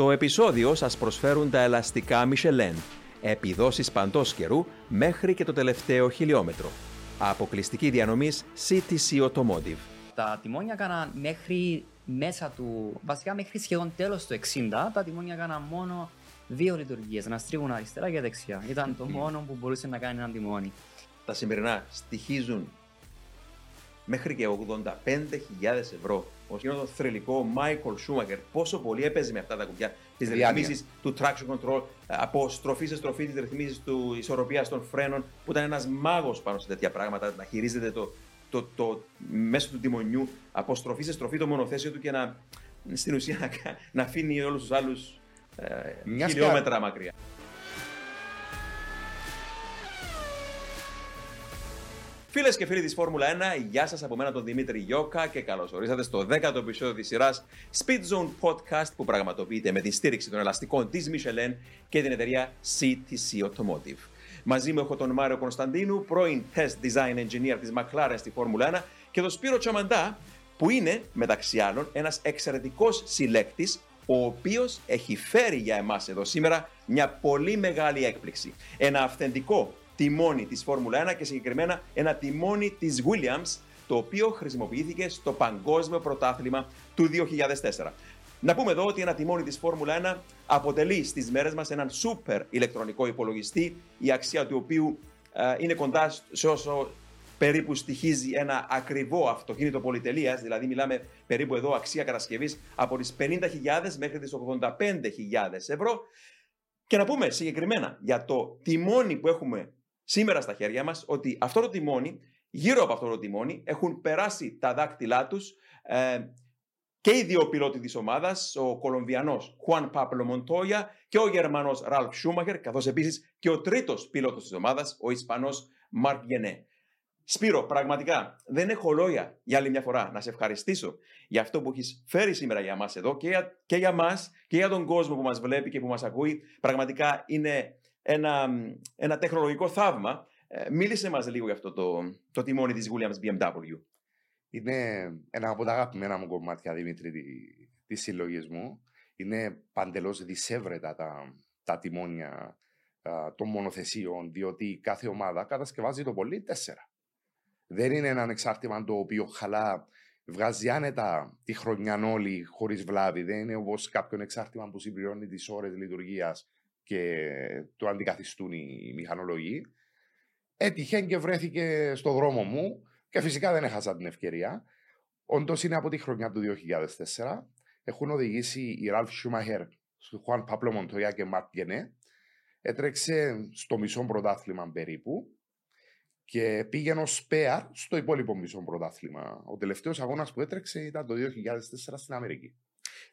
Στο επεισόδιο σας προσφέρουν τα ελαστικά Michelin, επιδόσεις παντός καιρού μέχρι και το τελευταίο χιλιόμετρο. Αποκλειστική διανομής CTC Automotive. Τα τιμόνια έκαναν μέχρι μέσα του, βασικά μέχρι σχεδόν τέλος του 60, τα τιμόνια έκαναν μόνο δύο λειτουργίες, να στρίβουν αριστερά και δεξιά. Ήταν το μόνο που μπορούσε να κάνει ένα τιμόνι. Τα σημερινά στοιχίζουν μέχρι και 85.000 ευρώ. Ο το θρελικό Michael Schumacher πόσο πολύ έπαιζε με αυτά τα κουμπιά. Τι ρυθμίσει του traction control, από στροφή σε στροφή, τι ρυθμίσει του ισορροπίας των φρένων, που ήταν ένας μάγος πάνω σε τέτοια πράγματα, να χειρίζεται το, το, το, μέσω του τιμονιού από στροφή σε στροφή το μονοθέσιο του και να στην ουσία να, να αφήνει όλους τους άλλους ε, χιλιόμετρα μακριά. Φίλες και φίλοι της Φόρμουλα 1, γεια σας από μένα τον Δημήτρη Γιώκα και καλώς ορίσατε στο 10ο επεισόδιο της σειράς Speed Zone Podcast που πραγματοποιείται με τη στήριξη των ελαστικών της Michelin και την εταιρεία CTC Automotive. Μαζί μου έχω τον Μάριο Κωνσταντίνου, πρώην Test Design Engineer της McLaren στη Φόρμουλα 1 και τον Σπύρο Τσαμαντά, που είναι μεταξύ άλλων ένας εξαιρετικός συλλέκτης ο οποίος έχει φέρει για εμάς εδώ σήμερα μια πολύ μεγάλη έκπληξη. Ένα αυθεντικό τιμόνι της Φόρμουλα 1 και συγκεκριμένα ένα τιμόνι της Williams το οποίο χρησιμοποιήθηκε στο Παγκόσμιο Πρωτάθλημα του 2004. Να πούμε εδώ ότι ένα τιμόνι της Φόρμουλα 1 αποτελεί στις μέρες μας έναν σούπερ ηλεκτρονικό υπολογιστή η αξία του οποίου ε, είναι κοντά σε όσο περίπου στοιχίζει ένα ακριβό αυτοκίνητο πολυτελείας, δηλαδή μιλάμε περίπου εδώ αξία κατασκευής από τις 50.000 μέχρι τις 85.000 ευρώ. Και να πούμε συγκεκριμένα για το τιμόνι που έχουμε σήμερα στα χέρια μας ότι αυτό το τιμόνι, γύρω από αυτό το τιμόνι, έχουν περάσει τα δάκτυλά τους ε, και οι δύο πιλότοι της ομάδας, ο Κολομβιανός Χουάν Πάπλο Μοντόια και ο Γερμανός Ραλφ Σούμαχερ, καθώς επίσης και ο τρίτος πιλότος της ομάδας, ο Ισπανός Μαρκ Γενέ. Σπύρο, πραγματικά δεν έχω λόγια για άλλη μια φορά να σε ευχαριστήσω για αυτό που έχεις φέρει σήμερα για μας εδώ και για, και για μας και για τον κόσμο που μας βλέπει και που μας ακούει. Πραγματικά είναι ένα, ένα τεχνολογικό θαύμα. Ε, μίλησε μας λίγο για αυτό το, το τιμόνι της Williams BMW. Είναι ένα από τα αγαπημένα μου κομμάτια, Δημήτρη, τη, της συλλογής μου. Είναι παντελώς δυσέβρετα τα, τα τιμόνια α, των μονοθεσίων, διότι κάθε ομάδα κατασκευάζει το πολύ τέσσερα. Δεν είναι ένα εξάρτημα το οποίο χαλά, βγάζει άνετα τη χρονιά όλη χωρίς βλάβη. Δεν είναι όπως κάποιον εξάρτημα που συμπληρώνει τις ώρες λειτουργίας και το αντικαθιστούν οι μηχανολογοί. Έτυχε και βρέθηκε στο δρόμο μου και φυσικά δεν έχασα την ευκαιρία. Όντως είναι από τη χρονιά του 2004. Έχουν οδηγήσει η Ραλφ Σούμαχερ, Χουάν Παπλο Μοντοιά και Μαρτ Γενέ. Έτρεξε στο μισό πρωτάθλημα περίπου και πήγαινε ως σπέαρ στο υπόλοιπο μισό πρωτάθλημα. Ο τελευταίος αγώνας που έτρεξε ήταν το 2004 στην Αμερική.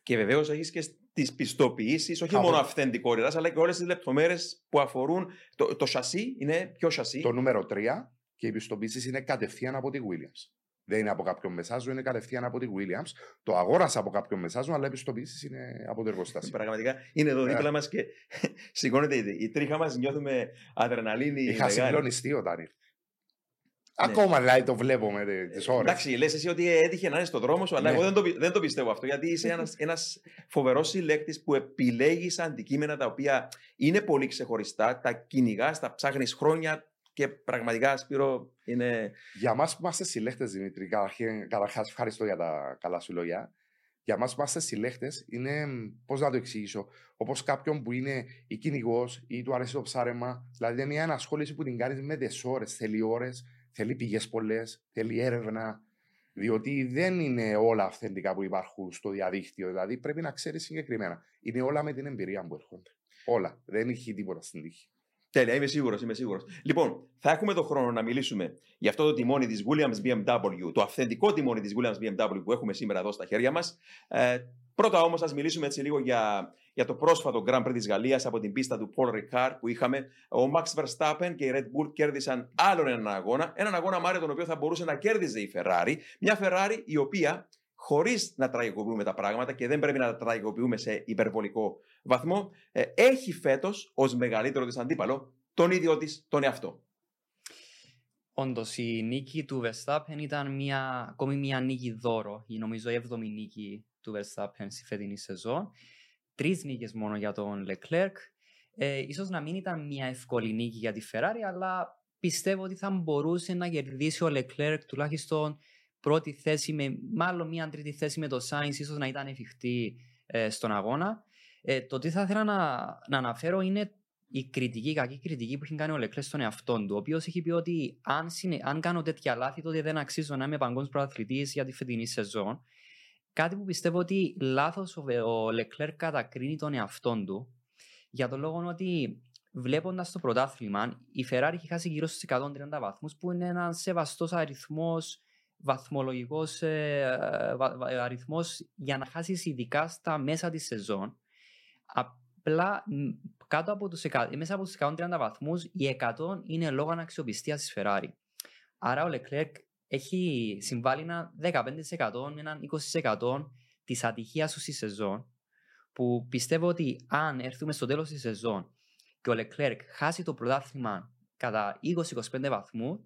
Και βεβαίως έχεις και τι πιστοποιήσεις, όχι μόνο αυθεντικότητας, αλλά και όλες τις λεπτομέρειες που αφορούν. Το, το σασί είναι ποιο σασί; Το νούμερο 3 και οι πιστοποιήσεις είναι κατευθείαν από τη Williams. Δεν είναι από κάποιον μεσάζο, είναι κατευθείαν από τη Williams. Το αγόρασα από κάποιον μεσάζο, αλλά οι πιστοποιήσεις είναι από το εργοστάσιο. Πραγματικά είναι εδώ δίπλα μας και σηκώνεται η τρίχα μας, νιώθουμε αδρεναλίνη. Είχα συγκλονιστεί όταν ήρθε. Ναι. Ακόμα δηλαδή το βλέπω με τις ώρες. Εντάξει, λες εσύ ότι έτυχε να είναι στον δρόμο σου, αλλά ναι. εγώ δεν το, δεν το πιστεύω αυτό. Γιατί είσαι ένας ένας φοβερός συλλέκτης που επιλέγεις αντικείμενα τα οποία είναι πολύ ξεχωριστά, τα κυνηγάς, τα ψάχνεις χρόνια και πραγματικά, Σπύρο, είναι. Για εμά που είμαστε συλλέκτες, Δημήτρη, καταρχάς ευχαριστώ για τα καλά σου λόγια. Για εμά που είμαστε συλλέκτες, είναι, πώς να το εξηγήσω, όπως κάποιον που είναι ή κυνηγός ή του αρέσει το ψάρεμα. Δηλαδή, είναι μια ενασχόληση που την κάνεις με τις ώρες, θέλει ώρες θέλει πηγές πολλές, θέλει έρευνα. Διότι δεν είναι όλα αυθεντικά που υπάρχουν στο διαδίκτυο. Δηλαδή πρέπει να ξέρεις συγκεκριμένα. Είναι όλα με την εμπειρία που έρχονται. Όλα. Δεν έχει τίποτα στην τύχη. Τέλεια, είμαι σίγουρος, είμαι σίγουρος. Λοιπόν, θα έχουμε τον χρόνο να μιλήσουμε για αυτό το τιμόνι της Williams BMW, το αυθεντικό τιμόνι της Williams BMW που έχουμε σήμερα εδώ στα χέρια μας. Ε, πρώτα όμως, ας μιλήσουμε έτσι λίγο για, για το πρόσφατο Grand Prix της Γαλλίας από την πίστα του Paul Ricard που είχαμε. Ο Max Verstappen και η Red Bull κέρδισαν άλλον έναν αγώνα. Έναν αγώνα, Μάρια, τον οποίο θα μπορούσε να κέρδιζε η Ferrari. Μια Ferrari η οποία χωρίς να τραγικοποιούμε τα πράγματα και δεν πρέπει να τα τραγικοποιούμε σε υπερβολικό βαθμό, ε, έχει φέτος ως μεγαλύτερο της αντίπαλο τον ίδιο της τον εαυτό. Όντως, η νίκη του Verstappen ήταν μια, ακόμη μια νίκη δώρο. Η νομίζω η έβδομη νίκη του Verstappen στη φετινή σεζόν. Τρεις νίκες μόνο για τον Leclerc. Ε, ίσως να μην ήταν μια εύκολη νίκη για τη Ferrari, αλλά πιστεύω ότι θα μπορούσε να κερδίσει ο Leclerc τουλάχιστον πρώτη θέση, με, μάλλον μια τρίτη θέση με το Sainz, ίσως να ήταν εφικτή ε, στον αγώνα. Ε, το τι θα ήθελα να, να αναφέρω είναι η κριτική, η κακή κριτική που έχει κάνει ο Λεκλέ στον εαυτό του, ο οποίος έχει πει ότι αν, συνε, αν κάνω τέτοια λάθη, τότε δεν αξίζω να είμαι παγκόσμιος πρωταθλητής για τη φετινή σεζόν. Κάτι που πιστεύω ότι λάθος ο, ο Λεκλέρ κατακρίνει τον εαυτό του, για τον λόγο ότι βλέποντας το πρωτάθλημα, η Ferrari έχει χάσει γύρω στους 130 βαθμούς, που είναι ένας σεβαστός αριθμός, βαθμολογικός ε, αριθμός για να χάσεις ειδικά στα μέσα της σεζόν. Απλά κάτω από τους, μέσα από τους 130 βαθμούς, οι 100 είναι λόγω αναξιοπιστίας της Ferrari. Άρα ο Leclerc έχει συμβάλει ένα 15% με ένα 20% της ατυχίας του στη σεζόν που πιστεύω ότι αν έρθουμε στο τέλος της σεζόν και ο Leclerc χάσει το πρωτάθλημα κατά 20-25 βαθμούς,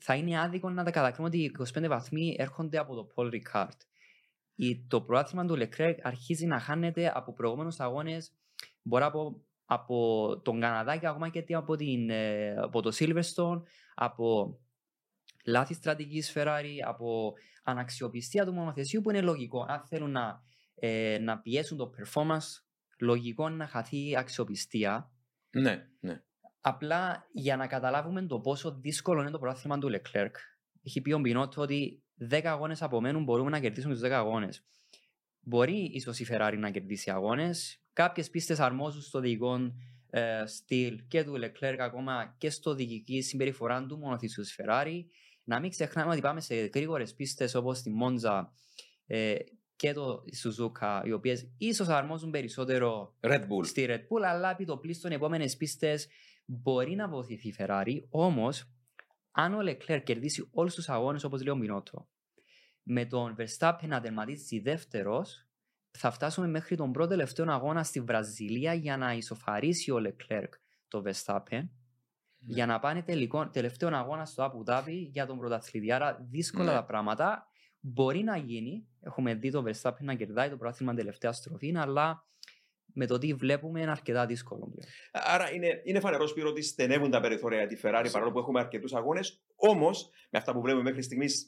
θα είναι άδικο να τα κατακρίνουμε ότι οι 25 βαθμοί έρχονται από το Paul Ricard. Το πρωτάθλημα του Leclerc αρχίζει να χάνεται από προηγούμενους αγώνες, μπορεί από, από τον Καναδά και ακόμα και από, την, ε, από το Silverstone, από λάθη στρατηγικής Ferrari, από αναξιοπιστία του μονοθεσίου που είναι λογικό. Αν θέλουν να, ε, να πιέσουν το performance, λογικό να χαθεί αξιοπιστία. Ναι, ναι. Απλά για να καταλάβουμε το πόσο δύσκολο είναι το πρόθυμα του Leclerc, έχει πει ο Μπινότο ότι 10 αγώνες απομένουν μπορούμε να κερδίσουμε τους 10 αγώνες. Μπορεί ίσως η Ferrari να κερδίσει αγώνες. Κάποιες πίστες αρμόζουν στο δικό ε, στυλ και του Leclerc ακόμα και στο διοικητική συμπεριφορά του μονοθυσίου της Ferrari. Να μην ξεχνάμε ότι πάμε σε γρήγορες πίστες όπως τη Μόντζα ε, και το Suzuka, οι οποίες ίσως αρμόζουν περισσότερο Red Bull. στη Red Bull, αλλά επί το πλήστον οι επόμενες πίστες μπορεί να βοηθηθεί η Ferrari. Όμως, αν ο Leclerc κερδίσει όλους τους αγώνες όπως λέει ο Μινότο, με τον Verstappen να τερματίσει δεύτερος, θα φτάσουμε μέχρι τον πρώτο τελευταίο αγώνα στη Βραζιλία για να ισοφαρίσει ο Leclerc το Verstappen ναι. για να πάνε τελικό, τελευταίο αγώνα στο Abu Dhabi για τον πρωταθλητή. Άρα δύσκολα ναι. τα πράγματα. Μπορεί να γίνει. Έχουμε δει τον Verstappen να κερδάει το πρωτάθλημα τελευταία στροφή, αλλά με το τι βλέπουμε είναι αρκετά δύσκολο. Άρα είναι, είναι φανερός Σπύρο ότι στενεύουν τα περιθώρια τη Ferrari παρόλο που έχουμε αρκετούς αγώνες. Όμως, με αυτά που βλέπουμε μέχρι στιγμής,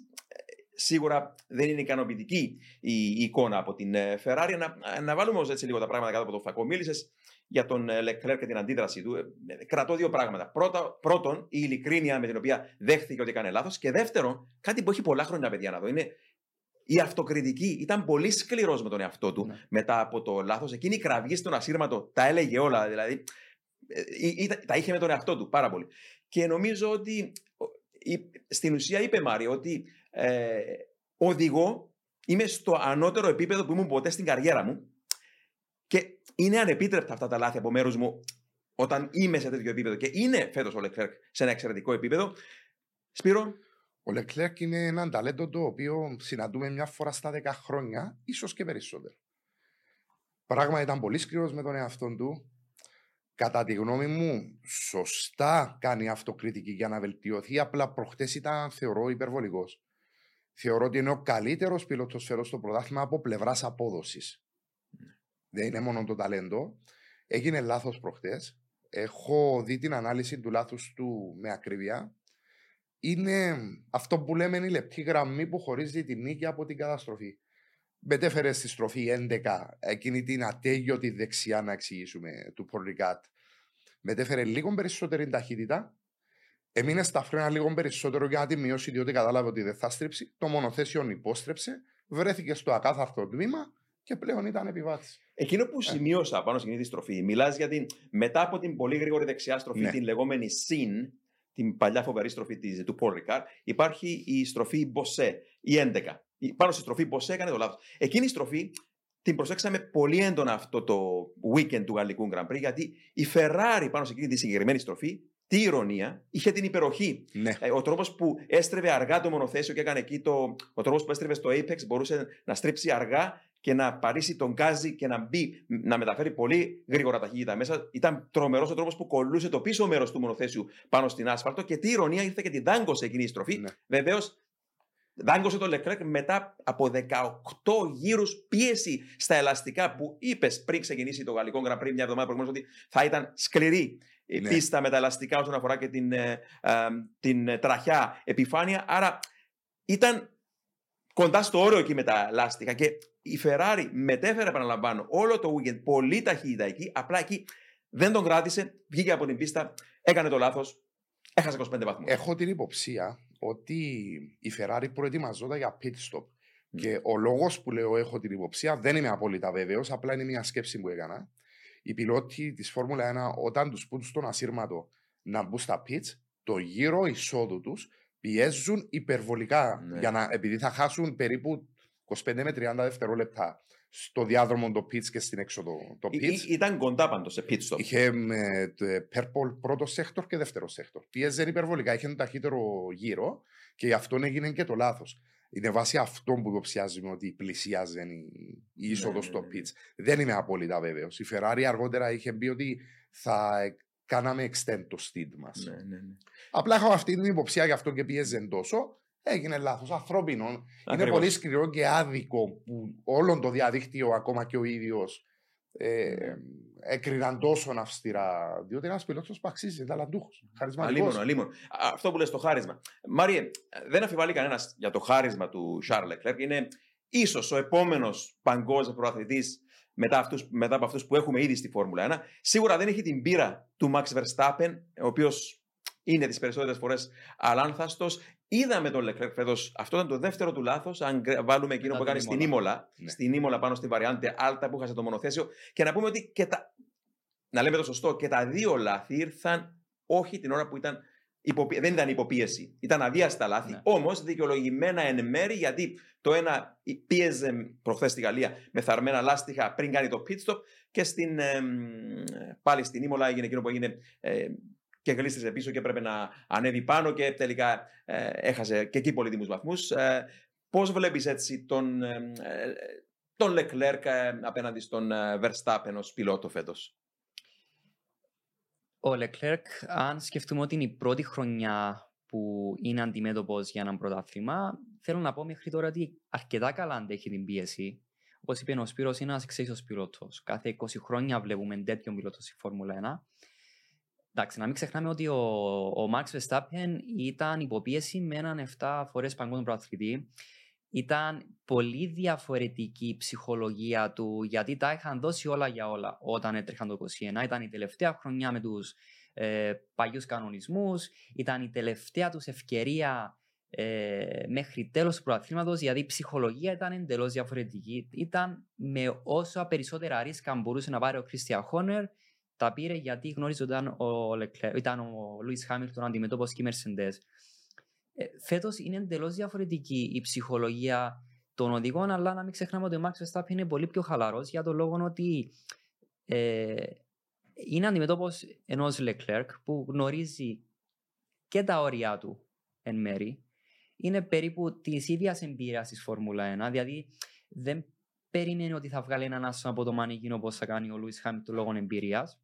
σίγουρα δεν είναι ικανοποιητική η, εικόνα από την ε, Ferrari. Να, να βάλουμε όμως έτσι λίγο τα πράγματα κάτω από το φακό. Μίλησες για τον ε, Leclerc και την αντίδραση του. Ε, κρατώ δύο πράγματα. Πρώτα, πρώτον, η ειλικρίνεια με την οποία δέχθηκε ότι έκανε λάθος. Και δεύτερον, κάτι που έχει πολλά χρόνια, παιδιά, να δω, είναι η αυτοκριτική. Ήταν πολύ σκληρός με τον εαυτό του ναι. μετά από το λάθος. Εκείνη η κραυγή στον ασύρματο τα έλεγε όλα. Δηλαδή, τα είχε με τον εαυτό του πάρα πολύ. Και νομίζω ότι στην ουσία είπε Μάρι ότι ε, οδηγώ, είμαι στο ανώτερο επίπεδο που ήμουν ποτέ στην καριέρα μου και είναι ανεπίτρεπτα αυτά τα λάθη από μέρους μου όταν είμαι σε τέτοιο επίπεδο. Και είναι φέτος ο Λεκλέρκ σε ένα εξαιρετικό επίπεδο. Σπύρο; Ο Λεκλέρκ είναι ένα ταλέντο το οποίο συναντούμε μια φορά στα 10 χρόνια, ίσως και περισσότερο. Πράγμα ήταν πολύ σκληρός με τον εαυτό του. Κατά τη γνώμη μου, σωστά κάνει αυτοκριτική για να βελτιωθεί. Απλά προχτές ήταν, θεωρώ, υπερβολικός θεωρώ ότι είναι ο καλύτερος πιλότος φέρω στο πρωτάθλημα από πλευράς απόδοσης. Δεν είναι μόνο το ταλέντο. Έγινε λάθος προχτές. Έχω δει την ανάλυση του λάθους του με ακρίβεια. Είναι αυτό που λέμε είναι η λεπτή γραμμή που χωρίζει τη νίκη από την καταστροφή. Μετέφερες στη στροφή 11 εκείνη την ατέγιωτη δεξιά να εξηγήσουμε του Πορρικάτ. Μετέφερε λίγο περισσότερη ταχύτητα Έμεινε στα φρένα λίγο περισσότερο για να τη μειώσει, διότι κατάλαβε ότι δεν θα στρίψει. Το μονοθέσιο υπόστρεψε, βρέθηκε στο ακάθαρτο τμήμα και πλέον ήταν επιβάτης. Εκείνο που ε. σημείωσα πάνω στην ίδια στροφή, μιλάς για την μετά από την πολύ γρήγορη δεξιά στροφή, ναι. την λεγόμενη SIN, την παλιά φοβερή στροφή της, του Paul Ricard, υπάρχει η στροφή Μποσέ, η 11. Πάνω στη στροφή Μποσέ έκανε το λάθος. Εκείνη η στροφή την προσέξαμε πολύ έντονα αυτό το weekend του Γαλλικού Grand Prix, γιατί η Ferrari πάνω σε εκείνη τη συγκεκριμένη στροφή τι ηρωνία, είχε την υπεροχή. Ναι. Ε, ο τρόπος που έστρεβε αργά το μονοθέσιο και έκανε εκεί το. Ο τρόπος που έστρεβε στο Apex μπορούσε να στρίψει αργά και να παρήσει τον γκάζι και να μπει, να μεταφέρει πολύ γρήγορα ταχύτητα μέσα. Ήταν τρομερός ο τρόπος που κολούσε το πίσω μέρος του μονοθέσιου πάνω στην άσφαλτο και τι ηρωνία ήρθε και την δάγκωσε εκείνη η στροφή. Ναι. Βεβαίως δάγκωσε το Leclerc μετά από 18 γύρους πίεση στα ελαστικά που είπες πριν ξεκινήσει το γαλλικό Grand Prix μια εβδομάδα προηγουμένως ότι θα ήταν σκληρή η Ναι. πίστα με τα ελαστικά όσον αφορά και την, ε, ε, την τραχιά επιφάνεια. Άρα ήταν κοντά στο όριο εκεί με τα λάστιχα και η Ferrari μετέφερε, επαναλαμβάνω, όλο το weekend πολύ ταχύτητα εκεί. Απλά εκεί δεν τον κράτησε, βγήκε από την πίστα, έκανε το λάθος, έχασε 25 βαθμούς. Έχω την υποψία ότι η Ferrari προετοιμαζόταν για pit stop. Ναι. Και ο λόγος που λέω έχω την υποψία δεν είμαι απόλυτα βέβαιος, απλά είναι μια σκέψη που έκανα. Οι πιλότοι της Φόρμουλα 1, όταν τους πούν στον ασύρματο να μπουν στα pits, το γύρο εισόδου τους πιέζουν υπερβολικά. Ναι. Για να, επειδή θα χάσουν περίπου 25 με 30 δευτερόλεπτα στο διάδρομο το pits και στην έξοδο το Ή- pits. ή- ήταν κοντά πάντως σε pit stop. Είχε με το purple πρώτο sector και δεύτερο sector. Πίεζε υπερβολικά, είχε τον ταχύτερο γύρο και γι' αυτό έγινε και το λάθος. Είναι βάσει αυτό που υποψιάζομαι ότι πλησιάζει η, η είσοδος ναι, στο ναι. pit. Δεν είμαι απόλυτα βέβαιος. Η Ferrari αργότερα είχε πει ότι θα κάναμε extend το stint μας. Ναι, ναι, ναι. Απλά έχω αυτή την υποψία γι' αυτό και πίεζε τόσο. Έγινε λάθος. Ανθρώπινο. Είναι Ακριβώς. πολύ σκληρό και άδικο που όλο το διαδίκτυο, ακόμα και ο ίδιος, ε, έκριναν τόσο αυστηρά. Διότι ένας πιλότος που αξίζει, ταλαντούχος. Χαρισματικός. Αλίμονο, αλίμονο. Α, Αυτό που λες το χάρισμα. Μάριε, δεν αφιβάλλει κανένας για το χάρισμα του Charles Leclerc. Είναι ίσως ο επόμενος παγκόσμιος προαθλητής μετά, αυτούς, μετά από αυτούς που έχουμε ήδη στη Φόρμουλα 1. Σίγουρα δεν έχει την πείρα του Max Verstappen, ο οποίος είναι τις περισσότερες φορές αλάνθαστος. Είδαμε τον Leclerc φέτος, αυτό ήταν το δεύτερο του λάθος. Αν γκρε- βάλουμε εκείνο Μετά που την έκανε στην Ήμολα. Ήμολα, Ναι. στην Ήμολα πάνω στη βαριάντε Alta που είχασε το μονοθέσιο. Και να πούμε ότι και τα. Να λέμε το σωστό, και τα δύο λάθη ήρθαν όχι την ώρα που ήταν. Υποπί... Δεν ήταν υποπίεση. Ήταν αβίαστα λάθη. Ναι. Όμως δικαιολογημένα εν μέρη γιατί το ένα πίεζε προχθές στη Γαλλία με θαρμένα λάστιχα πριν κάνει το pit stop και στην, εμ, πάλι στην Ήμολα έγινε εκείνο που έγινε ε, και γλίστρισε πίσω και έπρεπε να ανέβει πάνω και τελικά ε, έχασε και εκεί πολύτιμους βαθμούς. Ε, πώς βλέπεις έτσι τον, ε, ε, τον Leclerc ε, απέναντι στον ε, Verstappen ως πιλότο φέτος; Ο Leclerc, αν σκεφτούμε ότι είναι η πρώτη χρονιά που είναι αντιμέτωπος για ένα πρωτάθλημα, θέλω να πω μέχρι τώρα ότι αρκετά καλά αντέχει την πίεση. Όπως είπε ο Σπύρος, είναι ένας εξίσιο πιλότος. Κάθε 20 χρόνια βλέπουμε τέτοιον πιλότο στη Φόρμουλα 1. Εντάξει, να μην ξεχνάμε ότι ο, ο Max Verstappen ήταν υποπίεση με έναν 7 φορές παγκόσμιο πρωταθλητή. Ήταν πολύ διαφορετική η ψυχολογία του γιατί τα είχαν δώσει όλα για όλα όταν έτρεχαν το 2021. Ήταν η τελευταία χρονιά με τους ε, παλιούς κανονισμούς, ήταν η τελευταία τους ευκαιρία ε, μέχρι τέλος του πρωταθλήματος γιατί η ψυχολογία ήταν εντελώς διαφορετική. Ήταν με όσα περισσότερα ρίσκα μπορούσε να πάρει ο Christian Horner τα πήρε γιατί γνώριζε ότι ήταν ο, Leclerc, ήταν ο Lewis Hamilton αντιμετώπος και η Mercedes. Ε, φέτος είναι εντελώς διαφορετική η ψυχολογία των οδηγών, αλλά να μην ξεχνάμε ότι ο Max Verstappen είναι πολύ πιο χαλαρός για τον λόγο ότι ε, είναι αντιμετώπος ενός Leclerc που γνωρίζει και τα όρια του εν μέρη. Είναι περίπου της ίδιας εμπειρίας της Φόρμουλα 1, δηλαδή δεν περίμενε ότι θα βγάλει έναν άσο από το μανίκινο όπως θα κάνει ο Λούις Χάμιλτον λόγω εμπειρίας.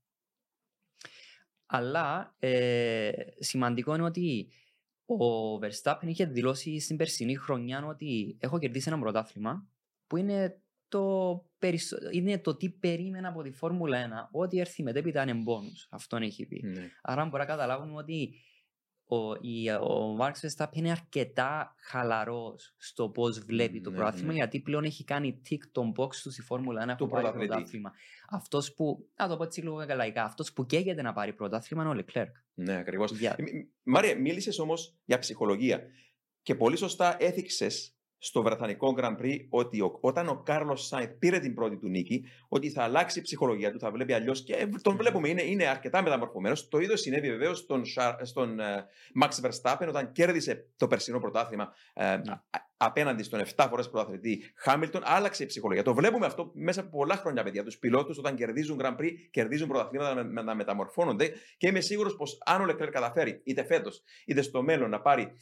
Αλλά ε, σημαντικό είναι ότι ο Verstappen είχε δηλώσει στην περσινή χρονιά ότι έχω κερδίσει ένα πρωτάθλημα που είναι το, περισσο... είναι το τι περίμενα από τη Φόρμουλα 1. Ό,τι έρθει μετέπειτα είναι μπόνους. Αυτόν έχει πει. Ναι. Άρα μπορεί να καταλάβουμε ότι ο, η, ο Max Verstappen είναι αρκετά χαλαρός στο πώς βλέπει το Ναι, πρωτάθλημα ναι. γιατί πλέον έχει κάνει tick τον box του στη Φόρμουλα 1 Του που πάρει πρωταθλητή. πρωτάθλημα. Αυτός που, να το πω έτσι λίγο λαϊκά, αυτός που καίγεται να πάρει πρωτάθλημα είναι ο Leclerc. Ναι, ακριβώς. Για- Ε, μ- Μάρια, μίλησες όμως για ψυχολογία. Και πολύ σωστά έθιξες στο Βρετανικό Grand Prix ότι ο, όταν ο Κάρλος Σάινθ πήρε την πρώτη του νίκη, ότι θα αλλάξει η ψυχολογία του, θα βλέπει αλλιώς. Και τον βλέπουμε, είναι, είναι αρκετά μεταμορφωμένος. Το ίδιο συνέβη βεβαίως στον, Σαρ- στον ε, Max Verstappen όταν κέρδισε το περσινό πρωτάθλημα ε, α- απέναντι στον 7 φορές πρωταθλητή Χάμιλτον. Άλλαξε η ψυχολογία. Το βλέπουμε αυτό μέσα από πολλά χρόνια, παιδιά. Τους πιλότους όταν κερδίζουν Grand Prix, κερδίζουν πρωταθλήματα να, να, να μεταμορφώνονται. Και είμαι σίγουρος πως αν ο Leclerc καταφέρει είτε φέτος είτε στο μέλλον να πάρει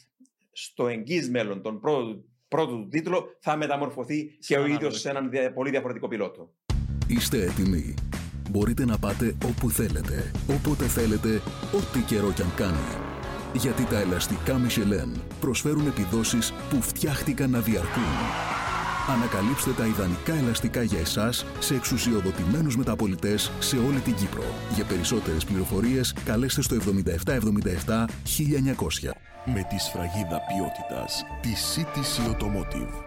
στο εγγύς μέλλον τον πρώτο, πρώτο του τίτλο, θα μεταμορφωθεί Σε και ο έναν ίδιος άλλο σε έναν δια- πολύ διαφορετικό πιλότο. Είστε έτοιμοι. Μπορείτε να πάτε όπου θέλετε, όποτε θέλετε, ό,τι καιρό κι αν κάνει. Γιατί τα ελαστικά Michelin προσφέρουν επιδόσεις που φτιάχτηκαν να διαρκούν. Ανακαλύψτε τα ιδανικά ελαστικά για εσάς σε εξουσιοδοτημένους μεταπολιτές σε όλη την Κύπρο. Για περισσότερες πληροφορίες καλέστε στο 7777 1900. Με τη σφραγίδα ποιότητας της CTC Automotive.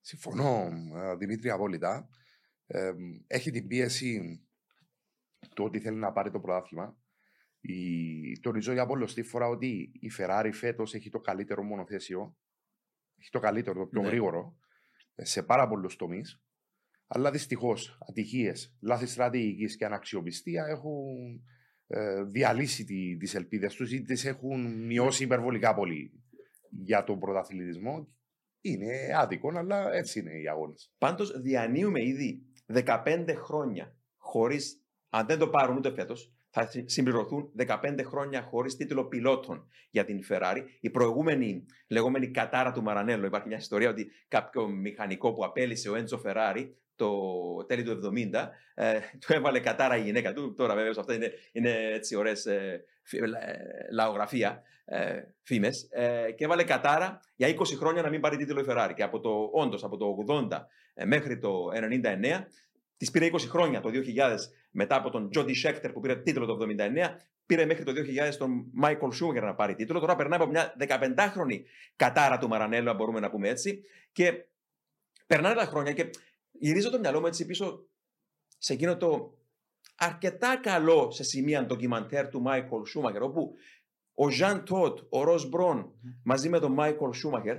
Συμφωνώ, ε, Δημήτρη, απόλυτα. Ε, έχει την πίεση το ότι θέλει να πάρει το πρωτάθλημα. Η... Τονίζω για πολλωστή φορά ότι η Ferrari φέτος έχει το καλύτερο μονοθέσιο. Έχει το καλύτερο, το πιο Ναι. γρήγορο ε, σε πάρα πολλούς τομείς. Αλλά δυστυχώς ατυχίες, λάθη στρατηγικής και αναξιοπιστία έχουν ε, διαλύσει τι τις ελπίδες τους ή τις έχουν μειώσει υπερβολικά πολύ για τον πρωταθλητισμό. Είναι άδικο, αλλά έτσι είναι οι αγώνες. Πάντως διανύουμε ήδη 15 χρόνια χωρίς, αν δεν το πάρουν ούτε φέτος, θα συ- συμπληρωθούν 15 χρόνια χωρίς τίτλο πιλότων για την Ferrari. Η προηγούμενη λεγόμενη κατάρα του Μαρανέλο, υπάρχει μια ιστορία ότι κάποιο μηχανικό που απέλησε ο Έντζο Φεράρι το τέλη του 70, ε, του έβαλε κατάρα η γυναίκα του. Τώρα βέβαια αυτά είναι, είναι έτσι ωραίες ε, φι- ε, λαογραφία, ε, φήμες. Ε, και έβαλε κατάρα για 20 χρόνια να μην πάρει τίτλο η Ferrari. Και από το, όντως, από το 80 ε, μέχρι το 99, της πήρε 20 χρόνια το 2000 μετά από τον Τζόντι Σέκτερ που πήρε τίτλο το 79, πήρε μέχρι το 2000 τον Μάικολ Σούμερ να πάρει τίτλο. Τώρα περνάει από μια 15χρονη κατάρα του Μαρανέλο, αν μπορούμε να πούμε έτσι. Και περνάνε τα χρόνια και γυρίζω το μυαλό μου έτσι πίσω σε εκείνο το αρκετά καλό σε σημεία ντοκιμαντέρ του Μάικολ Σούμαχερ, όπου ο Ζαν Τοντ, ο Ρος Μπρον, μαζί με τον Μάικολ Σούμαχερ,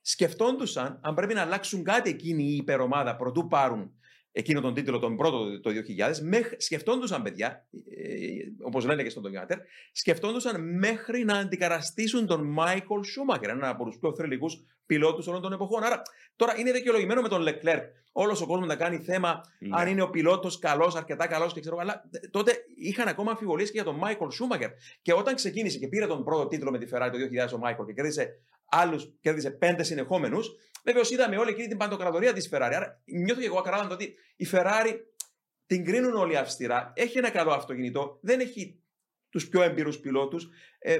σκεφτόντουσαν αν πρέπει να αλλάξουν κάτι εκείνη η υπερομάδα προτού πάρουν εκείνο τον τίτλο τον πρώτο το 2000, μέχρι, σκεφτόντουσαν παιδιά, ε, όπως λένε και στο ντοκιμαντέρ, σκεφτόντουσαν μέχρι να αντικαταστήσουν τον Μάικολ Σούμαχερ, έναν από τους πιο θρυλικούς πιλότους όλων των εποχών. Άρα τώρα είναι δικαιολογημένο με τον Λεκλέρκ. Όλος ο κόσμος να κάνει θέμα αν είναι ο πιλότος καλός, αρκετά καλός και ξέρω. Αλλά ε, τότε είχαν ακόμα αμφιβολίες και για τον Μάικολ Σούμαχερ. Και όταν ξεκίνησε και πήρε τον πρώτο τίτλο με τη Ferrari το 2000 ο Μάικολ και κέρδισε άλλους, κέρδισε πέντε συνεχόμενους, βεβαίως είδαμε όλη εκείνη την παντοκρατορία της Ferrari. Άρα νιώθω και εγώ ακράδαντα ότι η Ferrari την κρίνουν όλοι αυστηρά. Έχει ένα καλό αυτοκίνητο, δεν έχει τους πιο έμπειρους πιλότους. Ε,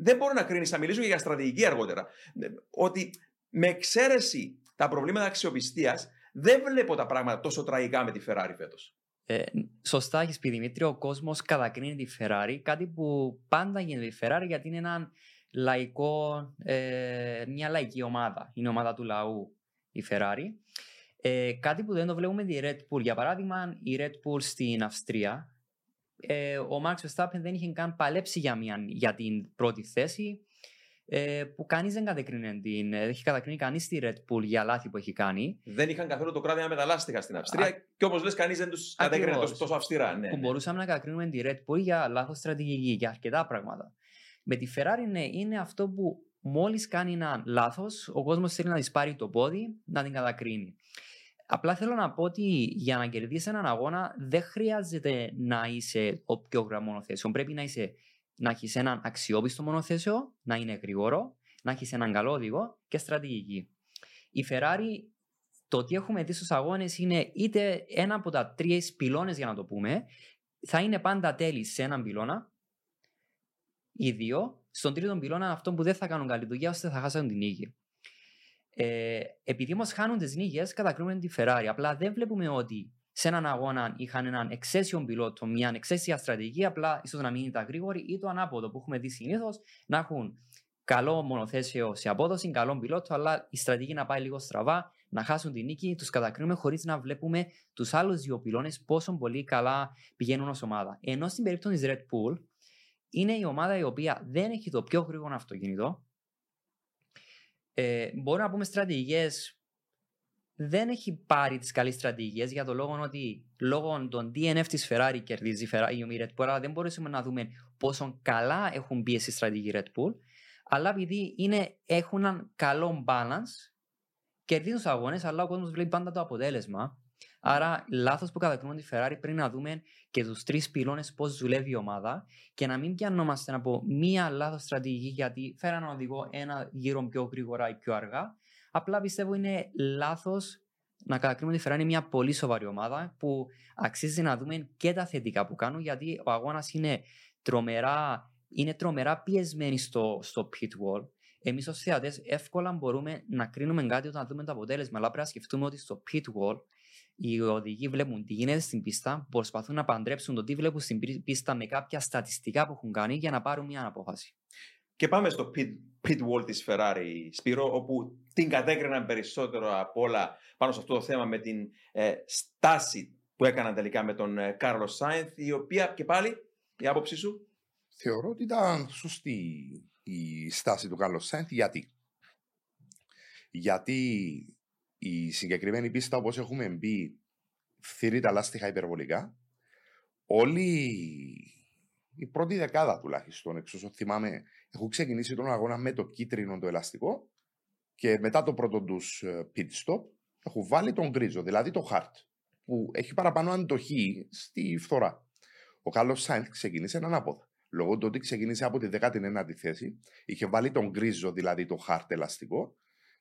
δεν μπορώ να κρίνεις, θα μιλήσω και για στρατηγική αργότερα. Ε, Ότι με εξαίρεση τα προβλήματα αξιοπιστίας, δεν βλέπω τα πράγματα τόσο τραγικά με τη Ferrari φέτος. Ε, σωστά έχεις πει Δημήτρη, ο κόσμος κατακρίνει τη Ferrari, κάτι που πάντα γίνεται η Ferrari γιατί είναι ένα λαϊκό, ε, μια λαϊκή ομάδα. Είναι η ομάδα του λαού η Ferrari. Ε, κάτι που δεν το βλέπουμε τη Red Bull. Για παράδειγμα, η Red Bull στην Αυστρία, ε, ο Max Verstappen δεν είχε καν παλέψει για, μια, για την πρώτη θέση, ε, που κανείς δεν κατακρίνει την, δεν έχει κατακρίνει κανείς τη Red Bull για λάθη που έχει κάνει. Δεν είχαν καθόλου το κράτημα με τα λάστιχα στην Αυστρία Α- και όπως λες, κανείς δεν τους κατέκρινε Ακριβώς. τόσο, τόσο αυστηρά. Ναι, που ναι. μπορούσαμε να κατακρίνουμε τη Red Bull για λάθος στρατηγική, για αρκετά πράγματα. Με τη Ferrari ναι, είναι αυτό που μόλις κάνει ένα λάθος, ο κόσμος θέλει να της πάρει το πόδι, να την κατακρίνει. Απλά θέλω να πω ότι για να κερδίσεις έναν αγώνα δεν χρειάζεται να είσαι ο πιο γραμμένο μονοθέσιο. Πρέπει να, είσαι, να έχεις έναν αξιόπιστο μονοθέσιο, να είναι γρήγορο, να έχεις έναν καλό οδηγό και στρατηγική. Η Ferrari το τι έχουμε δει στους αγώνες είναι είτε ένα από τα τρία πυλώνες για να το πούμε θα είναι πάντα τέλει σε έναν πυλώνα ή δύο. Στον τρίτο πυλώνα αυτό που δεν θα κάνουν καλή δουλειά ώστε θα χάσουν την νίκη. Ε, επειδή όμω χάνουν τις νίκες, κατακρίνουμε τη Ferrari. Απλά δεν βλέπουμε ότι σε έναν αγώνα είχαν έναν εξαίσιο πιλότο, μια εξαίσια στρατηγική, απλά ίσως να μην ήταν γρήγοροι ή το ανάποδο που έχουμε δει συνήθως να έχουν καλό μονοθέσιο σε απόδοση, καλό πιλότο, αλλά η στρατηγική να πάει λίγο στραβά, να χάσουν την νίκη, τους κατακρίνουμε χωρίς να βλέπουμε τους άλλους δύο πυλώνες πόσο πολύ καλά πηγαίνουν ως ομάδα. Ενώ στην περίπτωση της Red Bull, είναι η ομάδα η οποία δεν έχει το πιο γρήγορο αυτοκίνητο. Ε, μπορούμε να πούμε στρατηγικές. Δεν έχει πάρει τις καλές στρατηγικές για το λόγο ότι λόγω των DNF της Ferrari κερδίζει η Ferrari η Red Bull, αλλά δεν μπορούσαμε να δούμε πόσο καλά έχουν μπει στη στρατηγική Red Bull. Αλλά επειδή είναι, έχουν έναν καλό balance, κερδίζουν του αγώνες, αλλά ο κόσμος βλέπει πάντα το αποτέλεσμα. Άρα, λάθος που κατακρίνουν τη Ferrari πρέπει να δούμε και τους τρεις πυλώνες πώς δουλεύει η ομάδα και να μην πιανόμαστε από μία λάθος στρατηγική γιατί φέραν να οδηγό ένα γύρο πιο γρήγορα ή πιο αργά. Απλά πιστεύω είναι λάθος να κατακρίνουμε τη Ferrari είναι μια πολύ σοβαρή ομάδα που αξίζει να δούμε και τα θετικά που κάνουν γιατί ο αγώνας είναι τρομερά είναι τρομερά πιεσμένοι στο, στο pit wall. Εμείς ως θεατές εύκολα μπορούμε να κρίνουμε κάτι όταν δούμε το αποτέλεσμα. Αλλά πρέπει να σκεφτούμε ότι στο pit wall οι οδηγοί βλέπουν τι γίνεται στην πίστα, προσπαθούν να παντρέψουν το τι βλέπουν στην πι- πίστα με κάποια στατιστικά που έχουν κάνει για να πάρουν μια απόφαση. Και πάμε στο pit, pit wall της Ferrari, Σπύρο, όπου την κατέκριναν περισσότερο από όλα πάνω σε αυτό το θέμα με την ε, στάση που έκαναν τελικά με τον ε, Κάρλος Σάινθ, η οποία και πάλι, η άποψή σου, Θεωρώ ότι ήταν σωστή η στάση του Κάρλος Σάινθ. Γιατί; Γιατί η συγκεκριμένη πίστα, όπως έχουμε μπει, φθείρει τα λάστιχα υπερβολικά. Όλη η πρώτη δεκάδα τουλάχιστον, εξ όσων θυμάμαι, έχουν ξεκινήσει τον αγώνα με το κίτρινο το ελαστικό και μετά το πρώτο τους ε, pit stop έχουν βάλει τον γκρίζο, δηλαδή το hard, που έχει παραπάνω αντοχή στη φθορά. Ο Κάρλος Σάινθ ξεκίνησε ανάποδα. Λόγω του ότι ξεκίνησε από τη 19η θέση, είχε βάλει τον γκρίζο, δηλαδή το hard ελαστικό,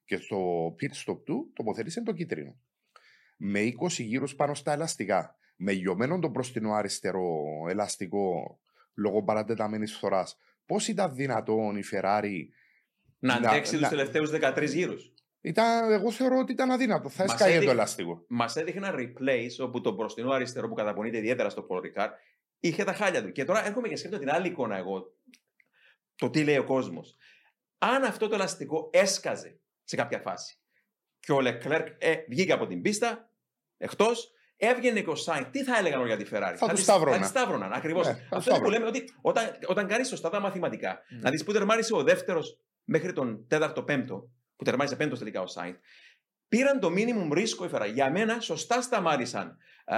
και στο pit stop του τοποθέτησε το κίτρινο. Με 20 γύρους πάνω στα ελαστικά, με γιωμένο το μπροστινό αριστερό ελαστικό λόγω παρατεταμένης φθοράς, πώς ήταν δυνατόν η Ferrari να Να- αντέξει τους να- τελευταίους 13 γύρους. ήταν, εγώ θεωρώ ότι ήταν αδύνατο. Θα Μας έσκαγε έδειχνε- το ελαστικό. Μας έδειχναν replays όπου το μπροστινό αριστερό που καταπονείται ιδιαίτερα στο Paul Ricard είχε τα χάλια του. Και τώρα έρχομαι και σκέφτομαι την άλλη εικόνα εγώ. Το τι λέει ο κόσμος. Αν αυτό το ελαστικό έσκαζε σε κάποια φάση και ο Leclerc ε, βγήκε από την πίστα εκτός, έβγαινε και ο Σάιν, τι θα έλεγαν όλοι για τη Ferrari; Θα τους τις- σταύρωναν. Θα τη σταύρωναν, ακριβώς. Ναι, θα αυτό είναι που σταύρωναν. λέμε ότι όταν, όταν κάνεις σωστά τα μαθηματικά, Mm. να δεις που τερμάρισε ο δεύτερος μέχρι τον τέταρτο πέμπτο, που τερμάρισε πέμπτο τελικά ο Σάιν, πήραν το minimum ρίσκο η Ferrari. Για μένα, σωστά σταμάτησαν α,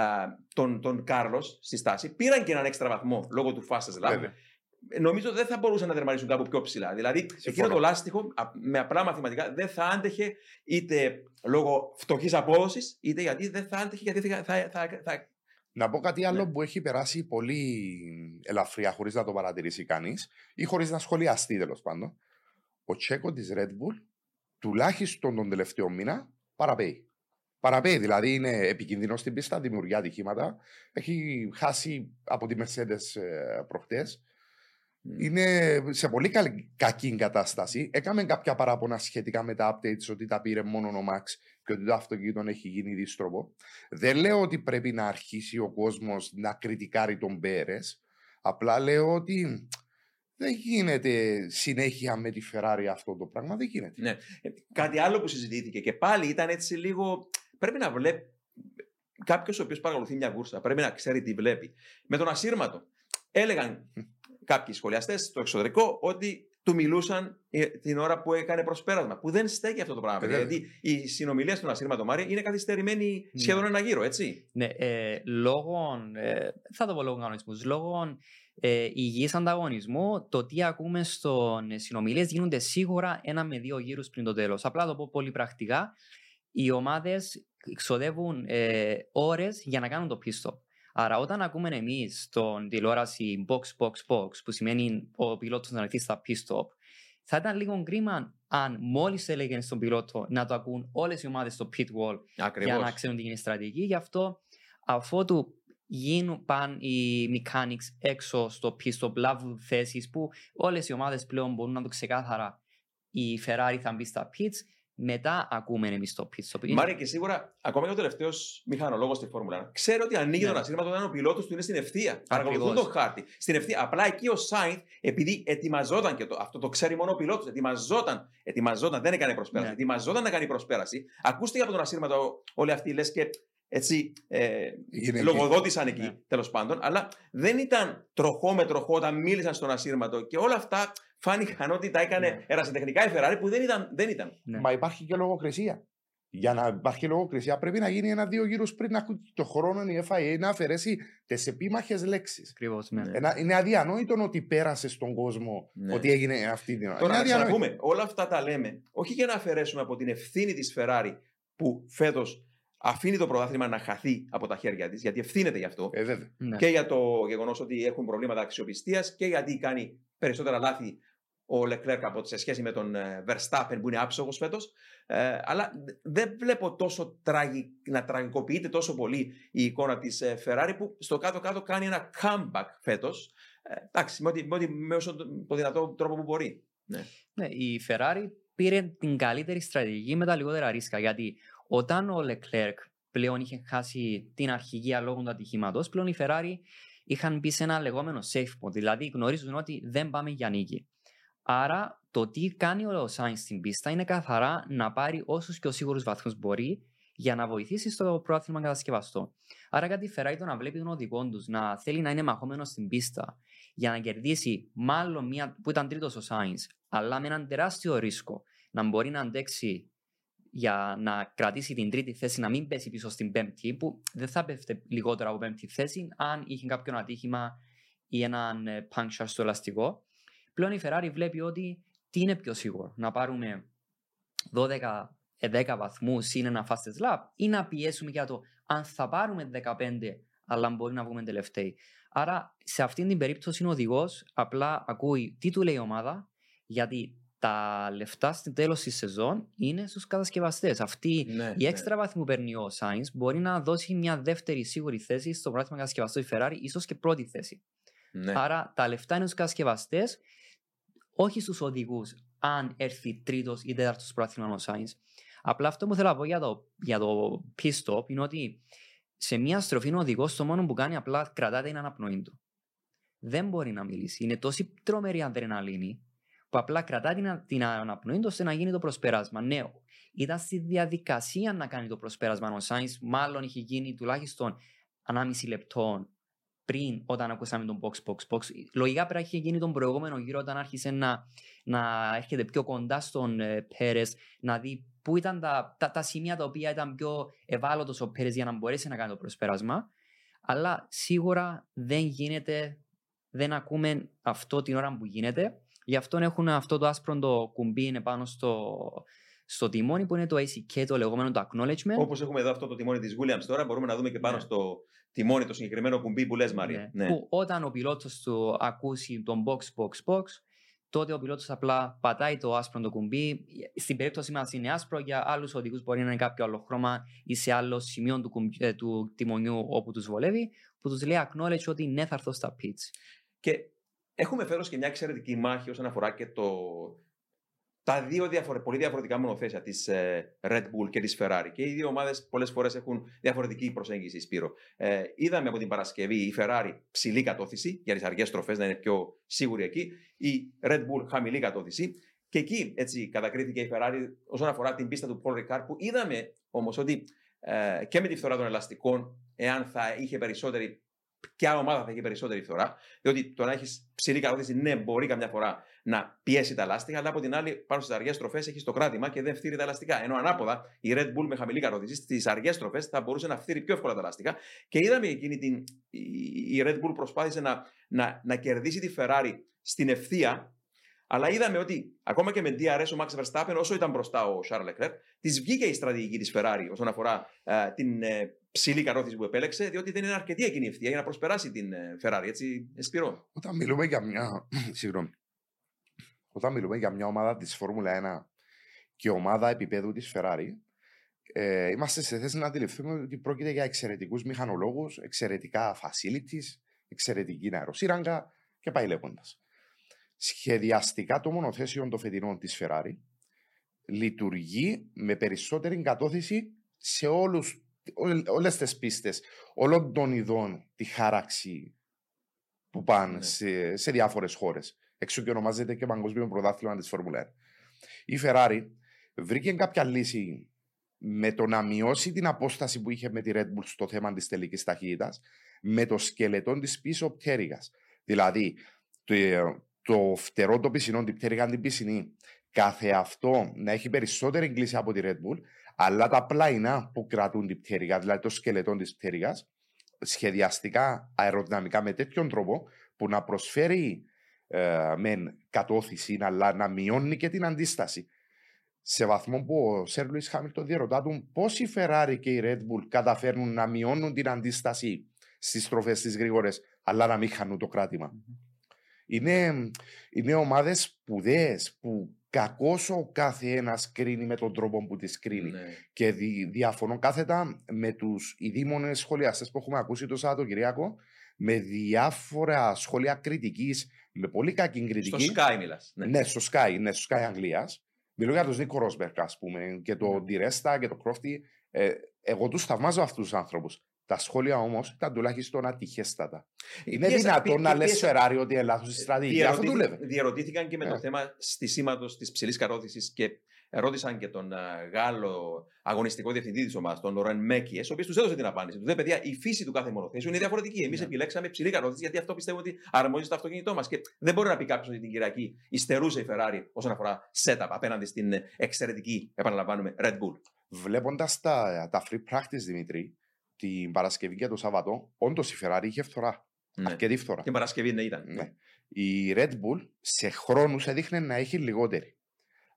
τον, τον Κάρλο στη στάση. Πήραν και έναν έξτρα βαθμό λόγω του fastest lap. Βέβαια. Νομίζω δεν θα μπορούσαν να τερματίσουν κάπου πιο ψηλά. Δηλαδή, εκείνο το λάστιχο α, με απλά μαθηματικά δεν θα άντεχε είτε λόγω φτωχής απόδοσης, είτε γιατί δεν θα άντεχε γιατί θα, θα, θα, θα, Να πω κάτι άλλο Ναι. που έχει περάσει πολύ ελαφριά χωρίς να το παρατηρήσει κανείς ή χωρίς να σχολιαστεί τέλος πάντων. Ο Τσέκο της Red Bull τουλάχιστον τον τελευταίο μήνα παραπέει. Παραπέει, δηλαδή είναι επικίνδυνος στην πίστα, δημιουργεί ατυχήματα. Έχει χάσει από τη Mercedes ε, προχτές. Είναι σε πολύ καλή, κακή κατάσταση. Έκαμε κάποια παράπονα σχετικά με τα updates ότι τα πήρε μόνο ο Max και ότι το αυτοκίνητο έχει γίνει δίστροπο. Δεν λέω ότι πρέπει να αρχίσει ο κόσμος να κριτικάρει τον Πέρες. Απλά λέω ότι δεν γίνεται συνέχεια με τη Ferrari αυτό το πράγμα. Δεν γίνεται. Ναι. Ε, Κάτι άλλο που συζητήθηκε και πάλι ήταν έτσι λίγο. Πρέπει να βλέπει. Κάποιος ο οποίος παρακολουθεί μια κούρσα πρέπει να ξέρει τι βλέπει. Με τον ασύρματο. Έλεγαν κάποιοι σχολιαστές στο εξωτερικό ότι του μιλούσαν ε, την ώρα που έκανε προσπέρασμα. Που δεν στέκει αυτό το πράγμα. Ε, βέβαια. γιατί η συνομιλία στον ασύρματο Μάρια είναι καθυστερημένη Ναι. σχεδόν ένα γύρο, έτσι. Ναι, ε, λόγω, ε, θα το πω λόγω κανονισμούς, λόγω ε, υγιής ανταγωνισμού, το τι ακούμε στον συνομιλίες γίνονται σίγουρα ένα με δύο γύρους πριν το τέλος. Απλά το πω πολύ πρακτικά. Οι ομάδες ξοδεύουν ε, ώρες για να κάνουν το pit stop. Άρα, όταν ακούμε εμείς στον τηλεόραση box, box, box, που σημαίνει ο πιλότος να έρθει στα pit stop, θα ήταν λίγο κρίμα αν μόλις έλεγε στον πιλότο να το ακούν όλες οι ομάδες στο pit wall για Ακριβώς. να ξέρουν τι γίνει η στρατηγική. Γι' αυτό, αφότου γίνουν παν οι mechanics έξω στο pit stop, λάβουν θέσεις που όλες οι ομάδες πλέον μπορούν να το ξεκάθαρα η Ferrari θα μπει στα pits, μετά ακούμε εμείς το pit stop. Είναι- Μάρια και σίγουρα, ακόμα και ο τελευταίος μηχανολόγος στη Φόρμουλα 1, ξέρει ότι ανοίγει Ναι. τον ασύρματο όταν ο πιλότος του είναι στην ευθεία. Παρακολουθούν Ακριβώς. τον χάρτη. Στην ευθεία. Απλά εκεί ο Σάινθ, επειδή ετοιμαζόταν και το, αυτό το ξέρει μόνο ο πιλότος, ετοιμαζόταν, ετοιμαζόταν, δεν έκανε προσπέραση. Ναι. Ετοιμαζόταν να κάνει προσπέραση. Ακούστηκε από τον ασύρματο όλοι αυτοί λες και έτσι ε, Είναι λογοδότησαν εκεί Ναι. τέλος πάντων, αλλά δεν ήταν τροχό με τροχό όταν μίλησαν στον ασύρματο και όλα αυτά φάνηκαν ότι τα έκανε Ναι. ερασιτεχνικά η Ferrari που δεν ήταν. Δεν ήταν. Ναι. Μα υπάρχει και λογοκρισία. Για να υπάρχει λογοκρισία πρέπει να γίνει ένα-δύο γύρους πριν να ακούει το χρόνο η FIA να αφαιρέσει τις επίμαχες λέξεις. Ακριβώς, ναι. Είναι αδιανόητο ότι πέρασε στον κόσμο Ναι. ότι έγινε αυτή την ώρα. Τώρα Είναι να αδιανόητο. ξαναπούμε, όλα αυτά τα λέμε όχι για να αφαιρέσουμε από την ευθύνη της Ferrari που φέτος αφήνει το πρωτάθλημα να χαθεί από τα χέρια της, γιατί ευθύνεται γι' αυτό. Ε, βέβαια. Ναι. Και για το γεγονός ότι έχουν προβλήματα αξιοπιστίας και γιατί κάνει περισσότερα λάθη ο Leclerc από σε σχέση με τον ε, Verstappen που είναι άψογος φέτος. Ε, αλλά δεν βλέπω τόσο τραγι, να τραγικοποιείται τόσο πολύ η εικόνα της Ferrari που στο κάτω-κάτω κάνει ένα comeback φέτος. Ε, εντάξει, με, ό,τι, με, ό,τι, με όσο το, το δυνατό τρόπο που μπορεί. Ναι. Ναι, η Ferrari πήρε την καλύτερη στρατηγική με τα λιγότερα ρίσκα. Γιατί όταν ο Leclerc πλέον είχε χάσει την αρχηγία λόγω του ατυχήματος, πλέον η Ferrari είχαν μπει σε ένα λεγόμενο safe mode. Δηλαδή γνωρίζουν ότι δεν πάμε για νίκη. Άρα το τι κάνει ο Sainz στην πίστα είναι καθαρά να πάρει όσους πιο σίγουρους βαθμούς μπορεί για να βοηθήσει στο πρόθυμα κατασκευαστό. Άρα κάτι η Ferrari το να βλέπει τον οδηγό τους να θέλει να είναι μαχόμενος στην πίστα για να κερδίσει μάλλον μία που ήταν τρίτος ο Sainz, αλλά με έναν τεράστιο ρίσκο να μπορεί να αντέξει για να κρατήσει την τρίτη θέση, να μην πέσει πίσω στην πέμπτη, που δεν θα πέφτει λιγότερο από πέμπτη θέση, αν είχε κάποιο ατύχημα ή έναν ε, puncture στο ελαστικό. Πλέον η Ferrari βλέπει ότι τι είναι πιο σίγουρο, να πάρουμε 12 10 βαθμούς είναι ένα fastest lap ή να πιέσουμε για το αν θα πάρουμε 15 αλλά μπορεί να βγούμε τελευταίοι. Άρα σε αυτήν την περίπτωση ο οδηγός απλά ακούει τι του λέει η ομάδα γιατί τα λεφτά στην τέλος της σεζόν είναι στους κατασκευαστές. Αυτή Ναι, η έξτρα βαθμού που παίρνει ο Sainz μπορεί να δώσει μια δεύτερη σίγουρη θέση στο πράγμα κατασκευαστό η Ferrari, ίσως και πρώτη θέση. ναι. Άρα τα λεφτά είναι στους κατασκευαστές, όχι στους οδηγούς, αν έρθει τρίτος ή τέταρτος πρόθυμα ο Sainz. Απλά αυτό που θέλω να πω για το, για το pit stop είναι ότι σε μια στροφή ο οδηγός το μόνο που κάνει απλά κρατάται την αναπνοή του. Δεν μπορεί να μιλήσει. Είναι τόση τρομερή αδρεναλίνη που απλά κρατά την, την αναπνοή του ώστε να γίνει το προσπέρασμα. Ναι, ήταν στη διαδικασία να κάνει το προσπέρασμα ο Σάινς, μάλλον είχε γίνει τουλάχιστον 1,5 λεπτό πριν όταν ακούσαμε τον box, box, box. Λογικά πρέπει να είχε γίνει τον προηγούμενο γύρο όταν άρχισε να, να έρχεται πιο κοντά στον ε, Πέρες, να δει πού ήταν τα, τα, τα σημεία τα οποία ήταν πιο ευάλωτος ο Πέρες για να μπορέσει να κάνει το προσπέρασμα. Αλλά σίγουρα δεν γίνεται, δεν ακούμε αυτό την ώρα που γίνεται. Γι' αυτό έχουν αυτό το άσπρο το κουμπί είναι πάνω στο, στο τιμόνι που είναι το ACK, το λεγόμενο το acknowledgement. Όπως έχουμε εδώ αυτό το τιμόνι της Williams τώρα, μπορούμε να δούμε και πάνω Ναι. στο τιμόνι το συγκεκριμένο κουμπί που λες, Μαρία. Ναι. Που όταν ο πιλότος του ακούσει τον box, box, box, τότε ο πιλότος απλά πατάει το άσπρο το κουμπί. Στην περίπτωση μας είναι άσπρο, για άλλους οδηγούς μπορεί να είναι κάποιο άλλο χρώμα ή σε άλλο σημείο του, κουμπι- ε, του τιμονιού όπου τους βολεύει, που τους λέει acknowledge ότι ναι θα έρθω στα pits. Και έχουμε φέρος και μια εξαιρετική μάχη όσον αφορά και το... τα δύο διαφορε... πολύ διαφορετικά μονοθέσια της Red Bull και της Ferrari. Και οι δύο ομάδες πολλές φορές έχουν διαφορετική προσέγγιση, Σπύρο. Ε, είδαμε από την Παρασκευή η Ferrari ψηλή κατώθηση για τις αργές στροφές να είναι πιο σίγουρη εκεί. Η Red Bull χαμηλή κατώθηση. Και εκεί έτσι κατακρίθηκε η Ferrari όσον αφορά την πίστα του Paul Ricard που είδαμε όμως ότι ε, και με τη φθορά των ελαστικών, εάν θα είχε περισσότερη ποια ομάδα θα έχει περισσότερη φθορά. Διότι το να έχεις ψηλή κατώθηση, ναι, μπορεί καμιά φορά να πιέσει τα λάστιχα, αλλά από την άλλη, πάνω στις αργές στροφές έχεις το κράτημα και δεν φτύρει τα λαστικά. Ενώ ανάποδα, η Red Bull με χαμηλή κατώθηση στις αργές στροφές θα μπορούσε να φτύρει πιο εύκολα τα λάστιχα. Και είδαμε εκείνη την. η- Η Red Bull προσπάθησε να, να, να κερδίσει τη Ferrari στην ευθεία, αλλά είδαμε ότι ακόμα και με DRS ο Max Verstappen, όσο ήταν μπροστά ο Charles Leclerc, της βγήκε η στρατηγική της Ferrari όσον αφορά ε, την ε, ψηλή κατώθηση που επέλεξε, διότι δεν είναι αρκετή εκείνη η ευθεία για να προσπεράσει την ε, Ferrari. Έτσι, Εσπυρό. Όταν μιλούμε για μια. Συγγνώμη. Όταν μιλούμε για μια ομάδα της Φόρμουλα 1 και ομάδα επίπεδου της Ferrari, ε, είμαστε σε θέση να αντιληφθούμε ότι πρόκειται για εξαιρετικούς μηχανολόγους, εξαιρετικά facilities, εξαιρετική αεροσύραγγα και πάει λέγοντας. Σχεδιαστικά το μονοθέσιο των φετινών της Ferrari λειτουργεί με περισσότερη κατώθηση σε όλους, όλε- όλες τις πίστες, όλων των ειδών τη χάραξη που πάνε Ναι. σε, σε διάφορες χώρες. Έξω και ονομάζεται και Παγκόσμιο Πρωτάθλημα της Φόρμουλα 1. Η Ferrari βρήκε κάποια λύση με το να μειώσει την απόσταση που είχε με τη Red Bull στο θέμα της τελικής ταχύτητας με το σκελετό της πίσω πτέρυγας. Δηλαδή, το, το φτερό το πισινό, την πτέρυγα την πισινή, κάθε αυτό να έχει περισσότερη εγκλήση από τη Red Bull, αλλά τα πλαϊνά που κρατούν την πτέρυγα, δηλαδή το σκελετό της πτέρυγας, σχεδιαστικά αεροδυναμικά με τέτοιον τρόπο που να προσφέρει ε, μεν κατώθηση, αλλά να μειώνει και την αντίσταση. Σε βαθμό που ο Σερ Λουίς Χάμιλτον διερωτά του πώς η Ferrari και η Red Bull καταφέρνουν να μειώνουν την αντίσταση στις στροφές τις γρήγορες, αλλά να μην χάνουν το κρατημα Είναι, είναι ομάδες σπουδαίες που κακώ ο κάθε ένας κρίνει με τον τρόπο που τη κρίνει. Ναι. Και δι, διαφωνώ κάθετα με τους ειδήμονε σχολιαστές που έχουμε ακούσει το Σαββατοκυριακό, με διάφορα σχόλια κριτικής, με πολύ κακή Στο κριτική. Sky μιλάς. Ναι. ναι, στο Sky, ναι, στο Sky Αγγλίας. Μιλώ για τον Νίκο Ρόσμπερκ, ας πούμε, και τον Ναι. Ντιρέστα και τον Κρόφτη. Ε, εγώ τους θαυμάζω αυτούς τους άνθρωπου. Τα σχόλια όμως ήταν τουλάχιστον ατυχέστατα. Είναι Πίεσα- δυνατόν πί- να λες πίεσα- Φεράρι ότι είναι λάθο η στρατηγική. Αυτό Διερωτήθη- δούλευε. Διερωτήθηκαν και με το Ε. θέμα στισήματος της ψηλής καρόθησης και ρώτησαν και τον α, Γάλλο αγωνιστικό διευθυντή της ομάδας, τον Λορέν Μέκιες, ο οποίος τους έδωσε την απάντηση. Του λέει: Παιδιά, η φύση του κάθε μονοθέσιου είναι διαφορετική. Εμείς Ναι. επιλέξαμε ψηλή καρόθηση γιατί αυτό πιστεύω ότι αρμόζει στο αυτοκίνητό μας. Και δεν μπορεί να πει κάποιος ότι την Κυριακή υστερούσε η Ferrari όσον αφορά setup απέναντι στην ε, εξαιρετική, επαναλαμβάνουμε, Red Bull. Βλέποντας τα, τα free practice, Δημήτρη, την Παρασκευή και το Σάββατο, όντως η Ferrari είχε φθορά. Ναι. Αρκετή φθορά. Την Παρασκευή ναι, ήταν. Ναι. Η Red Bull σε χρόνους έδειχνε να έχει λιγότερη.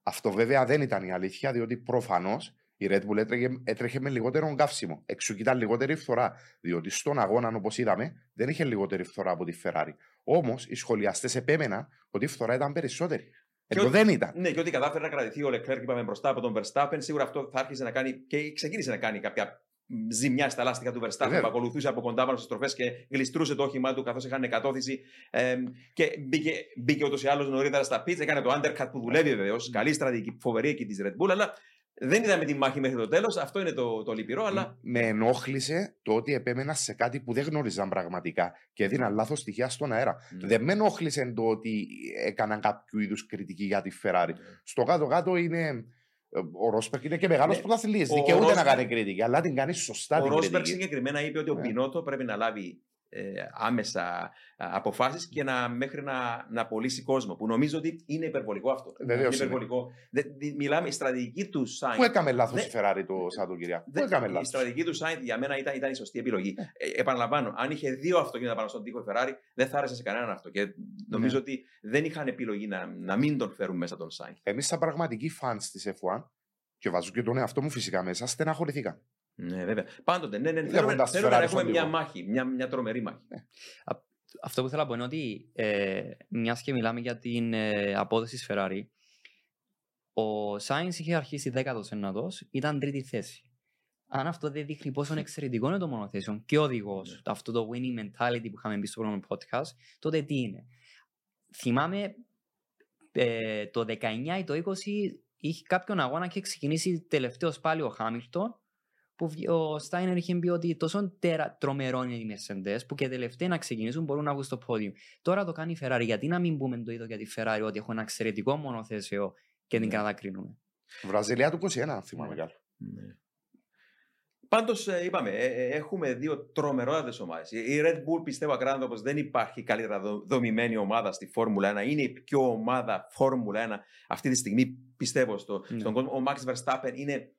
Αυτό βέβαια δεν ήταν η αλήθεια, διότι προφανώς η Red Bull έτρεχε, έτρεχε με λιγότερο καύσιμο. Εξού και ήταν λιγότερη φθορά. Διότι στον αγώνα, όπως είδαμε, δεν είχε λιγότερη φθορά από τη Ferrari. Όμως οι σχολιαστές επέμεναν ότι η φθορά ήταν περισσότερη. Ενώ ότι- δεν ήταν. Ναι, και ότι κατάφερε να κρατηθεί ο Leclerc, είπαμε μπροστά από τον Verstappen, σίγουρα αυτό θα άρχισε να κάνει και ξεκίνησε να κάνει κάποια μ, ζημιά στα λάστιχα του Verstappen βέβαια. που ακολουθούσε από κοντά πάνω στις στροφέ και γλιστρούσε το όχημά του καθώς είχαν κατώθηση. Ε, και μπήκε, μπήκε ούτως ή άλλως νωρίτερα στα πίτσα, έκανε το undercut που δουλεύει βεβαίως. Καλή στρατηγική, φοβερή εκεί της Red Bull, αλλά δεν είδαμε τη μάχη μέχρι το τέλος. Αυτό είναι το, το λυπηρό, αλλά Με ενόχλησε το ότι επέμενα σε κάτι που δεν γνώριζαν πραγματικά και έδιναν λάθος στοιχεία στον αέρα. Ναι. Δεν με ενόχλησε το ότι έκαναν κάποιο είδους κριτική για τη Ferrari. Ναι. Στο κάτω-κάτω είναι. Ε, Ο Ρόσπερκ είναι και μεγάλος Ναι. πρωταθλητής. Ο Δικαιούται να Ρόσμπεργκ- κάνει κριτική, αλλά την κάνει σωστά ο την Ρόσμπεργκ κριτική. συγκεκριμένα είπε ότι ο Ναι. Πινότο πρέπει να λάβει ε, άμεσα αποφάσεις και να, μέχρι να, να πωλήσει κόσμο. Που νομίζω ότι είναι υπερβολικό αυτό. Βεβαίως είναι είναι. υπερβολικό. Δεν- δι- μιλάμε, η στρατηγική του Σάινθ. Πού έκαμε λάθος Δεν- η Ferrari το Σαββατοκύριακο. Πού Δεν- έκαμε η λάθος; στρατηγική του Σάινθ για μένα ήταν, ήταν η σωστή επιλογή. Ναι. Ε, επαναλαμβάνω, αν είχε δύο αυτοκίνητα πάνω στον τοίχο η Ferrari, δεν θα άρεσε σε κανέναν αυτό. Και νομίζω Ναι. ότι δεν είχαν επιλογή να, να μην τον φέρουν μέσα τον Σάινθ. Εμείς, σαν πραγματικοί fans της F1, και βάζω και τον εαυτό μου φυσικά μέσα, στεναχωρηθήκαμε. Ναι, βέβαια. Πάντοτε, ναι, ναι, Βλέποντας θέλουμε, τις θέλουμε να Ferrari έχουμε στον μια τοίχο. μάχη, μια, μια τρομερή μάχη. Αυτό που θέλω να πω είναι ότι ε, μιας και μιλάμε για την ε, απόδοση της Ferrari, ο Sainz είχε αρχίσει 19ο, ήταν τρίτη θέση. Αν αυτό δεν δείχνει πόσο εξαιρετικό είναι το μονοθέσιο και ο οδηγός, Ναι. αυτό το winning mentality που είχαμε μπει στο πρώτο podcast, τότε τι είναι; Θυμάμαι ε, το 19 ή το 20 είχε κάποιον αγώνα και είχε ξεκινήσει τελευταίος πάλι ο Χάμιλτον που βγ- ο Στάινερ είχε πει ότι τόσο τερα, τρομερό είναι οι Mercedes που και τελευταίοι να ξεκινήσουν μπορούν να βγουν στο πόδιο. Τώρα το κάνει η Ferrari. Γιατί να μην πούμε το ίδιο για τη Ferrari ότι έχω ένα εξαιρετικό μονοθέσιο και την Ναι. κατακρίνουμε. Βραζιλία του 21, αν θυμάμαι Ναι. καλά. Ναι. Πάντως, είπαμε, ε, ε, έχουμε δύο τρομερότατες ομάδες. Η Red Bull πιστεύω ακράδαντα πως δεν υπάρχει καλύτερα δο- δομημένη ομάδα στη Φόρμουλα 1. Είναι η πιο ομάδα Φόρμουλα 1 αυτή τη στιγμή, πιστεύω, στο, Ναι. στον κόσμο. Ο Max Verstappen είναι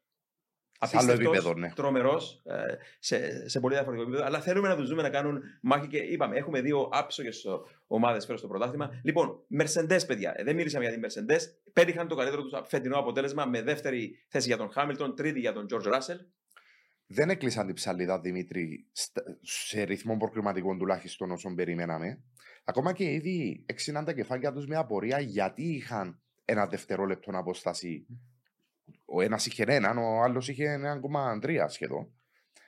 Σε άλλο απίστευτος, επίπεδο, ναι. τρομερός, ε, σε, σε πολύ διαφορετικό επίπεδο. Αλλά θέλουμε να τους δούμε να κάνουν μάχη και είπαμε, έχουμε δύο άψογες ομάδες φέρω στο πρωτάθλημα. Λοιπόν, Mercedes, παιδιά, ε, δεν μίλησαμε για την Mercedes. Πέτυχαν το καλύτερο τους φετινό αποτέλεσμα με δεύτερη θέση για τον Χάμιλτον, τρίτη για τον George Russell. Δεν έκλεισαν την ψαλίδα, Δημήτρη, στα- σε ρυθμό προκριματικών τουλάχιστον όσων περιμέναμε. Ακόμα και ήδη έξυναν τα κεφάλια τους με απορία γιατί είχαν ένα δευτερόλεπτο απόσταση. Ο ένας είχε έναν, ο άλλος είχε 1,3 σχεδόν.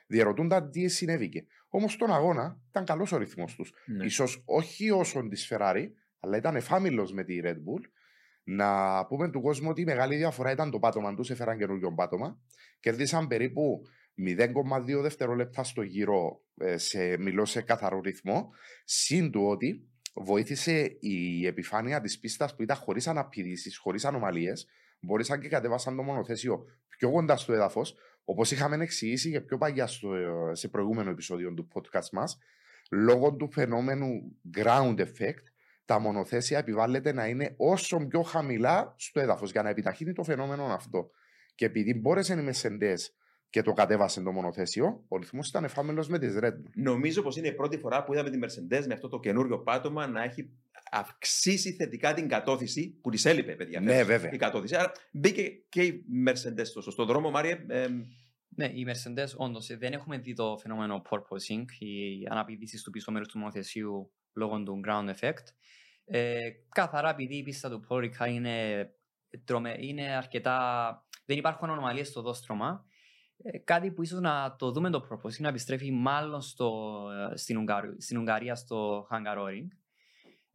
Διερωτούνταν τι συνέβηκε. Όμως στον αγώνα ήταν καλός ο ρυθμός τους. Ναι. Ίσως όχι όσον της Ferrari, αλλά ήταν εφάμιλος με τη Red Bull. Να πούμε του κόσμου ότι η μεγάλη διαφορά ήταν το πάτωμα τους, έφεραν καινούριο πάτωμα. Κέρδισαν περίπου 0,2 δευτερόλεπτα στο γύρο, ε, σε, μιλώ σε καθαρό ρυθμό. Συν του ότι βοήθησε η επιφάνεια της πίστας που ήταν χωρίς αναπηδήσεις, χωρίς ανομαλίες. Μπορούσαν και κατέβασαν το μονοθέσιο πιο κοντά στο έδαφος, όπως είχαμε εξηγήσει και πιο παλιά στο, ε, σε προηγούμενο επεισόδιο του podcast μας. Λόγω του φαινόμενου ground effect, τα μονοθέσια επιβάλλεται να είναι όσο πιο χαμηλά στο έδαφος για να επιταχύνει το φαινόμενο αυτό. Και επειδή μπόρεσε η Mercedes και το κατέβασε το μονοθέσιο, ο ρυθμός ήταν εφάμελος με τη Red Bull. Νομίζω πως είναι η πρώτη φορά που είδαμε τη Mercedes με αυτό το καινούριο πάτωμα να έχει αυξήσει θετικά την κατώθηση που της έλειπε, παιδιά. Ναι, φέτος, βέβαια. Η κατώθηση. Άρα μπήκε και η Mercedes στο σωστό δρόμο, Μάριε. Ε, Ναι, οι Mercedes όντως δεν έχουμε δει το φαινόμενο porpoising, η αναπηδήση του πίσω μέρους του μονοθεσίου λόγω του ground effect. Ε, καθαρά επειδή η πίστα του Πόρικα είναι τρομε, είναι αρκετά... Δεν υπάρχουν ανομαλίες στο δόστρωμα. Ε, κάτι που ίσως να το δούμε το propose είναι να επιστρέφει μάλλον στο, ε, στην, Ουγγαρία, στην Ουγγαρία στο Hungaroring.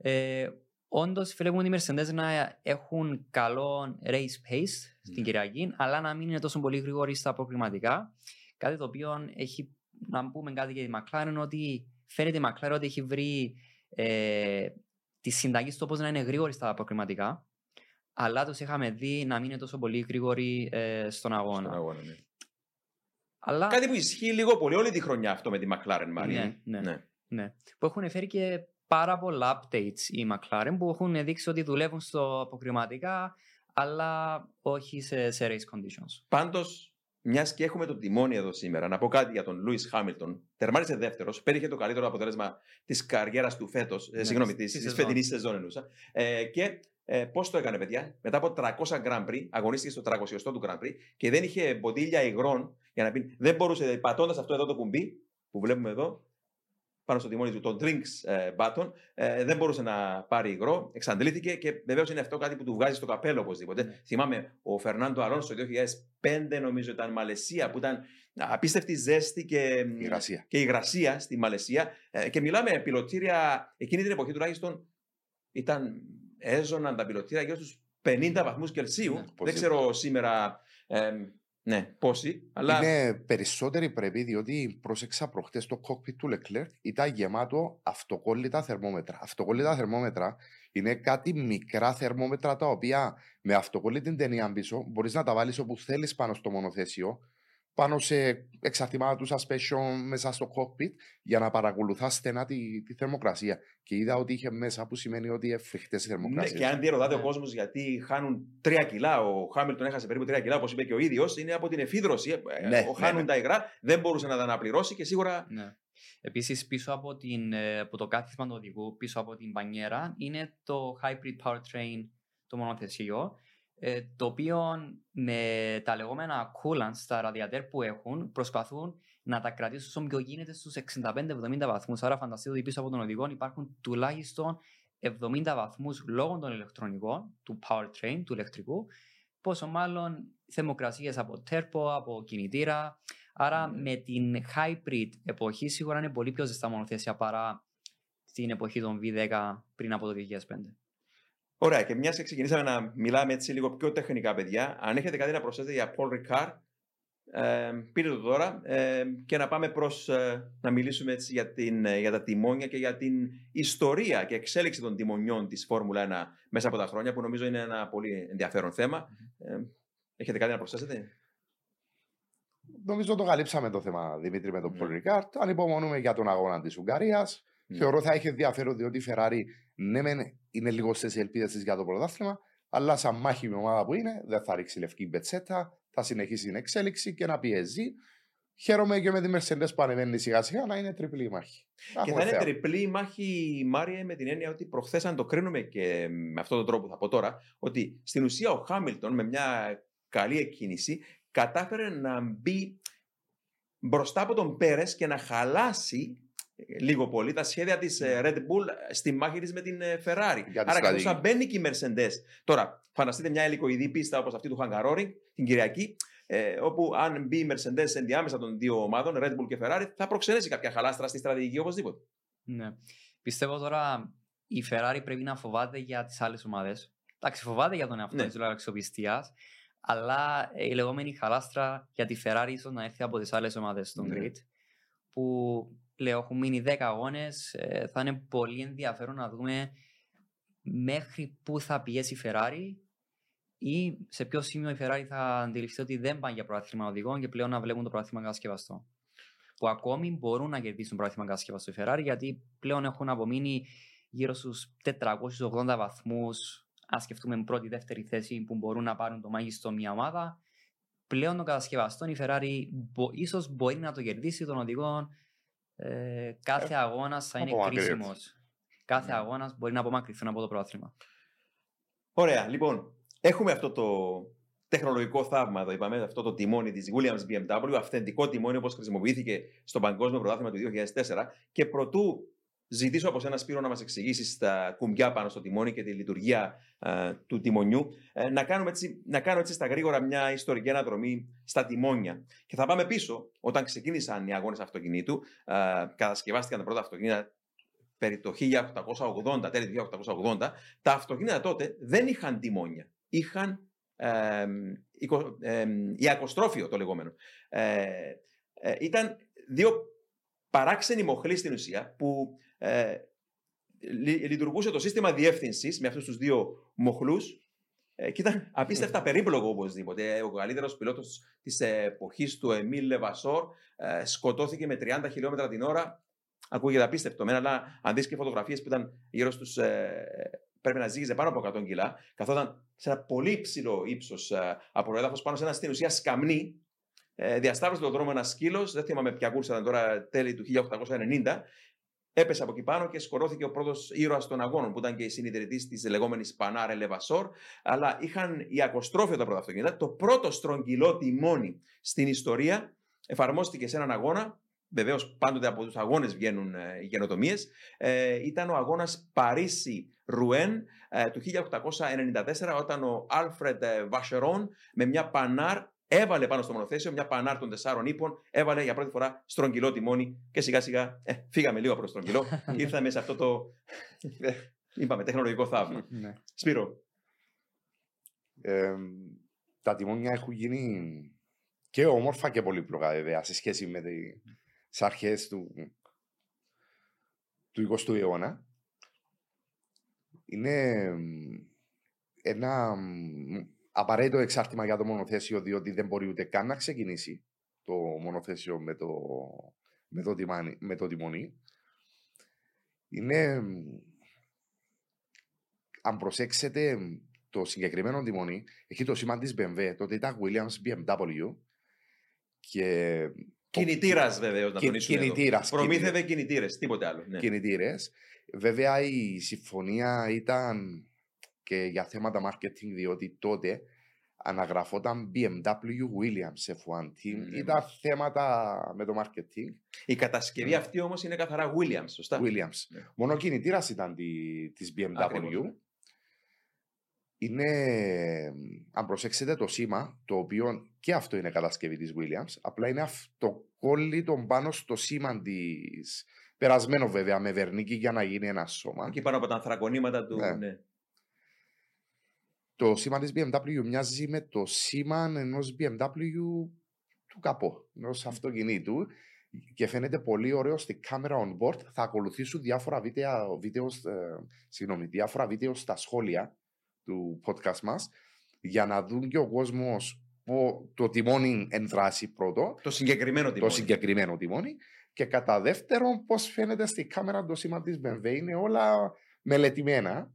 Ε, όντως βλέπουμε ότι οι Mercedes να έχουν καλό race pace στην Ναι. Κυριακή, αλλά να μην είναι τόσο πολύ γρήγοροι στα προκριματικά. Κάτι το οποίο έχει, να πούμε κάτι για τη McLaren, ότι φαίνεται η McLaren ότι έχει βρει ε, τη συνταγή στο πώς να είναι γρήγοροι στα προκριματικά, αλλά τους είχαμε δει να μην είναι τόσο πολύ γρήγοροι ε, στον αγώνα. Στον αγώνα, ναι. Αλλά, Κάτι που ισχύει λίγο πολύ όλη τη χρονιά αυτό με τη McLaren, Μάρια. Ναι, ναι. ναι, που έχουν φέρει και πάρα πολλά updates οι McLaren που έχουν δείξει ότι δουλεύουν στο αποκριματικά, αλλά όχι σε, σε race conditions. Πάντως, μιας και έχουμε το τιμόνι εδώ σήμερα, να πω κάτι για τον Λούι Χάμιλτον. Τερμάρισε δεύτερος, πέτυχε το καλύτερο αποτέλεσμα της καριέρας του φέτος, Ναι, συγγνώμη, στη της σεζόν. φετινής σεζόν εννοούσα. Ε, και ε, πώς το έκανε, παιδιά, μετά από 300 Grand Prix, αγωνίστηκε στο 300 του Grand Prix και δεν είχε μποτήλια υγρών για να πει. Δεν μπορούσε, πατώντας αυτό εδώ το κουμπί που βλέπουμε εδώ, πάνω στο τιμόνι του, το drinks ε, button, ε, δεν μπορούσε να πάρει υγρό, εξαντλήθηκε και βεβαίως είναι αυτό κάτι που του βγάζει στο καπέλο οπωσδήποτε. Ναι. Θυμάμαι ο Φερνάντο Αλόνσο το 2005, νομίζω ήταν Μαλαισία, που ήταν απίστευτη ζέστη και Υγρασία. και υγρασία στη Μαλαισία. Ε, και μιλάμε πιλωτήρια, εκείνη την εποχή τουλάχιστον ήταν, έζωναν τα πιλωτήρια γύρω στους 50 βαθμούς Κελσίου. Ναι, Δεν πόσοι. ξέρω σήμερα ε, ναι, πόσοι, αλλά Είναι περισσότεροι πρέπει, διότι πρόσεξα προχτές το cockpit του Leclerc ήταν γεμάτο αυτοκόλλητα θερμόμετρα. Αυτοκόλλητα θερμόμετρα είναι κάτι μικρά θερμόμετρα τα οποία με αυτοκόλλητη ταινία πίσω μπορείς να τα βάλεις όπου θέλεις πάνω στο μονοθέσιο, πάνω σε εξαρτημάτα του suspension μέσα στο cockpit για να παρακολουθά στενά τη, τη θερμοκρασία. Και είδα ότι είχε μέσα που σημαίνει ότι εφικτέ οι ναι, θερμοκρασίες. και αν διερωτάται ο Ναι. κόσμος γιατί χάνουν 3 κιλά, ο Χάμιλτον έχασε περίπου 3 κιλά, όπως είπε και ο ίδιος, είναι από την εφίδρωση. Ε, Ναι, ο ναι, χάνουν ναι. τα υγρά, δεν μπορούσε να τα αναπληρώσει και σίγουρα. Ναι. Επίσης πίσω από, την, ε, από το κάθισμα του οδηγού, πίσω από την πανιέρα, είναι το hybrid powertrain το μονοθεσίο, ε, το οποίο με τα λεγόμενα coolants, τα ραδιατέρ που έχουν, προσπαθούν να τα κρατήσουν όσο πιο γίνεται στους 65-70 βαθμούς. Άρα φανταστείτε ότι πίσω από τον οδηγό υπάρχουν τουλάχιστον 70 βαθμούς λόγω των ηλεκτρονικών, του powertrain, του ηλεκτρικού, πόσο μάλλον θερμοκρασίες από τέρπο, από κινητήρα. Άρα Ναι. με την hybrid εποχή σίγουρα είναι πολύ πιο ζεστά μονοθέσια παρά στην εποχή των V10 πριν από το 2005. Ωραία, και μιας και ξεκινήσαμε να μιλάμε έτσι λίγο πιο τεχνικά, παιδιά, αν έχετε κάτι να προσθέσετε για Paul Ricard, ε, πείτε το τώρα ε, και να πάμε προς ε, να μιλήσουμε έτσι για, την, ε, για τα τιμόνια και για την ιστορία και εξέλιξη των τιμονιών της Φόρμουλα 1 μέσα από τα χρόνια που νομίζω είναι ένα πολύ ενδιαφέρον θέμα. Ε, έχετε κάτι να προσθέσετε; Νομίζω το καλύψαμε το θέμα, Δημήτρη, με τον Ναι. Πολ Ρικάρτ. Ανυπομονούμε για τον αγώνα της Ουγγαρίας. Ναι. Θεωρώ θα έχει ενδιαφέρον διότι η Ferrari ναι, μεν είναι λίγο στις ελπίδες της για το πρωτάθλημα, αλλά σαν μάχημη ομάδα που είναι, δεν θα ρίξει λευκή μπετσέτα, θα συνεχίσει την εξέλιξη και να πιέζει. Χαίρομαι και με τη Mercedes που ανεβαίνει σιγά σιγά να είναι τριπλή η μάχη. Και Έχουμε θα είναι θέα. τριπλή η μάχη, Μάρια, με την έννοια ότι προχθές, αν το κρίνουμε και με αυτόν τον τρόπο που θα πω τώρα, ότι στην ουσία ο Χάμιλτον με μια καλή εκκίνηση κατάφερε να μπει μπροστά από τον Πέρες και να χαλάσει ε, λίγο πολύ τα σχέδια της ε, Red Bull στη μάχη της με την ε, Ferrari. Για τη Άρα καθώς στρατηγική. θα μπαίνει και η Mercedes. Τώρα, φανταστείτε μια ελικοειδή πίστα όπως αυτή του Hungaroring την Κυριακή, ε, όπου αν μπει η Mercedes ενδιάμεσα των δύο ομάδων, Red Bull και Ferrari, θα προξενέσει κάποια χαλάστρα στη στρατηγική οπωσδήποτε. Ναι. Πιστεύω τώρα η Ferrari πρέπει να φοβάται για τις άλλες ομάδες. Εντάξει, φοβάται για τον εαυτό Ναι. της λόγω αξιοπιστίας, αλλά ε, η λεγόμενη χαλάστρα για τη Ferrari ίσως να έρθει από τις άλλες ομάδες στον Ναι. grid, που λέω έχουν μείνει 10 αγώνες, ε, θα είναι πολύ ενδιαφέρον να δούμε μέχρι πού θα πιέσει η Ferrari ή σε ποιο σημείο η Ferrari θα αντιληφθεί ότι δεν πάνε για πρωτάθλημα οδηγών και πλέον να βλέπουν το πρωτάθλημα κατασκευαστό. Που ακόμη μπορούν να κερδίσουν πρωτάθλημα κατασκευαστό η Ferrari γιατί πλέον έχουν απομείνει γύρω στους 480 βαθμούς αν σκεφτούμε πρώτη, δεύτερη θέση που μπορούν να πάρουν το μάγιστο μια ομάδα. Πλέον των κατασκευαστών η Ferrari μπο, ίσως μπορεί να το κερδίσει των οδηγών. Ε, κάθε Ε, αγώνας θα είναι απομακρύνεται. κρίσιμος. Κάθε Ναι. αγώνας μπορεί να απομακρυνθούν από το πρωτάθλημα. Ωραία, λοιπόν, έχουμε αυτό το τεχνολογικό θαύμα, εδώ είπαμε, αυτό το τιμόνι της Williams BMW, αυθεντικό τιμόνι όπως χρησιμοποιήθηκε στο Παγκόσμιο Πρωτάθλημα του 2004 και προτού ζητήσω από σένα Σπύρο να μας εξηγήσεις τα κουμπιά πάνω στο τιμόνι και τη λειτουργία ε, του τιμονιού. Ε, να, κάνουμε έτσι, να κάνω έτσι στα γρήγορα μια ιστορική αναδρομή στα τιμόνια. Και θα πάμε πίσω όταν ξεκίνησαν οι αγώνες αυτοκινήτου. Ε, κατασκευάστηκαν τα πρώτα αυτοκίνητα περί το 1880, τέλη του 1880. Τα αυτοκίνητα τότε δεν είχαν τιμόνια. Είχαν ε, η ακοστρόφιο το λεγόμενο. Ε, ε, ήταν δύο παράξενοι μοχλοί στην ουσία που ε, λειτουργούσε το σύστημα διεύθυνσης με αυτούς τους δύο μοχλούς ε, και ήταν απίστευτα περίπλοκο οπωσδήποτε. Ο καλύτερος πιλότος της εποχής του Εμίλ Λεβασόρ ε, σκοτώθηκε με 30 χιλιόμετρα την ώρα. Ακούγεται απίστευτο μένα, αλλά αν δεις και φωτογραφίες που ήταν γύρω στους. Ε, πρέπει να ζήγιζε πάνω από 100 κιλά, καθόταν σε ένα πολύ ψηλό ύψος ε, από έδαφος πάνω σε ένα στην ουσία σκαμνί. Ε, διασταύρωσε τον δρόμο ένας σκύλος, δεν θυμάμαι ποια κούρσα ήταν τώρα, τέλη του 1890, Έπεσε από εκεί πάνω και σκορώθηκε ο πρώτος ήρωας των αγώνων, που ήταν και η συνειδητής της λεγόμενης Πανάρε Λεβασόρ. Αλλά είχαν οι ακοστρόφια τα πρώτα αυτοκίνητα. Το πρώτο στρογγυλό τιμόνι στην ιστορία εφαρμόστηκε σε έναν αγώνα. Βεβαίως, πάντοτε από τους αγώνες βγαίνουν ε, οι καινοτομίες. Ε, ήταν ο αγώνας Παρίσι-Ρουέν ε, του 1894, όταν ο Άλφρεντ Βασερόν με μια Πανάρ έβαλε πάνω στο μονοθέσιο μια πανάρ των τεσσάρων ύπων, έβαλε για πρώτη φορά στρογγυλό τιμόνι και σιγά σιγά ε, φύγαμε λίγο από το στρογγυλό και ήρθαμε σε αυτό το. Ε, είπαμε, τεχνολογικό θαύμα. Ναι. Σπύρο. Ε, τα τιμόνια έχουν γίνει και όμορφα και πολύπλοκα βέβαια σε σχέση με τι αρχές του, του 20ου αιώνα. Είναι ένα απαραίτητο εξάρτημα για το μονοθέσιο, διότι δεν μπορεί ούτε καν να ξεκινήσει το μονοθέσιο με το, με το, τιμάνι, με το τιμονί. Είναι, αν προσέξετε, το συγκεκριμένο τιμονί έχει το σήμα της BMW, τότε ήταν Williams BMW και Κινητήρας βεβαίω, να τονίσουμε. Κινητήρας. Προμήθευε κινητήρες, τίποτε άλλο. Ναι. Κινητήρες. Βέβαια η συμφωνία ήταν και για θέματα marketing, διότι τότε αναγραφόταν BMW Williams F1 Team. Mm. Ήταν θέματα με το marketing. Η κατασκευή mm. αυτή όμως είναι καθαρά Williams, σωστά; Williams. Ναι. Μόνο κινητήρας ήταν τη BMW. Ακριβώς. Είναι, αν προσέξετε το σήμα, το οποίο και αυτό είναι κατασκευή της Williams, απλά είναι αυτοκόλλητο πάνω στο σήμα της. Περασμένο βέβαια με βερνίκι για να γίνει ένα σώμα. Και πάνω από τα ανθρακονήματα του. Ναι. ναι. Το σήμα της BMW μοιάζει με το σήμα ενός BMW του καπό, ενός αυτοκινήτου και φαίνεται πολύ ωραίο στη κάμερα on board. Θα ακολουθήσουν διάφορα βίντεο, βίντεο, ε, συγγνώμη, διάφορα βίντεο στα σχόλια του podcast μας για να δουν και ο κόσμος το τιμόνι ενδράσει πρώτο. Το συγκεκριμένο τιμόνι. Το συγκεκριμένο τιμόνι. Και κατά δεύτερον, πώς φαίνεται στη κάμερα το σήμα της BMW. Είναι όλα μελετημένα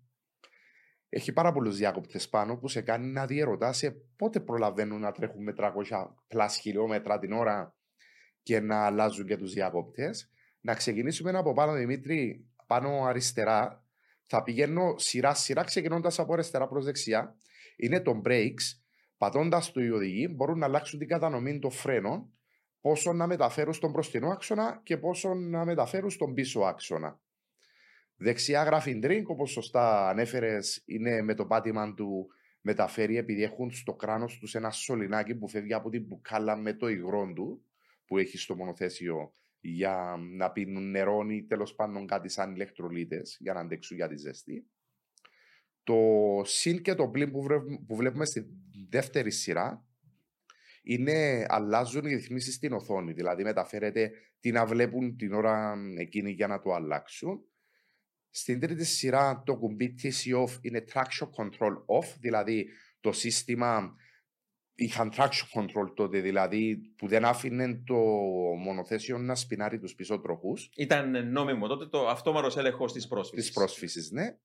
έχει πάρα πολλούς διάκοπτες πάνω που σε κάνει να διαρωτά σε πότε προλαβαίνουν να τρέχουν με 300 πλάς χιλιόμετρα την ώρα και να αλλάζουν και τους διάκοπτε. Να ξεκινήσουμε από πάνω, Δημήτρη, πάνω αριστερά. Θα πηγαίνω σειρά-σειρά ξεκινώντας από αριστερά προς δεξιά. Είναι το brakes. Πατώντας το οι οδηγοί μπορούν να αλλάξουν την κατανομή των φρένων, πόσο να μεταφέρουν στον μπροστινό άξονα και πόσο να μεταφέρουν στον πίσω άξονα. Δεξιά γράφει drink, όπως σωστά ανέφερες, είναι με το πάτημα του μεταφέρει επειδή έχουν στο κράνος τους ένα σωληνάκι που φεύγει από την μπουκάλα με το υγρό του που έχει στο μονοθέσιο για να πίνουν νερό ή τέλος πάντων κάτι σαν ηλεκτρολίτες για να αντέξουν για τη ζέστη. Το συν και το πλήν που βλέπουμε στη δεύτερη σειρά είναι αλλάζουν οι ρυθμίσεις στην οθόνη. Δηλαδή μεταφέρεται τι να βλέπουν την ώρα εκείνη για να το αλλάξουν. Στην τρίτη σειρά το κουμπί TC off είναι traction control off, δηλαδή το σύστημα είχαν traction control τότε, δηλαδή που δεν άφηνε το μονοθέσιο να σπινάρει τους πίσω τροχούς. Ήταν νόμιμο τότε το αυτόμαρος έλεγχος της πρόσφυσης. Της πρόσφυσης, ναι.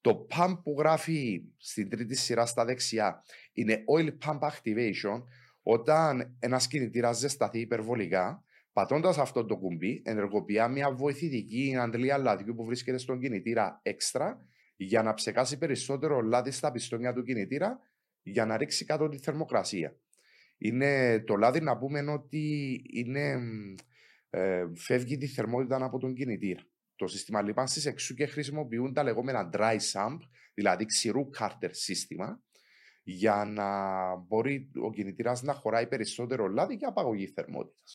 Το pump που γράφει στην τρίτη σειρά στα δεξιά είναι oil pump activation, όταν ένας κινητήρας ζεσταθεί υπερβολικά Πατώντας αυτό το κουμπί, ενεργοποιεί μια βοηθητική αντλία λαδιού που βρίσκεται στον κινητήρα έξτρα για να ψεκάσει περισσότερο λάδι στα πιστόνια του κινητήρα για να ρίξει κάτω τη θερμοκρασία. Είναι το λάδι να πούμε ότι είναι, ε, φεύγει τη θερμότητα από τον κινητήρα. το σύστημα λίπανσης, εξού και χρησιμοποιούν τα λεγόμενα dry sump, δηλαδή ξηρού κάρτερ σύστημα, για να μπορεί ο κινητήρας να χωράει περισσότερο λάδι και απαγωγή θερμότητας.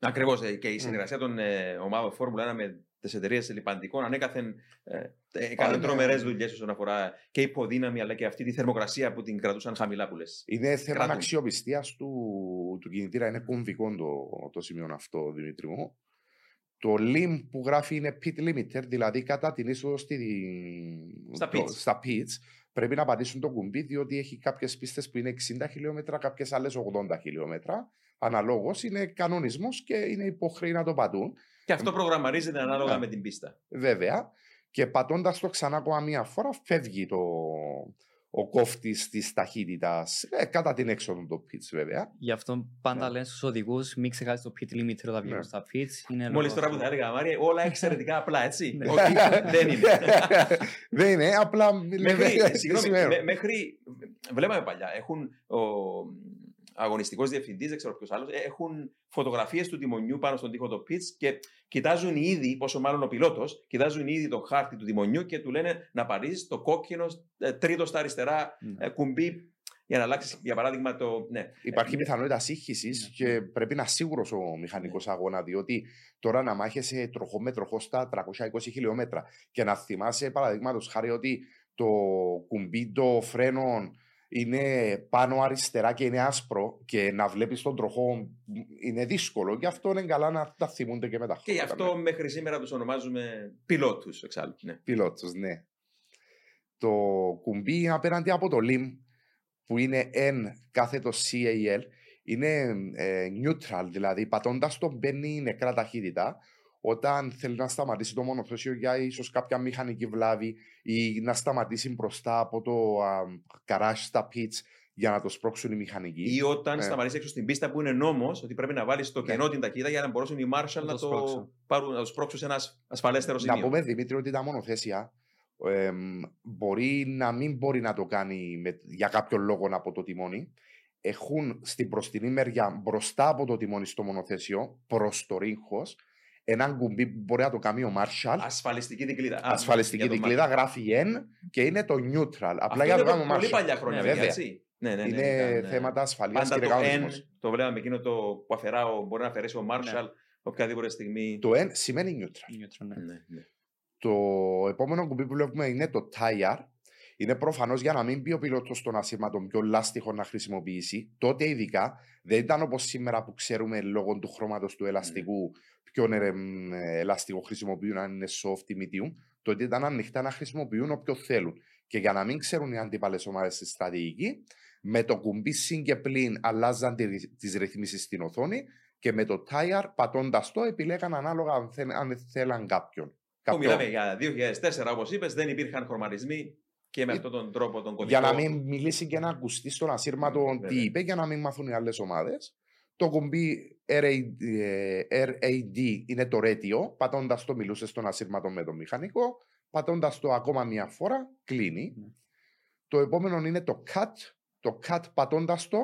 Ακριβώς. Και η συνεργασία των ε, ομάδων Φόρμουλα 1 με τις εταιρείες λιπαντικών ανέκαθεν ε, έκανε ναι. τρομερές δουλειές όσον αφορά και υποδύναμη αλλά και αυτή τη θερμοκρασία που την κρατούσαν χαμηλά που λες. Είναι θέμα Κρατούν. αξιοπιστία του, του κινητήρα. Είναι κομβικό το, το σημείο αυτό, Δημήτρη μου. Το LIM που γράφει είναι pit limiter, δηλαδή κατά την είσοδος στη, Στα το- pits. στα pits, πρέπει να πατήσουν το κουμπί, διότι έχει κάποιες πίστες που είναι 60 χιλιόμετρα, κάποιες άλλες 80 χιλιόμετρα. Αναλόγως είναι κανονισμός και είναι υποχρέοι να το πατούν. Και αυτό προγραμμαρίζεται ανάλογα Ναι. με την πίστα. Βέβαια. Και πατώντας το ξανά ακόμα μία φορά, φεύγει το, ο κόφτης της ταχύτητας κατά την έξοδο του pitch, βέβαια. Γι' αυτό πάντα Ναι. λένε στους οδηγούς μην ξεχάσεις το pit limiter όταν βγαίνουν Ναι. στα pits. Είναι Μόλις λόγω τώρα που θα αυτού. έλεγα, Μάρια, όλα εξαιρετικά απλά, έτσι. Ναι. Όχι, δεν είναι. Δεν είναι, απλά μέχρι, λέμε συγγνώμη, σημαίνω. με- μέχρι, βλέπαμε παλιά, έχουν ο αγωνιστικός διευθυντής, δεν ξέρω ποιος άλλος, έχουν φωτογραφίες του τιμονιού πάνω στον τοίχο του pitch και κοιτάζουν ήδη, πόσο μάλλον ο πιλότος, κοιτάζουν ήδη το χάρτη του τιμονιού και του λένε να παρήσει το κόκκινο ε, τρίτο στα αριστερά Ναι. ε, κουμπί για να αλλάξεις, για παράδειγμα, το. Ναι. Υπάρχει Ε, πιθανότητα σύγχυσης Ναι. και πρέπει να είναι σίγουρος ο μηχανικός αγώνας, διότι τώρα να μάχεσαι τροχό με τροχό στα 320 χιλιόμετρα και να θυμάσαι, παραδείγματος χάρη, ότι το κουμπί των φρένων είναι πάνω αριστερά και είναι άσπρο και να βλέπεις τον τροχό είναι δύσκολο. Γι' αυτό είναι καλά να τα θυμούνται και μετά. Και γι' αυτό μέχρι σήμερα τους ονομάζουμε πιλότους εξάλλου. Ναι. Πιλότους, ναι. Το κουμπί απέναντι από το LIM που είναι N κάθετο CAL είναι ε, neutral, δηλαδή πατώντας το μπαίνει νεκρά ταχύτητα όταν θέλει να σταματήσει το μονοθέσιο για ίσως κάποια μηχανική βλάβη ή να σταματήσει μπροστά από το α, καράζ στα pits για να το σπρώξουν οι μηχανικοί. Ή όταν Ναι. σταματήσει έξω στην πίστα που είναι νόμος ότι πρέπει να βάλεις στο Ναι. κενό την ταχύτητα για να μπορέσουν οι Marshall Να να το το, σπρώξουν. πάρουν, να το σπρώξουν σε ένας ασ- ασφαλέστερο σημείο. Να πούμε Δημήτρη ότι τα μονοθέσια εμ, μπορεί να μην μπορεί να το κάνει με, για κάποιο λόγο από το τιμόνι. Έχουν στην μπροστινή μεριά μπροστά από το τιμόνι στο μονοθέσιο, προς το ρίγχο, έναν κουμπί που μπορεί να το κάνει ο Marshall. Ασφαλιστική δικλίδα. Α, ασφαλιστική για το δικλίδα Marshall. γράφει N και είναι το neutral. Απλά Αυτό για να είναι το από κάνουμε πολύ Marshall. παλιά χρόνια, Ναι, παιδιά, βέβαια. έτσι. Ναι, ναι, ναι, Είναι ήταν, ε, θέματα ασφαλείας Πάντα και το N κανονισμός. το βλέπαμε εκείνο το που αφαιρά, ο- μπορεί να αφαιρέσει ο Marshall Ναι. οποιαδήποτε στιγμή. Το N σημαίνει neutral. Neutral, ναι. Ναι, ναι. Το επόμενο κουμπί που βλέπουμε είναι το tire. Είναι προφανώς για να μην πει ο πιλότος στον ασύρματο πιο λάστιχο να χρησιμοποιήσει. Τότε ειδικά δεν ήταν όπως σήμερα που ξέρουμε λόγω του χρώματος του ελαστικού ποιον ε, μ, ε, ελαστικό χρησιμοποιούν, αν είναι soft ή medium. Τότε ήταν ανοιχτά να χρησιμοποιούν όποιο θέλουν. Και για να μην ξέρουν οι αντίπαλες ομάδες στη στρατηγική, με το κουμπί συν και πλην αλλάζαν τις ρυθμίσεις στην οθόνη και με το tire πατώντας το επιλέγαν ανάλογα αν, θέλ, αν θέλαν κάποιον. Που Κάποιον- μιλάμε για 2004, όπως είπες, δεν υπήρχαν χρωματισμοί και με Ε, αυτόν τον τρόπο τον κωδικό. Για να μην μιλήσει και να ακουστεί στον ασύρματο Ναι, τι βέβαια. είπε, για να μην μάθουν οι άλλες ομάδες. Το κουμπί RAD, ε, RAD είναι το radio. Πατώντας το, μιλούσε στον ασύρματο με τον μηχανικό. Πατώντας το ακόμα μία φορά, κλείνει. Ναι. Το επόμενο είναι το cut. Το cut πατώντας το,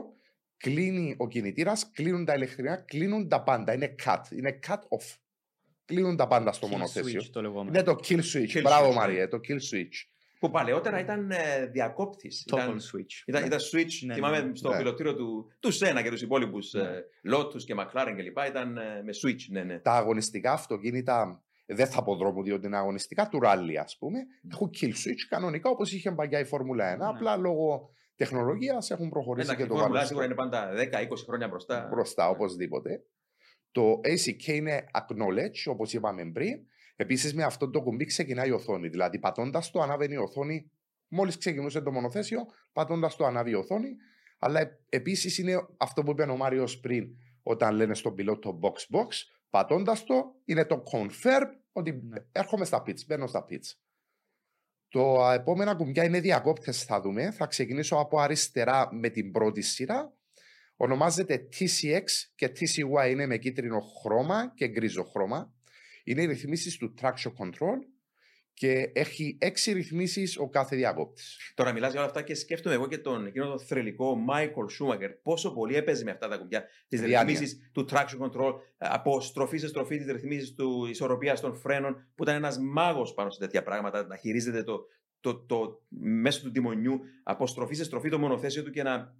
κλείνει ο κινητήρας, κλείνουν τα ηλεκτρικά, κλείνουν τα πάντα. Είναι cut. Είναι cut off. Κλείνουν τα πάντα στο Kill μονοθέσιο. switch το λεγόμενο. Είναι το kill switch. Kill Μπράβο, switch, ναι. Μαρία, το kill switch. Που παλαιότερα ήταν ε, διακόπτης. Toggle Ήταν, switch. ήταν, Ναι. ήταν switch, Ναι, θυμάμαι ναι, στο ναι. πιλωτήριο του, του Σένα και τους υπόλοιπους Ναι. ε, Lotus και McLaren κλπ. Ήταν ε, με switch. Ναι, ναι. τα αγωνιστικά αυτοκίνητα, δεν θα πω δρόμο διότι είναι αγωνιστικά, του ράλι ας πούμε, έχουν kill switch κανονικά όπως είχε παλιά η Φόρμουλα 1. Ναι. Απλά λόγω τεχνολογίας έχουν προχωρήσει Εντάξει, και η το Φόρμουλα βάλουν σίγουρα είναι πάντα 10-20 χρόνια μπροστά. μπροστά οπωσδήποτε. Το ACK είναι acknowledge, όπως είπαμε πριν. Επίσης με αυτό το κουμπί ξεκινάει η οθόνη. Δηλαδή πατώντας το, ανάβαινε η οθόνη. Μόλις ξεκινούσε το μονοθέσιο, πατώντας το, ανάβει η οθόνη. Αλλά επίσης είναι αυτό που είπε ο Μάριος πριν, όταν λένε στον πιλότο box box. Πατώντας το, είναι το confirm ότι Ναι. έρχομαι στα pits, μπαίνω στα pits. Το επόμενα κουμπιά είναι διακόπτες, θα δούμε. Θα ξεκινήσω από αριστερά με την πρώτη σειρά. Ονομάζεται TCX και TCY είναι με κίτρινο χρώμα και γκρίζο χρώμα. Είναι οι ρυθμίσεις του Traction Control και έχει έξι ρυθμίσεις ο κάθε διακόπτη. Τώρα μιλάς για όλα αυτά και σκέφτομαι εγώ και τον εκείνο τον θρελικό Michael Schumacher πόσο πολύ έπαιζε με αυτά τα κουμπιά. Τις Διάνοια. ρυθμίσεις του traction control, από στροφή σε στροφή, τις ρυθμίσεις του ισορροπίας των φρένων, που ήταν ένας μάγος πάνω σε τέτοια πράγματα, να χειρίζεται το, το, το, μέσω του τιμονιού, από στροφή σε στροφή το μονοθέσιο του και να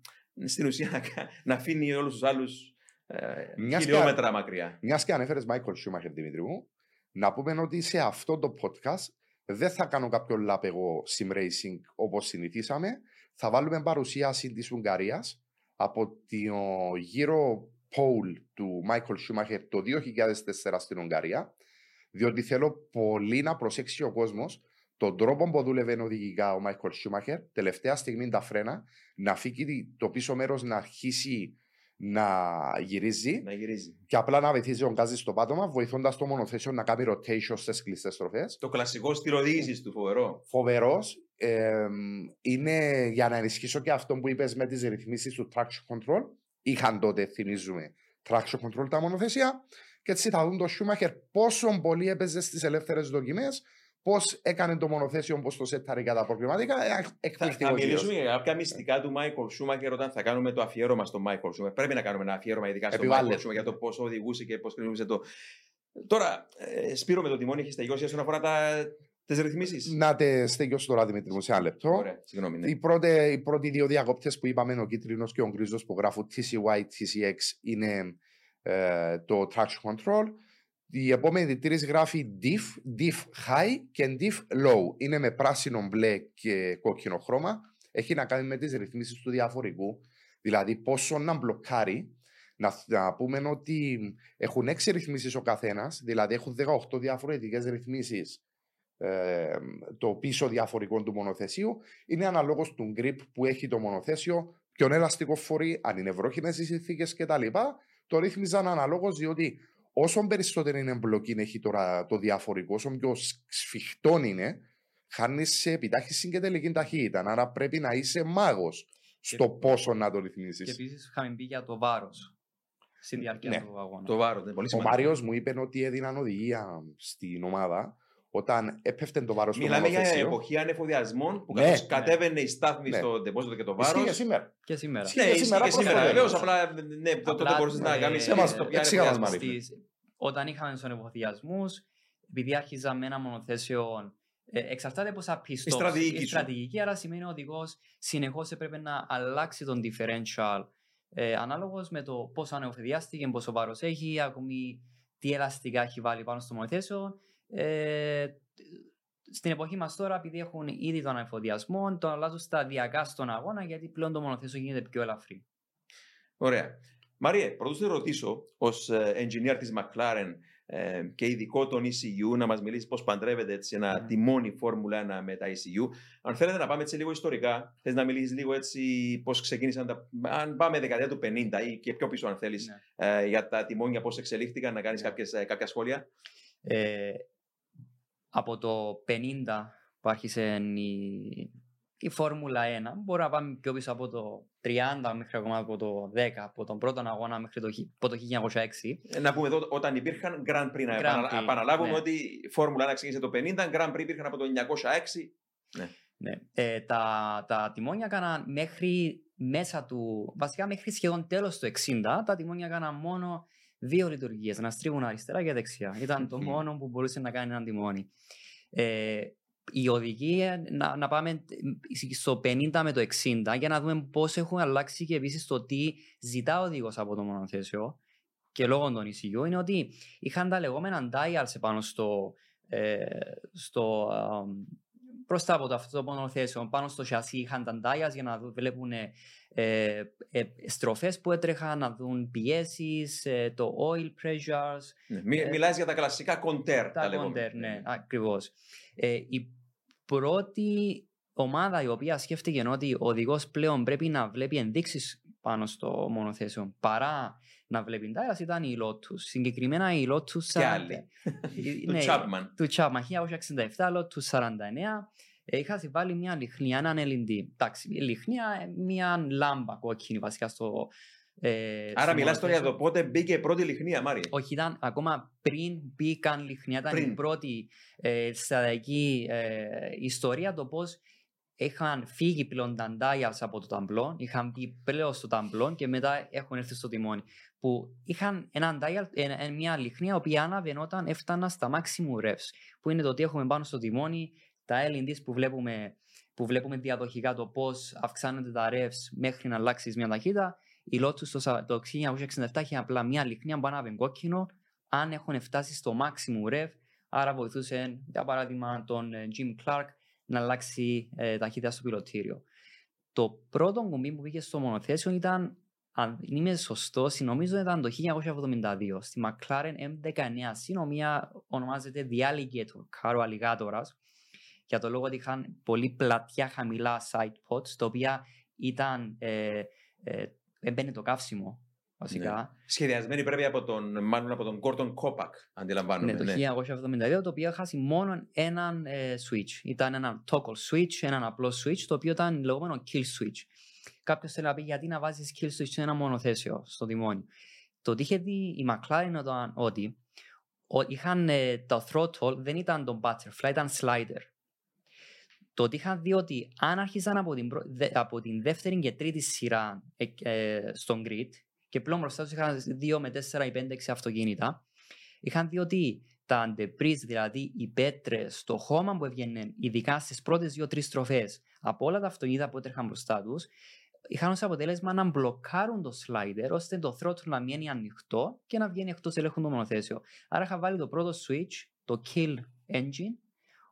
στην ουσία να, να αφήνει όλους τους άλλους ε, Μιας και- χιλιόμετρα μακριά. Μιας και ανέφερες Michael Schumacher, Δημήτρη μου, να πούμε ότι σε αυτό το podcast δεν θα κάνω κάποιο lap εγώ sim racing όπως συνηθίσαμε. Θα βάλουμε παρουσίαση της Ουγγαρίας από το γύρο pole του Michael Schumacher το 2004 στην Ουγγαρία. Διότι θέλω πολύ να προσέξει ο κόσμος τον τρόπο που δούλευε οδηγικά ο Michael Schumacher, τελευταία στιγμή τα φρένα, να φύγει το πίσω μέρος να αρχίσει να γυρίζει Να γυρίζει. και απλά να βοηθήσει ο γκάζι στο πάτωμα, βοηθώντας το μονοθέσιο να κάνει rotation στις κλειστές στροφές. Το κλασικό στυλ οδήγηση του, φοβερό. Φοβερός. είναι για να ενισχύσω και αυτό που είπες με τις ρυθμίσεις του traction control. Είχαν τότε, θυμίζουμε, traction control τα μονοθέσια. Και έτσι θα δουν το Schumacher πόσο πολύ έπαιζε στις ελεύθερες δοκιμές, πώς έκανε το μονοθέσιο, πώς το σέταρε για τα προβληματικά. Ε, Θα, θα Εκπληκτικό. μιλήσουμε για κάποια μυστικά του Michael Schumacher όταν θα κάνουμε το αφιέρωμα στο Michael Schumacher. Πρέπει να κάνουμε ένα αφιέρωμα ειδικά στο Επιβάλλεται. Michael Schumacher για το πώς οδηγούσε και πώς χρησιμοποιούσε το. Τώρα, ε, Σπύρο με το τιμόνι έχεις τελειώσει όσον αφορά τα, τις ρυθμίσεις; Να τε στέγιο τώρα, Δημήτρη μου, σε ένα λεπτό. Ωραία, συγγνώμη. Ναι. Οι, πρώτε, οι πρώτοι δύο διακόπτες που είπαμε, ο κίτρινος και ο γκρίζος που γράφουν TCY, TCX, είναι ε, το traction control. Η επόμενη τρεις γράφει diff, diff high και diff low. Είναι με πράσινο, μπλε και κόκκινο χρώμα. Έχει να κάνει με τις ρυθμίσεις του διαφορικού. Δηλαδή, πόσο να μπλοκάρει. Να, να πούμε ότι έχουν έξι ρυθμίσεις ο καθένας, δηλαδή έχουν 18 διαφορετικές ρυθμίσεις ε, το πίσω διαφορικό του μονοθεσίου είναι αναλόγως του grip που έχει το μονοθέσιο, ποιον ελαστικό φορεί, αν είναι βρόχινε οι συνθήκες κτλ. Το ρύθμιζαν αναλόγως διότι όσο περισσότερη είναι εμπλοκή έχει τώρα το διαφορικό, όσο πιο σ- σφιχτό είναι, χάνεις σε επιτάχυση και τελική ταχύτητα. Άρα πρέπει να είσαι μάγος στο πόσο να το Και ρυθμίσει. επίσης είχαμε πει για το βάρος στη διάρκεια Ναι. του αγώνα. Το βάρος, είναι πολύ Ο σημαντικό. Μάριο μου είπε ότι έδιναν οδηγία στην ομάδα όταν έπεφτε το βάρος στο Μιλάμε για μονοθέσιο. εποχή ανεφοδιασμών που Ναι, καθώς ναι. κατέβαινε η στάθμη Ναι. στο ντεπόζιτο και το Ισχύει βάρος. και σήμερα. Και σήμερα. Ναι, και ισχύει σήμερα και σήμερα. προσφέρει. Βεβαίως, απλά ναι, το- τότε Απλά, μπορούσες να ε, κάνεις. σε μας, το ποια εξήγα μας, ανεφοδιασμό. Μαρή. Στις- όταν είχαμε τους ανεφοδιασμούς, επειδή άρχιζαμε ένα μονοθέσιο. Ε, εξαρτάται πόσα pit Η στρατηγική Η σου. στρατηγική, άρα σημαίνει ο οδηγός συνεχώς έπρεπε να αλλάξει τον differential ε, ανάλογος με το πόσο ανεφοδιάστηκε, πόσο βάρος έχει, ακόμη τι ελαστικά έχει βάλει πάνω στο μονοθέσιο. Ε, στην εποχή μας τώρα, επειδή έχουν ήδη τον ανεφοδιασμό, τον αλλάζουν σταδιακά στον αγώνα γιατί πλέον το μονοθέσιο γίνεται πιο ελαφρύ. Ωραία. Μαριέ, πρωτού σε ρωτήσω, ως engineer της McLaren ε, και ειδικό των ECU, να μας μιλήσεις πώς παντρεύεται έτσι ένα Ναι. τιμόνι Φόρμουλα 1 με τα ECU. Αν θέλετε να πάμε έτσι λίγο ιστορικά, θες να μιλήσεις λίγο έτσι πώς ξεκίνησαν τα. Αν πάμε δεκαετία του 50 ή και πιο πίσω, αν θέλεις, Ναι. ε, για τα τιμόνια, πώς εξελίχθηκαν, να κάνεις Ναι. κάποια σχόλια. Ε, από το 50 που άρχισε η, η Φόρμουλα 1, μπορούμε να πάμε πιο πίσω από το 30 μέχρι ακόμα από το 10, από τον πρώτο αγώνα μέχρι το, χι- από το 1906. Ε, Να πούμε εδώ, όταν υπήρχαν Grand Prix, να Grand επανα- Prix, επαναλάβουμε ναι. ότι η Φόρμουλα 1 ξεκίνησε το 50, Grand Prix υπήρχαν από το 906. Ναι. Ε, τα, τα τιμόνια έκαναν μέχρι μέσα του, βασικά μέχρι σχεδόν τέλος του 60, τα τιμόνια έκαναν μόνο δύο λειτουργίες, να στρίβουν αριστερά και δεξιά. Ήταν το Μμμ. μόνο που μπορούσε να κάνει ένα τιμόνι. Ε, η οδηγία, να, να πάμε στο 50 με το 60 για να δούμε πώς έχουν αλλάξει και επίσης το τι ζητά ο οδηγός από το μονοθέσιο και λόγω των ECU είναι ότι είχαν τα λεγόμενα dials πάνω στο, ε, στο α, μπροστά από το αυτό το μονοθέσιο, πάνω στο σασί είχαν τα dials για να δουν- βλέπουν ε, ε, ε, στροφές που έτρεχαν, να δουν πιέσεις, ε, το oil pressures, Ναι. Μι, Ε, μιλάς για τα κλασικά κοντέρ. τα λεγόμενα. κοντέρ, ναι, ακριβώς. Ε, η πρώτη ομάδα η οποία σκέφτηκε ότι ο οδηγός πλέον πρέπει να βλέπει ενδείξεις πάνω στο μονοθέσιο παρά να βλέπει dials ήταν η Lotus. Συγκεκριμένα η Lotus Και άλλοι. Ε, Του ναι, Chapman. του Chapman 1967, Lotus 49. ε, είχα συμβάλει μια λιχνία, έναν LED. Εντάξει, η λιχνία, ε, μια λάμπα κόκκινη βασικά στο. Ε, Άρα στο μιλάς τώρα για μονοθέσιο. το πότε μπήκε η πρώτη λιχνία, Μάρι. Όχι, ήταν ακόμα πριν μπήκαν λιχνία. Ήταν Πριν. η πρώτη ε, σταδιακή ε, ιστορία το πώς είχαν φύγει πλέον τα dials από το ταμπλό, είχαν μπει πλέον στο ταμπλό και μετά έχουν έρθει στο τιμόνι. Που είχαν έναν dial, ε, ε, μια λιχνία η οποία άναβε όταν έφτανα στα maximum revs. Που είναι το ότι έχουμε πάνω στο τιμόνι τα LEDs που βλέπουμε, που βλέπουμε διαδοχικά το πώς αυξάνονται τα revs μέχρι να αλλάξεις μια ταχύτητα. Η Lotus το, σα- το 1967 είχε απλά μια λιχνία που άναβε κόκκινο αν έχουν φτάσει στο maximum rev, άρα βοηθούσε, για παράδειγμα, τον ε, Jim Clark να αλλάξει ε, ταχύτητα στο πιλωτήριο. Το πρώτο κουμπί που πήγε στο μονοθέσιο ήταν, αν είμαι σωστός, νομίζω ήταν το 1972 στη McLaren M19 συνομία ονομάζεται The Alligator Car, ο Αλιγάτορας, για το λόγο ότι είχαν πολύ πλατιά χαμηλά side pods, τα οποία ήταν, ε, ε, έμπαινε το καύσιμο, βασικά. Σχεδιασμένη πρέπει από τον, μάλλον από τον Gordon Kopak, αντιλαμβάνομαι. Ναι, το 1972, το οποίο χάσει μόνο έναν ε, switch. Ήταν ένα toggle switch, έναν απλό switch, το οποίο ήταν λεγόμενο kill switch. Κάποιος θέλει να πει γιατί να βάζεις kill switch σε ένα μονοθέσιο στο τιμόνι. Το ότι είχε δει η McLaren ήταν ότι ο- είχαν ε, το throttle δεν ήταν το butterfly, ήταν slider. Το ότι είχαν δει ότι αν άρχισαν από την, πρω- δε- από την δεύτερη και τρίτη σειρά ε, ε, στον grid και πλέον μπροστά τους είχαν 2 με 4 ή 5 6 αυτοκίνητα, είχαν δει ότι τα debris, δηλαδή οι πέτρε στο χώμα που έβγαινε, ειδικά στις πρώτες δύο-τρεις στροφές από όλα τα αυτοκίνητα που έτρεχαν μπροστά τους, είχαν ως αποτέλεσμα να μπλοκάρουν το slider ώστε το throttle να μείνει ανοιχτό και να βγαίνει εκτός ελέγχου το μονοθέσιο. Άρα είχα βάλει το πρώτο switch, το kill engine,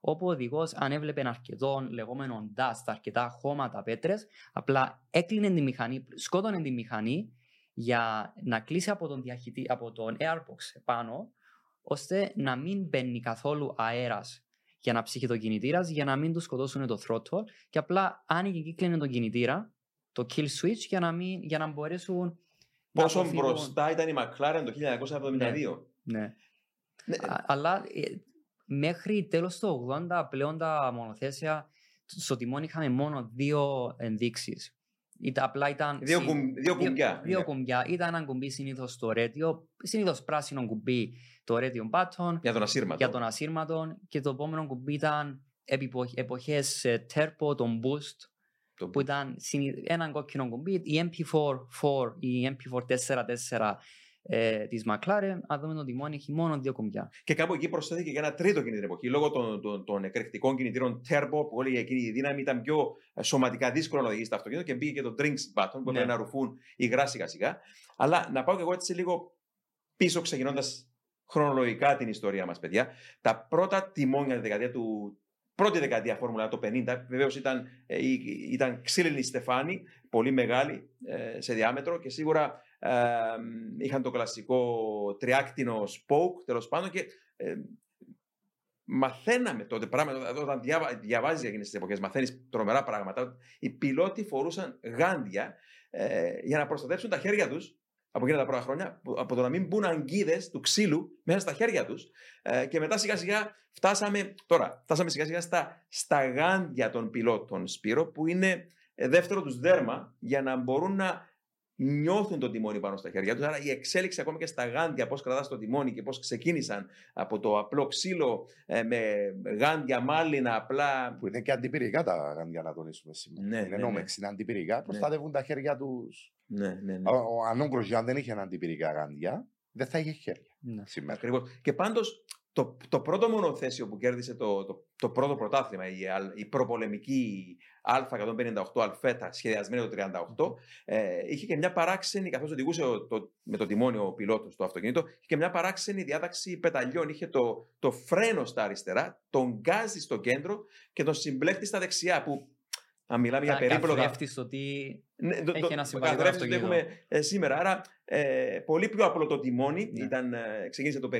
όπου ο οδηγός, αν έβλεπε αρκετό λεγόμενο dust, αρκετά χώματα, πέτρες, απλά έκλεινε τη μηχανή, σκότωνε τη μηχανή για να κλείσει από τον, διαχειτη, από τον airbox πάνω, ώστε να μην μπαίνει καθόλου αέρας για να ψύχει το κινητήρας, για να μην του σκοτώσουν το throttle και απλά άνοιγε και κλείνει τον κινητήρα, το kill switch, για να, μην, για να μπορέσουν. να Πόσο αποφύγουν- μπροστά ήταν η McLaren το 1972. Ναι. Ναι. Α- Αλλά ε, μέχρι τέλος του 80 πλέον τα μονοθέσια στο τιμόνι είχαμε μόνο δύο ενδείξεις. Ήταν, απλά ήταν Δύο, συ- κουμ, δύο κουμπιά. Δύο Ναι. κουμπιά. Ήταν ένα κουμπί συνήθως στο radio, συνήθως πράσινο κουμπί το radio button Για τον ασύρματο. για τον ασύρματο και το επόμενο κουμπί ήταν εποχές turbo, τον boost Το- που ήταν συνη- ένα κόκκινο κουμπί, η MP4 ή η MP444 ε, της McLaren, αν δούμε το τιμόνι, έχει μόνο δύο κουμπιά. Και κάπου εκεί προσθέθηκε και ένα τρίτο κινητήριο εποχή. Λόγω των, των, των εκρηκτικών κινητήρων Turbo που όλη εκείνη η δύναμη ήταν πιο ε, σωματικά δύσκολο να οδηγήσει το αυτοκίνητο και μπήκε και το Drinks button που Ναι. έπρεπε να ρουφούν υγρά σιγά σιγά. Αλλά να πάω και εγώ έτσι λίγο πίσω ξεκινώντας χρονολογικά την ιστορία μας, παιδιά. Τα πρώτα τιμόνια τη δεκαετία του. Πρώτη δεκαετία Φόρμουλα το 50, βεβαίως ήταν, ε, η- ήταν ξύλινη στεφάνη, πολύ μεγάλη ε, σε διάμετρο και σίγουρα ε, είχαν το κλασικό τριάκτινο spoke τέλος πάντων και ε, μαθαίναμε τότε πράγματα, όταν διάβα, διαβάζεις για εκείνες τις εποχές, μαθαίνεις τρομερά πράγματα, οι πιλότοι φορούσαν γάντια ε, για να προστατεύσουν τα χέρια τους από εκείνα τα πρώτα χρόνια, που- από το να μην μπουν αγκίδες του ξύλου μέσα στα χέρια τους. Ε, και μετά σιγά σιγά φτάσαμε, τώρα, φτάσαμε σιγά σιγά στα, στα γάντια των πιλότων Σπύρο που είναι ε, δεύτερο τους δέρμα για να μπορούν να νιώθουν το τιμόνι πάνω στα χέρια τους. Άρα η εξέλιξη ακόμα και στα γάντια, πώς κρατάς το τιμόνι και πώς ξεκίνησαν από το απλό ξύλο ε, με γάντια μάλινα απλά. Που είναι και αντιπυρικά τα γάντια να τονίσουμε σήμερα. Ναι, είναι ναι, ναι. νόμεξ, είναι αντιπυρικά, προστατεύουν τα χέρια τους. Ναι, ναι, ναι. Ο, ο Ανόγκρος, αν δεν είχε αντιπυρικά γάντια, δεν θα είχε χέρια Ναι. σήμερα. Ακριβώς. Και πάντως το, το πρώτο μονοθέσιο που κέρδισε το, το, το πρώτο πρωτάθλημα, η, αλ- η προπολεμική Α158 Αλφέτα, σχεδιασμένη το 1938, ε, είχε και μια παράξενη, καθώς οδηγούσε ο- το, με το τιμόνιο ο πιλότος το αυτοκίνητο, είχε και μια παράξενη διάταξη πεταλιών. Είχε το, το φρένο στα αριστερά, τον γκάζι στο κέντρο και τον συμπλέκτη στα δεξιά. Που, αν μιλάμε για περίπλοκα. Καθρέφτης το τι Ναι, το, Έχει το, ένα το συμβατικό καθρέφτη που αυτοκίνητο. έχουμε ε, σήμερα. Άρα ε, πολύ πιο απλό το τιμόνι. Ναι. Ήταν, ε, ξεκίνησε το 50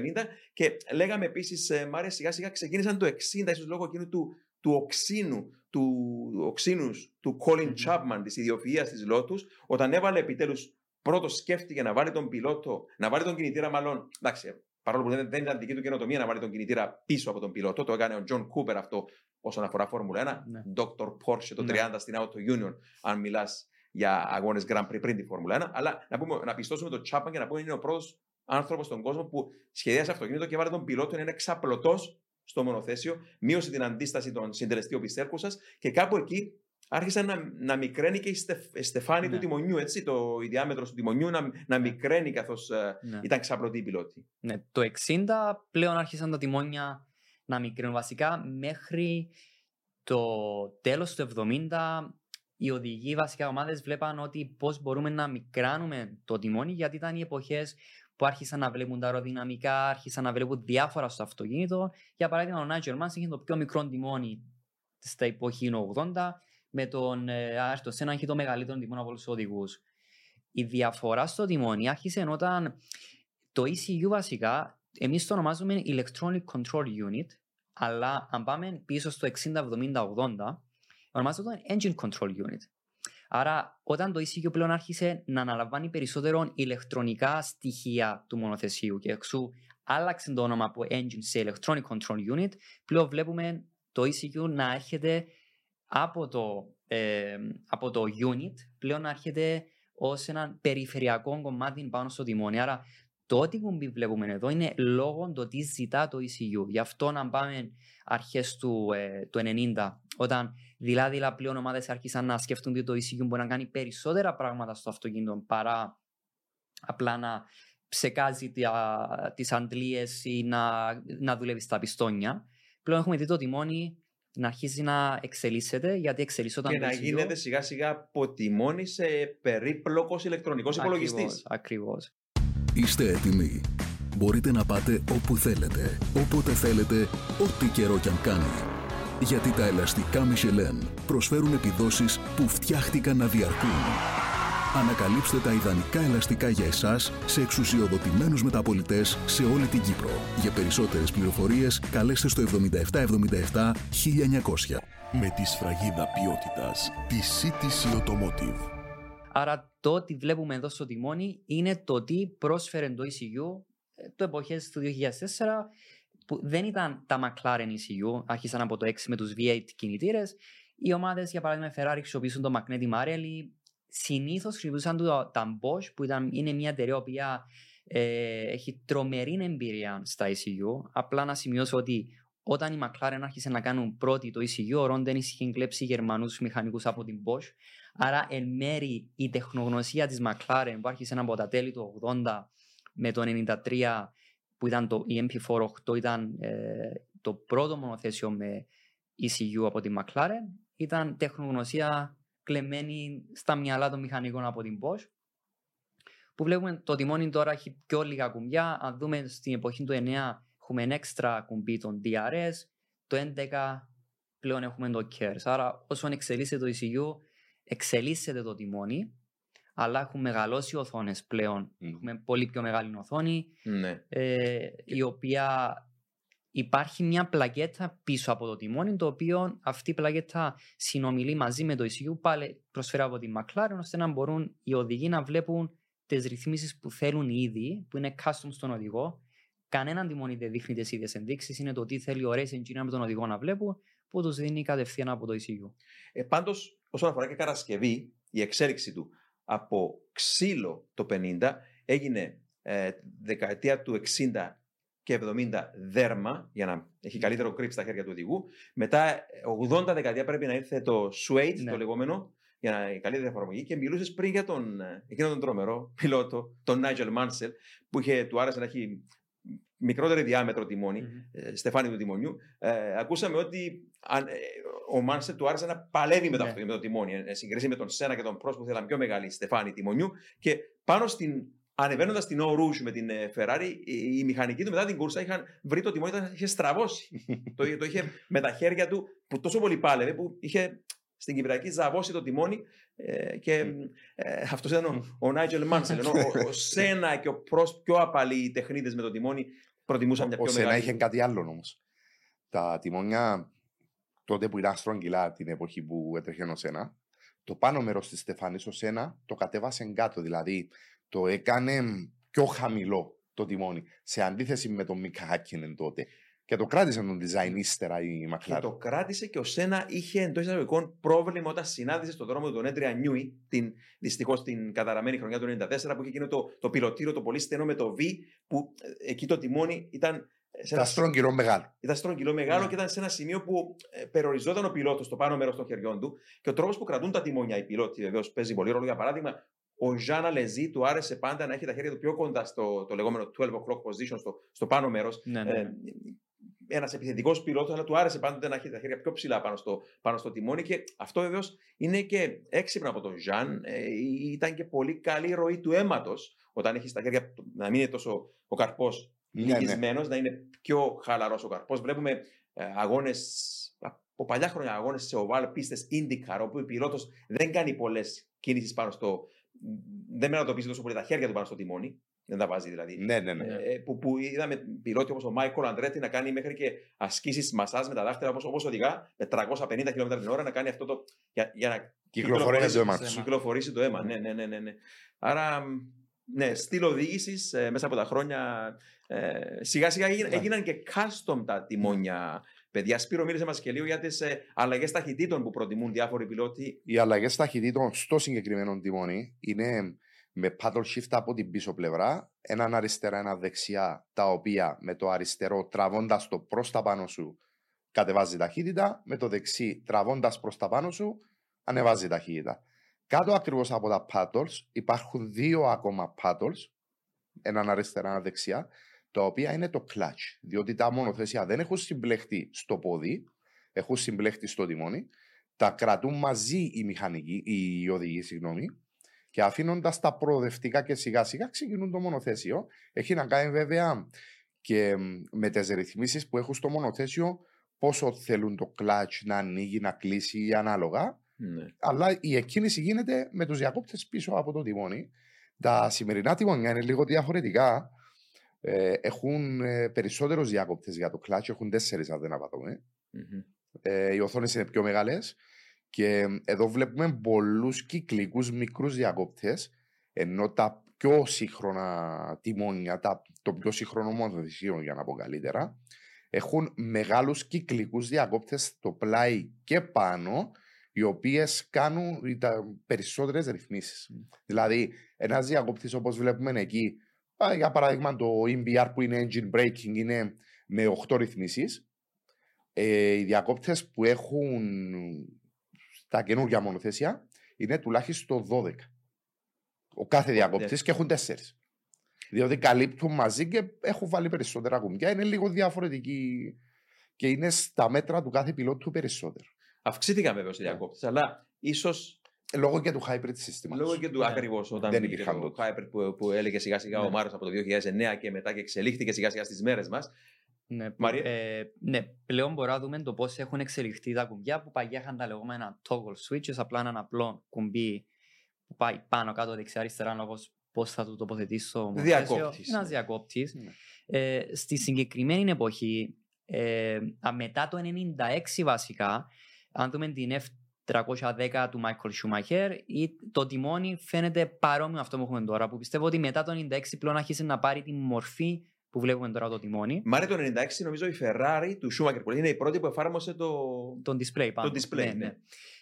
και λέγαμε επίσης, ε, Μάρια, σιγά σιγά ξεκίνησαν το 60, ίσως λόγω εκείνου του, του οξύνου, του οξύνους, του Colin Μμμ. Chapman, της ιδιοφυΐας της Lotus, όταν έβαλε επιτέλους πρώτο σκέφτηκε να βάλει τον πιλότο, να βάλει τον κινητήρα μάλλον, εντάξει, παρόλο που δεν, δεν ήταν δική του καινοτομία να βάλει τον κινητήρα πίσω από τον πιλότο, το έκανε ο John Cooper αυτό όσον αφορά Φόρμουλα 1. Ναι. Dr. Porsche το Ναι. 30 στην Auto Union, αν μιλάς για αγώνες Grand Prix πριν τη Φόρμουλα 1. Αλλά να, πούμε, να πιστώσουμε τον Chapman και να πούμε είναι ο πρώτος άνθρωπος στον κόσμο που σχεδίασε αυτοκίνητο και έβαλε τον πιλότο να είναι ξαπλωτό στο μονοθέσιο, μείωσε την αντίσταση των συντελεστή οπισθέρκουσας και κάπου εκεί άρχισε να, να μικραίνει και η στεφ, η στεφάνη Ναι. του τιμονιού, έτσι, το, η διάμετρος του τιμονιού να, να μικραίνει καθώς Ναι. ήταν ξαπλωτή η πιλότη. Ναι, το 60 πλέον άρχισαν τα τιμόνια να μικρύνουν. Βασικά μέχρι το τέλος του 70 οι οδηγοί βασικά ομάδες βλέπαν ότι πώς μπορούμε να μικράνουμε το τιμόνι γιατί ήταν οι εποχές που άρχισαν να βλέπουν τα αεροδυναμικά, άρχισαν να βλέπουν διάφορα στο αυτοκίνητο. Για παράδειγμα, ο Νάιτζερ Μάνς είχε το πιο μικρό τιμόνι στα εποχή 80, με τον ε, Άρτο Σένα είχε το μεγαλύτερο τιμόνι από όλους τους οδηγούς. Η διαφορά στο τιμόνι άρχισε όταν το ECU βασικά, εμείς το ονομάζουμε Electronic Control Unit, αλλά αν πάμε πίσω στο 60, 70, 80, ονομάζεται το Engine Control Unit. Άρα, όταν το ECU πλέον άρχισε να αναλαμβάνει περισσότερο ηλεκτρονικά στοιχεία του μονοθεσίου και εξού άλλαξε το όνομα από Engine σε Electronic Control Unit, πλέον βλέπουμε το ECU να έρχεται από το, ε, από το unit, πλέον να έρχεται ως ένα περιφερειακό κομμάτι πάνω στο τιμόνι. Άρα, το ό,τι κουμπί βλέπουμε εδώ είναι λόγω το τι ζητά το ECU. Γι' αυτό να πάμε αρχές του, ε, του 90, όταν δηλαδή πλέον ομάδες άρχισαν να σκεφτούν ότι το ECU μπορεί να κάνει περισσότερα πράγματα στο αυτοκίνητο παρά απλά να ψεκάζει τα, τις αντλίες ή να, να δουλεύει στα πιστόνια. Πλέον έχουμε δει το τιμόνι να αρχίζει να εξελίσσεται γιατί εξελισσόταν και το να ECU. γίνεται σιγά σιγά από τιμόνι σε περίπλοκος ηλεκτρονικός υπολογιστής. Ακριβώς, ακριβώς. Είστε έτοιμοι. Μπορείτε να πάτε όπου θέλετε, όποτε θέλετε, ό,τι καιρό κι αν κάνει. Γιατί τα ελαστικά Michelin προσφέρουν επιδόσεις που φτιάχτηκαν να διαρκούν. Ανακαλύψτε τα ιδανικά ελαστικά για εσάς σε εξουσιοδοτημένους μεταπολιτές σε όλη την Κύπρο. Για περισσότερες πληροφορίες καλέστε στο 7777 1900. Με τη σφραγίδα ποιότητας τη CTC Automotive. Άρα το ότι βλέπουμε εδώ στο τιμόνι είναι το τι πρόσφερε το ECU ε, το εποχές του 2004 που δεν ήταν τα McLaren ECU, άρχισαν από το 6 με τους V8 κινητήρες. Οι ομάδες, για παράδειγμα, η Ferrari χρησιμοποιούσαν το Magneti Marelli. Συνήθως χρησιμοποιούσαν το, τα Bosch, που ήταν, είναι μια εταιρεία που ε, έχει τρομερή εμπειρία στα ECU. Απλά να σημειώσω ότι όταν η McLaren άρχισε να κάνουν πρώτη το ECU, ο Ρόντεν είχε κλέψει Γερμανούς μηχανικούς από την Bosch. Άρα, εν μέρη, η τεχνογνωσία της McLaren που άρχισε από τα τέλη του 80 με το 93 που ήταν το η MP48 ήταν ε, το πρώτο μονοθέσιο με ECU από τη McLaren ήταν τεχνογνωσία κλεμμένη στα μυαλά των μηχανικών από την Bosch που βλέπουμε το τιμόνι τώρα έχει πιο λίγα κουμπιά αν δούμε στην εποχή του 9 έχουμε ένα έξτρα κουμπί των DRS το 11 πλέον έχουμε το KERS άρα όσον εξελίσσεται το ECU εξελίσσεται το τιμόνι αλλά έχουν μεγαλώσει οι οθόνες πλέον. Μμ. Έχουμε πολύ πιο μεγάλη οθόνη, Ναι. ε, η οποία υπάρχει μια πλακέτα πίσω από το τιμόνι, το οποίο αυτή η πλακέτα συνομιλεί μαζί με το ECU, πάλι προσφέρει από τη McLaren, ώστε να μπορούν οι οδηγοί να βλέπουν τις ρυθμίσεις που θέλουν ήδη, που είναι custom στον οδηγό. Κανέναν τιμόνι δεν δείχνει τις ίδιες ενδείξεις, είναι το τι θέλει ο race engineer με τον οδηγό να βλέπουν, που τους δίνει κατευθείαν από το ECU. Ε, Πάντως, όσον αφορά και κατασκευή, η εξέλιξη του από ξύλο το 50 έγινε ε, δεκαετία του 60 και 70 δέρμα για να έχει καλύτερο grip στα χέρια του οδηγού. Μετά, ε, 80 δεκαετία πρέπει να ήρθε το suede, Ναι. το λεγόμενο, για να η καλύτερη εφαρμογή. Και μιλούσες πριν για τον, ε, εκείνον τον τρομερό πιλότο, τον Nigel Mansell, που είχε, του άρεσε να έχει μικρότερη διάμετρο τιμόνι, ε, στεφάνι του τιμονιού. Ε, ακούσαμε ότι αν, ε, ο Μάνσελ του άρεσε να παλεύει με το, Ναι. αυτό, με το τιμόνι. Ε, συγκρίση με τον Σένα και τον Πρόσ που θέλαν πιο μεγάλη στεφάνι τιμονιού. Και πάνω στην. Ανεβαίνοντας στην O Rouge με την ε, Ferrari, οι, οι μηχανικοί του μετά την κούρσα είχαν βρει το τιμόνι, ήταν, είχε στραβώσει. το, είχε- το είχε με τα χέρια του που τόσο πολύ πάλευε, που είχε στην Κυπριακή ζαβώσει το τιμόνι ε, και ε, αυτός ήταν ο, ο Νάιτζελ Μάνσελ. Ενώ ο, ο Σένα και ο Πρός πιο απαλοί τεχνίτες με το τιμόνι προτιμούσαν μια Ο πιο Σένα μεγάλη. είχε κάτι άλλο όμως. Τα τιμόνια τότε που ήταν στρογγυλά την εποχή που έτρεχε ο Σένα, το πάνω μέρος της στεφάνη ο Σένα το κατέβασε κάτω. Δηλαδή το έκανε πιο χαμηλό. το τιμόνι. Σε αντίθεση με τον Μίκα Χάκινεν τότε. Και το κράτησε τον design ύστερα η Και Μακλάρεν. το κράτησε και ο Σένα είχε εντός εισαγωγικών πρόβλημα όταν συνάντησε στον δρόμο τον Έντρια Νιούι, την, δυστυχώς την καταραμένη χρονιά του 1994, που είχε εκείνο το, το πιλωτήριο το πολύ στενό με το V, που ε, εκεί το τιμόνι ήταν. Σε Τα ένα, στρογγυλό μεγάλο. ήταν στρογγυλό μεγάλο Ναι. και ήταν σε ένα σημείο που ε, περιοριζόταν ο πιλότος στο πάνω μέρος των χεριών του. Και ο τρόπος που κρατούν τα τιμόνια οι πιλότοι, βεβαίως παίζει πολύ ρόλο. Για παράδειγμα, ο Ζάνα Λεζί του άρεσε πάντα να έχει τα χέρια του πιο κοντά στο το λεγόμενο 12 o'clock position, στο, στο πάνω μέρος. Ναι, ναι. Ε, ένας επιθετικός πιλότος, αλλά του άρεσε πάντοτε να έχει τα χέρια πιο ψηλά πάνω στο, πάνω στο τιμόνι. Και αυτό βεβαίως είναι και έξυπνο από τον Ζαν. Ε, ήταν και πολύ καλή ροή του αίματος όταν έχεις τα χέρια να μην είναι τόσο ο καρπός Ναι, ναι. λυγισμένος, να είναι πιο χαλαρός ο καρπός. Βλέπουμε ε, αγώνες από παλιά χρόνια αγώνες σε οβάλ πίστες IndyCar, όπου ο πιλότος δεν κάνει πολλές κινήσεις πάνω στο. Δεν μετατοπίζει τόσο πολύ τα χέρια του πάνω στο τιμόνι. Δεν τα βάζει δηλαδή. Ναι, ναι, ναι. Ε, που, που είδαμε πιλότη όπως ο Μάικολ Αντρέτη να κάνει μέχρι και ασκήσεις μασάζ με τα δάχτυλα όπως όπως οδηγά με 350 χιλιόμετρα την ώρα να κάνει αυτό το. για, για να Κυκλοφορεί το αίμα το τους. αίμα. κυκλοφορήσει το αίμα. Ναι, ναι, ναι, ναι, ναι. Άρα, μ, ναι, στυλ οδήγησης μέσα από τα χρόνια. Ε, σιγά σιγά έγιναν, Ναι. έγιναν και custom τα τιμόνια. Παιδιά, Σπύρο, μίλησε μας και λίγο για τις ε, αλλαγές ταχυτήτων που προτιμούν διάφοροι πιλότοι. Οι αλλαγές ταχυτήτων στο συγκεκριμένο τιμόνι είναι με paddle shift από την πίσω πλευρά, έναν αριστερά, ένα δεξιά, τα οποία με το αριστερό τραβώντας το προς τα πάνω σου κατεβάζει ταχύτητα, με το δεξί τραβώντας προς τα πάνω σου ανεβάζει ταχύτητα. Κάτω ακριβώς από τα paddles υπάρχουν δύο ακόμα paddles, έναν αριστερά, ένα δεξιά, τα οποία είναι το clutch. Διότι τα μονοθέσια δεν έχουν συμπλεχτεί στο πόδι, έχουν συμπλεχτεί στο τιμόνι, τα κρατούν μαζί οι μηχανικοί, οι οδηγοί, συγγνώμη, και αφήνοντας τα προοδευτικά και σιγά σιγά ξεκινούν το μονοθέσιο. Έχει να κάνει βέβαια και μ, με τις ρυθμίσεις που έχουν στο μονοθέσιο, πόσο θέλουν το clutch να ανοίγει, να κλείσει ανάλογα. Ναι. Αλλά η εκκίνηση γίνεται με τους διακόπτες πίσω από το τιμόνι. Τα σημερινά τιμόνια είναι λίγο διαφορετικά. Ε, έχουν ε, περισσότερους διακόπτε για το clutch, έχουν τέσσερις αν δεν απατώμε. Μμμ. Ε, οι οθόνες είναι πιο μεγάλες. Και εδώ βλέπουμε πολλούς κυκλικούς μικρούς διακόπτες. Ενώ τα πιο σύγχρονα τιμόνια, τα, το πιο σύγχρονο μονοθεσίο για να πω καλύτερα, έχουν μεγάλους κυκλικούς διακόπτες στο πλάι και πάνω, οι οποίες κάνουν τα περισσότερες ρυθμίσεις. Δηλαδή, ένας διακόπτης όπως βλέπουμε εκεί, α, για παράδειγμα το EMBR που είναι engine braking είναι με 8 ρυθμίσεις. Ε, οι διακόπτες που έχουν τα καινούργια μονοθέσια είναι τουλάχιστον 12. Ο κάθε διακόπτης και έχουν 4. Διότι καλύπτουν μαζί και έχουν βάλει περισσότερα κουμπιά. Είναι λίγο διαφορετική και είναι στα μέτρα του κάθε πιλότου περισσότερο. Αυξήθηκαν βέβαια οι διακόπτες, αλλά ίσως Λόγω και του hybrid συστήματος. λόγω και του Ναι. ακριβώς όταν Δεν βγήκε υπήρχαν το τότε. Hyper που, που έλεγε σιγά σιγά Ναι. ο Μάριο από το 2009 και μετά και εξελίχθηκε σιγά σιγά στις μέρες μας. Ναι, που- Μαρία. ε, ναι, πλέον μπορούμε να δούμε το πώς έχουν εξελιχθεί τα κουμπιά που παλιά είχαν τα λεγόμενα toggle switches, απλά έναν απλό κουμπί που πάει πάνω κάτω δεξιά-αριστερά, όπως πώς θα το τοποθετήσει στο Διακόπτης, Ένας ναι. διακόπτης. Ναι. Ε, στη συγκεκριμένη εποχή, ε, α, μετά το 96 βασικά, αν δούμε την F310 του Michael Schumacher, ή το τιμόνι φαίνεται παρόμοιο με αυτό που έχουμε τώρα, που πιστεύω ότι μετά το 96 πλέον άρχισε να πάρει τη μορφή που βλέπουμε τώρα το τιμόνι. Μάρε το 96 νομίζω η Ferrari του Schumacher που είναι η πρώτη που εφάρμοσε το. Το display πάνω. Το display, ναι.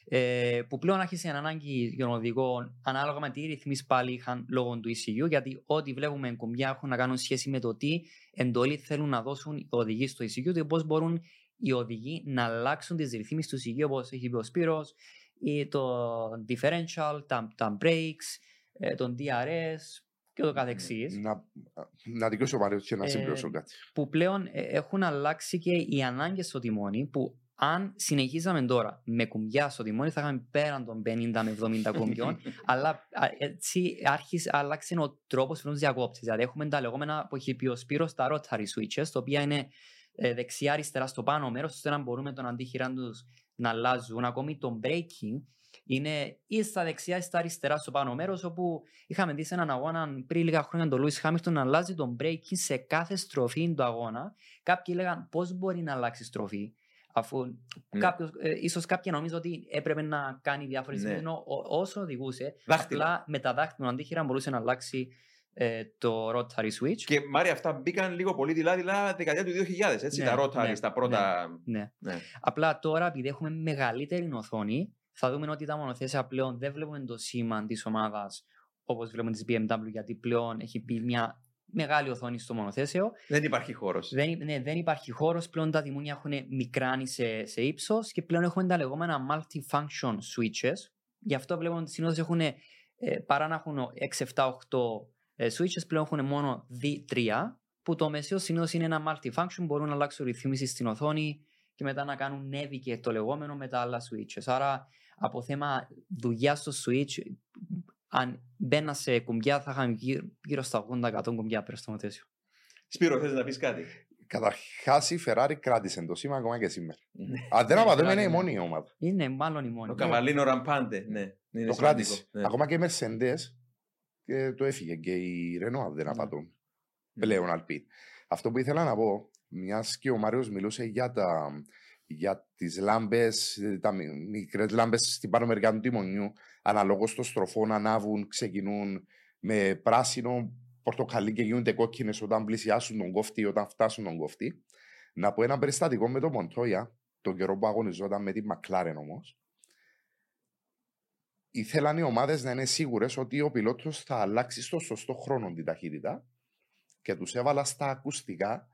Ε, που πλέον άρχισε να ανάγκη για τον οδηγό ανάλογα με τι ρυθμίσεις πάλι είχαν λόγω του ECU, γιατί ό,τι βλέπουμε κουμπιά έχουν να κάνουν σχέση με το τι εντολή θέλουν να δώσουν οι οδηγοί στο ECU και πώς μπορούν οι οδηγοί να αλλάξουν τις ρυθμίσεις τους ECU, όπως έχει πει ο Σπύρος, ή το differential, τα, τα brakes, ε, τον DRS και το καθεξής. Να, να δικαιώσω ο Μάριος και να Ε, συμπληρώσω κάτι. που πλέον ε, έχουν αλλάξει και οι ανάγκες στο τιμόνι που αν συνεχίζαμε τώρα με κουμπιά στο τιμόνι θα είχαμε πέραν των 50 με 70 κουμπιών αλλά α, έτσι άρχισε, άλλαξε ο τρόπος που διακόπτεις δηλαδή έχουμε τα λεγόμενα που έχει πει ο Σπύρος τα rotary switches τα οποία είναι ε, δεξιά-αριστερά στο πάνω μέρος ώστε να μπορούμε τον αντίχειραν τους να αλλάζουν ακόμη το braking είναι ή στα δεξιά ή στα αριστερά στο πάνω μέρος, όπου είχαμε δει σε έναν αγώνα πριν λίγα χρόνια τον Λούι Χάμιλτον να αλλάζει τον braking σε κάθε στροφή του αγώνα. Κάποιοι λέγαν πώς μπορεί να αλλάξει στροφή, αφού Ναι. κάποιος, ε, ίσως κάποιοι νομίζουν ότι έπρεπε να κάνει διάφορες Ναι. ναι. ενώ ό- όσο οδηγούσε, Δάχτυλα. απλά με τα δάχτυλα αντίχειρα μπορούσε να αλλάξει ε, το rotary switch. Και Μάρια, αυτά μπήκαν λίγο πολύ δειλά-δειλά δεκαετία του 2000, έτσι, Ναι, τα rotary ναι, στα πρώτα... Ναι. Ναι. Απλά τώρα, επειδή έχουμε μεγαλύτερη οθόνη, θα δούμε ότι τα μονοθέσια πλέον δεν βλέπουμε το σήμα της ομάδας όπως βλέπουμε τη BMW, γιατί πλέον έχει μπει μια μεγάλη οθόνη στο μονοθέσιο. Δεν υπάρχει χώρος. Δεν, υ- ναι, δεν υπάρχει χώρος. Πλέον τα τιμούνια έχουν μικράνει σε, σε ύψος και πλέον έχουμε τα λεγόμενα multi-function switches. Γι' αυτό βλέπουμε ότι συνήθως έχουν ε, παρά να έχουν 6, 7, 8 ε, switches, πλέον έχουν μόνο 2-3. Που το μεσαίο συνήθως είναι ένα multi-function, μπορούν να αλλάξουν ρυθμίσεις στην οθόνη και μετά να κάνουν navigate το λεγόμενο με τα άλλα switches. Άρα από θέμα δουλειάς στο switch, αν μπαίνα σε κουμπιά θα είχαμε γύρω, γύρω στα 80-100 κουμπιά πέρα στο μονοθέσιο. Σπύρο, θες να πεις κάτι; Καταρχάς η Ferrari κράτησε το σήμα ακόμα και σήμερα. Ναι. Αν δεν απαντούμε, είναι η Ferrari, μόνη ομάδα. Είναι μάλλον η μόνη. Ο Καβαλίνο Ραμπάντε, ναι. Είναι Το σημαντικό. κράτησε. Ναι. Ακόμα και η Mercedes ε, το έφυγε και η Renault αν δεν Ναι. απατούν. Ναι. Πλέον Αλπίν. Αυτό που ήθελα να πω, μιας και ο Μάριος μιλούσε για, τα, για τις λάμπες, ε, τα μι- μικρές λάμπες στην πάνω μεριά του τιμονιού, αναλόγως των στροφών ανάβουν, ξεκινούν με πράσινο, πορτοκαλί και γίνονται κόκκινες όταν πλησιάσουν τον κόφτη ή όταν φτάσουν τον κόφτη. Να πω ένα περιστατικό με τον Μοντόια, τον καιρό που αγωνιζόταν με τη Μακλάρεν όμως, ήθελαν οι ομάδες να είναι σίγουρες ότι ο πιλότος θα αλλάξει στο σωστό χρόνο την ταχύτητα και τους έβαλα στα ακουστικά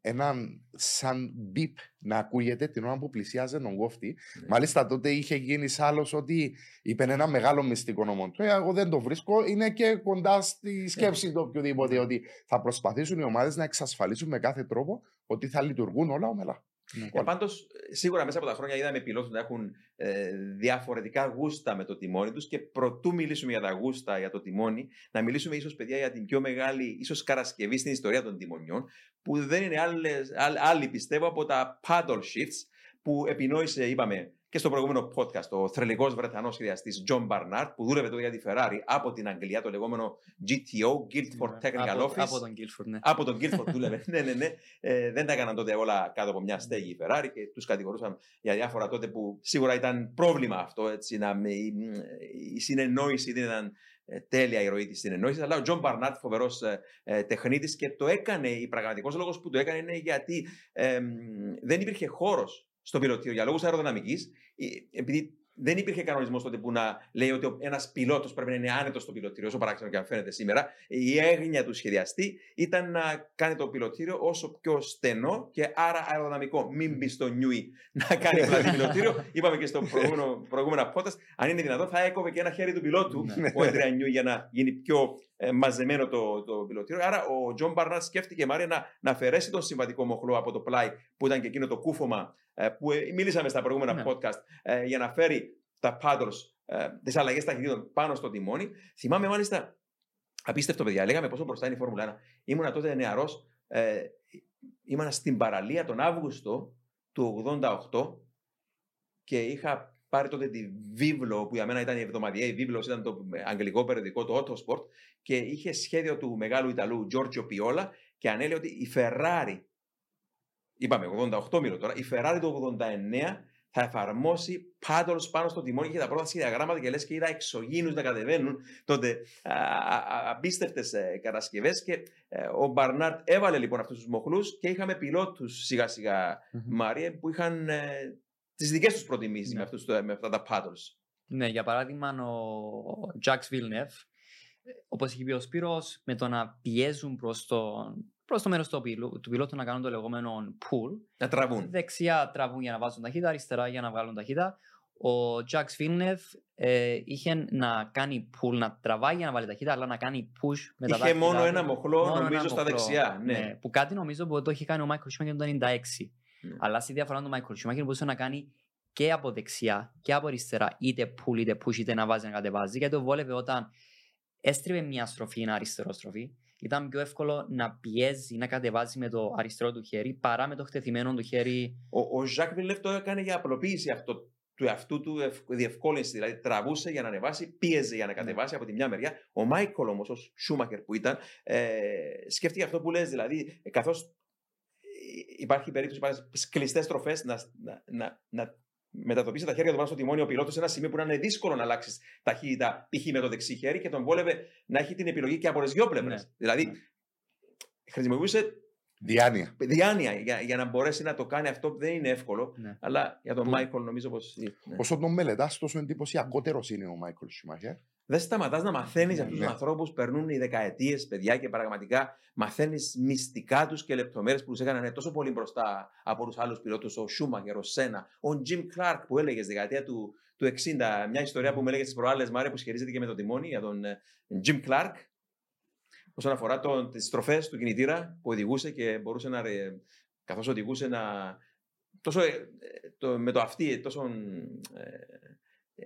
έναν σαν μπιπ να ακούγεται την ώρα που πλησιάζε τον κόφτη. Ναι. Μάλιστα τότε είχε γίνει άλλος ότι είπε ένα μεγάλο μυστικό νόμο. Ε, εγώ δεν το βρίσκω. Είναι και κοντά στη σκέψη του οποιοδήποτε ότι θα προσπαθήσουν οι ομάδες να εξασφαλίσουν με κάθε τρόπο ότι θα λειτουργούν όλα ομελά. Ε, Πάντως, σίγουρα μέσα από τα χρόνια είδαμε πιλότους να έχουν ε, διαφορετικά γούστα με το τιμόνι τους και προτού μιλήσουμε για τα γούστα για το τιμόνι, να μιλήσουμε ίσως, παιδιά, για την πιο μεγάλη ίσως καρασκευή στην ιστορία των τιμονιών, που δεν είναι άλλες, άλλ- άλλη, πιστεύω, από τα paddle shifts που επινόησε, είπαμε, και στο προηγούμενο podcast, ο θρυλικός Βρετανός σχεδιαστής John Barnard, που δούλευε τότε για τη Ferrari από την Αγγλία, το λεγόμενο GTO, Guildford Technical Ναι, από, Office. από τον Guildford, ναι. Από τον Guildford δούλευε. ναι, ναι, ναι. Ε, δεν τα έκαναν τότε όλα κάτω από μια στέγη η Ferrari και τους κατηγορούσαν για διάφορα τότε που σίγουρα ήταν πρόβλημα αυτό. Έτσι, να, με- η, η συνεννόηση δεν ήταν ε, τέλεια η ροή της συνεννόησης. Αλλά ο John Barnard, φοβερός ε, ε, τεχνίτης και το έκανε. Ο πραγματικός λόγος που το έκανε είναι γιατί ε, μ, δεν υπήρχε χώρος στο πιλωτήριο για λόγους αεροδυναμικής. Επειδή δεν υπήρχε κανονισμός τότε που να λέει ότι ένας πιλότος πρέπει να είναι άνετος στο πιλωτήριο, όσο παράξενο και αν φαίνεται σήμερα. Η έγνοια του σχεδιαστή ήταν να κάνει το πιλωτήριο όσο πιο στενό και άρα αεροδυναμικό. Μην μπει στον Newey να κάνει πλατύ πιλωτήριο. Είπαμε και στο προηγούμενο, προηγούμενο podcast, αν είναι δυνατόν, θα έκοβε και ένα χέρι του πιλότου Ναι. ο Adrian Newey για να γίνει πιο ε, μαζεμένο το, το πιλωτήριο. Άρα ο John Barnard σκέφτηκε Μάρια να, να αφαιρέσει τον συμβατικό μοχλό από το πλάι που ήταν και εκείνο το κούφωμα ε, που ε, μιλήσαμε στα προηγούμενα Ναι. podcast ε, για να φέρει τα paddles, ε, τις αλλαγές ταχυτήτων πάνω στο τιμόνι. Θυμάμαι μάλιστα, απίστευτο παιδιά, λέγαμε πόσο μπροστά είναι η Φόρμουλα 1. Ήμουνα τότε νεαρός, ε, ήμουνα στην παραλία τον Αύγουστο του 88 και είχα πάρει τότε τη βίβλο που για μένα ήταν η εβδομαδιαία βίβλος, ήταν το αγγλικό περιοδικό, το Autosport και είχε σχέδιο του μεγάλου Ιταλού Giorgio Piola και ανέλε ότι η Ferrari, είπαμε 88 μίλο τώρα, η Ferrari του 89 θα εφαρμόσει paddles πάνω στο τιμόνι και τα πρώτα σχεδιαγράμματα και λες και είδα εξωγήινους να κατεβαίνουν τότε απίστευτες ε, κατασκευές και ε, ο Μπαρνάρτ έβαλε λοιπόν αυτούς τους μοχλούς και είχαμε πιλότους σιγά σιγά Μάρια που είχαν ε, τις δικές τους προτιμήσεις Ναι. με, αυτούς, το- με αυτά τα paddles. Ναι, για παράδειγμα, ο Jacques Villeneuve, όπως έχει πει ο Σπύρος, με το να πιέζουν προς το, προς το μέρος του, πιλο- του πιλότου να κάνουν το λεγόμενο pull. Να τραβούν. Δεξιά τραβούν για να βάζουν ταχύτητα, αριστερά για να βγάλουν ταχύτητα. Ο Jacques Villeneuve ε, είχε να κάνει pull, να τραβάει για να βάλει ταχύτητα, αλλά να κάνει push με τα Είχε δάχτυλα μόνο του. ένα μοχλό, Μόνο νομίζω, ένα στα μοχλό. δεξιά. Ναι. Που κάτι νομίζω που το είχε κάνει ο Michael Schumacher το 96. Ναι. Αλλά στη διαφορά του Michael Schumacher μπορούσε να κάνει και από δεξιά και από αριστερά, είτε pull είτε push, είτε να βάζει να κατεβάζει. Γιατί το βόλευε όταν έστριβε μια στροφή, ένα αριστερό στροφή, ήταν πιο εύκολο να πιέζει, να κατεβάζει με το αριστερό του χέρι παρά με το χτεθειμένο του χέρι. Ο, ο Ζακ Βιλνεύ το έκανε για απλοποίηση αυτό του εαυτού του ευ- διευκόλυνση. Δηλαδή τραβούσε για να ανεβάσει, πίεζε για να κατεβάσει από τη μια μεριά. Ο Μάικολ όμως, ο Σούμακερ που ήταν, ε, σκέφτηκε αυτό που λες, δηλαδή, καθώς υπάρχει περίπτωση κλειστές στροφές να, να, να, να μετατοπίσει τα χέρια του πάνω στο τιμόνι ο πιλότος σε ένα σημείο που να είναι δύσκολο να αλλάξεις ταχύτητα, π.χ. με το δεξί χέρι και τον βόλευε να έχει την επιλογή και από τις δύο πλευρές. Ναι. Δηλαδή, Ναι. χρησιμοποιούσε Διάνοια. διάνοια για, για να μπορέσει να το κάνει αυτό. Δεν είναι εύκολο. Ναι. Αλλά για τον Που- Μάικλ νομίζω πως. Ναι. Όσο τον μελετάς, τόσο εντυπωσιακότερος είναι ο Μάικλ Σουμάχερ. Δεν σταματάς να μαθαίνεις Ναι, αυτούς ναι. τους ανθρώπους, περνούν οι δεκαετίες, παιδιά, και πραγματικά μαθαίνεις μυστικά τους και λεπτομέρειες που τους έκαναν τόσο πολύ μπροστά από τους άλλους πιλότους, ο Σουμάχερ, ο Σένα, ο Τζιμ Κλάρκ που έλεγες στη δεκαετία του, του 60. Μια ιστορία που μου έλεγες τις προάλλες, Μάρια, που σχετίζεται και με το τιμόνι για τον Τζιμ Κλάρκ. Όσον αφορά τις στροφέ του κινητήρα που οδηγούσε και μπορούσε να. καθώς οδηγούσε να. Τόσο, ε, ε, το, με το αυτή, τόσο ε,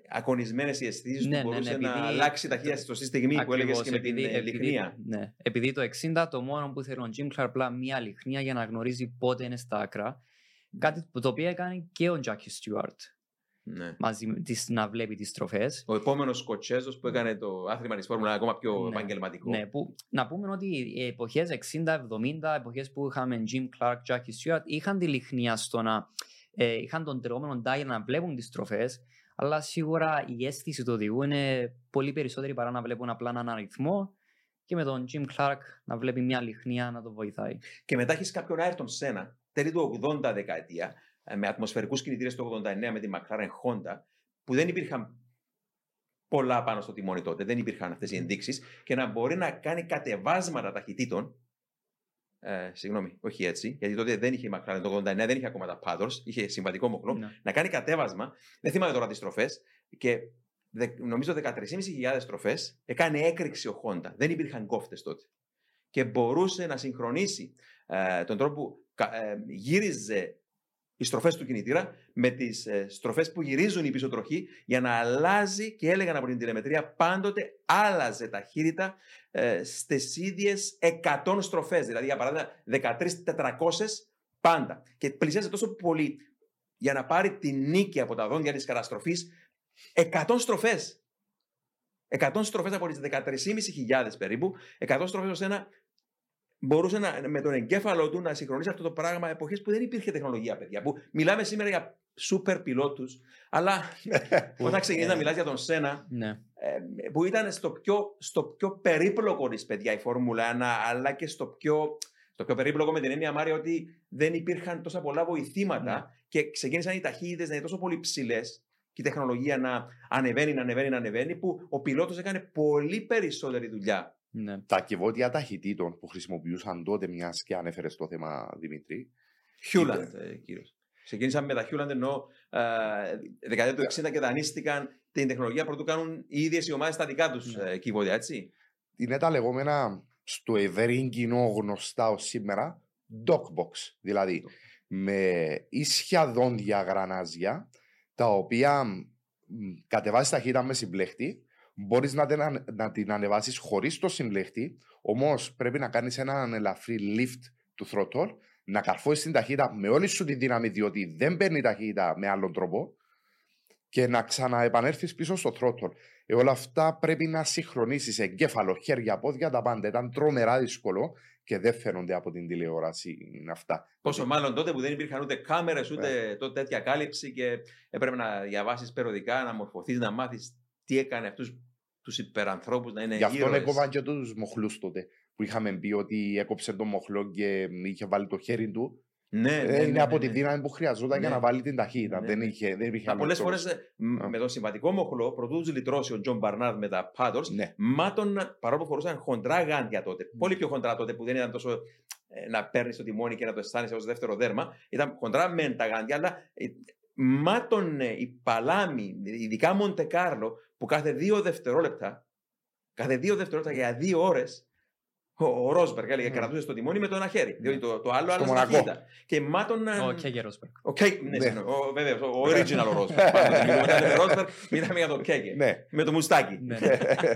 ακονισμένες οι αισθήσεις Ναι, του, ναι, μπορούσε ναι, να επειδή- αλλάξει ταχύτητα στη σωστή στιγμή που έλεγες Ακριβώς, και με την επειδή- ε, επειδή- λιχνία. Ναι, επειδή το 60 το μόνο που θέλει ο Jim Clark απλά μία λιχνία για να γνωρίζει πότε είναι στα άκρα. Κάτι που το οποίο έκανε και ο Jackie Stewart Ναι. μαζί με τις, να βλέπει τις στροφές. Ο επόμενος Σκοτσέζος που έκανε το άθλημα της Φόρμουλα ακόμα πιο Ναι. επαγγελματικό. Ναι, που, να πούμε ότι οι εποχές 60-70, εποχές που είχαμε Jim Clark, Jackie Stewart, είχαν τη λιχνία στο να ε, είχαν τον τερόμενο dial να βλέπουν τις στροφές, αλλά σίγουρα η αίσθηση του οδηγού είναι πολύ περισσότερη παρά να βλέπουν απλά έναν αριθμό και με τον Jim Clark να βλέπει μια λιχνία να το βοηθάει. Και μετά έχεις κάποιον Άιρτον Σένα, τέλη του 80 δεκαετία, ε, με ατμοσφαιρικούς κινητήρες το 89 με τη McLaren Honda, που δεν υπήρχαν πολλά πάνω στο τιμόνι τότε, δεν υπήρχαν αυτές οι ενδείξεις, και να μπορεί να κάνει κατεβάσματα ταχυτήτων. Ε, συγγνώμη, όχι έτσι, γιατί τότε δεν είχε η McLaren το 89, δεν είχε ακόμα τα paddles, είχε συμβατικό μοχλό. Ναι. να κάνει κατέβασμα. Δεν θυμάμαι τώρα τις στροφές. Και δε, νομίζω 13.500 στροφές έκανε έκρηξη ο Honda. Δεν υπήρχαν κόφτες τότε. Και μπορούσε να συγχρονίσει ε, τον τρόπο που κα- ε, γύριζε οι στροφές του κινητήρα με τις ε, στροφές που γυρίζουν η πίσω τροχή για να αλλάζει και έλεγαν από την τηλεμετρία πάντοτε άλλαζε ταχύτητα ε, στις ίδιες 100 στροφές. Δηλαδή, για παράδειγμα, 13.400 πάντα. Και πλησιάζει τόσο πολύ για να πάρει τη νίκη από τα δόντια της καταστροφής 100 στροφές. 100 στροφές από τις 13.500 περίπου, 100 στροφές ως ένα. Μπορούσε να, με τον εγκέφαλο του να συγχρονίσει αυτό το πράγμα εποχές που δεν υπήρχε τεχνολογία, παιδιά. Που μιλάμε σήμερα για σούπερ πιλότους, αλλά όταν ξεκινήσει να μιλάς για τον Σένα, Ναι. ε, που ήταν στο πιο, στο πιο περίπλοκο της παιδιά η Φόρμουλα 1, αλλά και στο πιο, στο πιο περίπλοκο με την έννοια Μάρια ότι δεν υπήρχαν τόσα πολλά βοηθήματα Ναι. και ξεκίνησαν οι ταχύτητες να είναι τόσο πολύ ψηλές και η τεχνολογία να ανεβαίνει, να ανεβαίνει, να ανεβαίνει, που ο πιλότος έκανε πολύ περισσότερη δουλειά. Ναι. Τα κιβώτια ταχυτήτων που χρησιμοποιούσαν τότε, μιας και ανέφερες το θέμα Δημήτρη, Hewland, ε, κύριος. Ξεκίνησαν με τα Hewland ενώ ε, δεκαετία του 60 και δανείστηκαν την τεχνολογία προτού κάνουν οι ίδιες οι ομάδες τα δικά τους Ναι. ε, κιβώτια, έτσι. είναι τα λεγόμενα στο ευρύ κοινό γνωστά ως σήμερα dogbox. Δηλαδή με ίσια δόντια γρανάζια τα οποία μ, κατεβάζεις ταχύτητα μες συμπλέχτη μπορείς να την, ανε- να την ανεβάσεις χωρίς το συμπλέχτη όμως πρέπει να κάνεις έναν ελαφρύ lift του throttle να καρφώσεις την ταχύτητα με όλη σου τη δύναμη διότι δεν παίρνει ταχύτητα με άλλον τρόπο και να ξαναεπανέλθεις πίσω στο throttle. Ε, όλα αυτά πρέπει να συγχρονίσεις εγκέφαλο, χέρια, πόδια, τα πάντα. Ήταν τρομερά δύσκολο και δεν φαίνονται από την τηλεόραση είναι αυτά. Πόσο μάλλον τότε που δεν υπήρχαν ούτε κάμερες ούτε τότε τέτοια κάλυψη και έπρεπε να διαβάσεις περιοδικά, να μορφωθείς, να μάθεις τι έκανε αυτούς τους υπερανθρώπους να είναι Γι' αυτό ήρωες. έκοβαν και τους μοχλούς τότε. Που είχαμε πει ότι έκοψε τον μοχλό και είχε βάλει το χέρι του. Ναι, Ε, ναι, είναι ναι, από ναι, τη ναι. δύναμη που χρειαζόταν για Ναι. να βάλει την ταχύτητα. Ναι, δεν, ναι. είχε, δεν υπήρχε Μα άλλος πολλές τρόπος. φορές με τον συμβατικό μοχλό, προτού τους λυτρώσει ο John Barnard με τα paddles, Ναι. μάτωναν παρόλο που φορούσαν χοντρά γάντια τότε. Πολύ πιο χοντρά τότε που δεν ήταν τόσο ε, να παίρνεις το τιμόνι και να το αισθάνεσαι ως δεύτερο δέρμα. Ήταν χοντρά μεν τα γάντια, αλλά ε, μάτων ε, η παλάμη, ειδικά Μοντεκάρλο, που κάθε δύο δευτερόλεπτα, κάθε δύο δευτερόλεπτα για δύο ώρες, ο, ο Ρόσμπεργκ έλεγε Ναι. κρατούσε το τιμόνι με το ένα χέρι. Διότι το, το άλλο Στο άλλο Μονακό. ταχύτητα. Και μάτων. Ο Κέγε Ρόσμπεργκ. Ο Κέγκ, ναι, Ναι. συγγνώμη, ο, βεβαίως, ο, ο original ο Ρόσμπεργκ. Μιλάμε για τον Ρόσμπεργκ, μιλάμε για τον Κέγκε. Ναι. Με το μουστάκι. Ναι.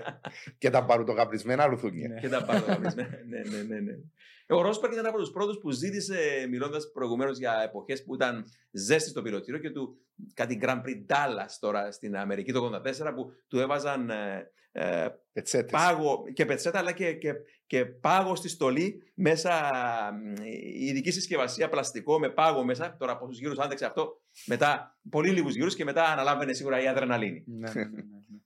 και τα παρουτοκαπρισμένα λουθούνια. Ναι. Και τα πάρω τα ναι, ναι, ναι, ναι, ναι. Ο Ρόσπερκ ήταν από τους πρώτους που ζήτησε, μιλώντας προηγουμένως για εποχές που ήταν ζέστη στο πιλωτήριο και του κάτι Grand Prix Dallas τώρα στην Αμερική το 1984 που του έβαζαν ε, ε, Πετσέτες. πάγο και πετσέτα αλλά και, και, και πάγο στη στολή μέσα μ, η ειδική συσκευασία πλαστικό με πάγο μέσα τώρα πόσους γύρους άντεξε αυτό μετά πολύ λίγους γύρους και μετά αναλάμβανε σίγουρα η αδρεναλίνη Ναι, ναι, ναι, ναι.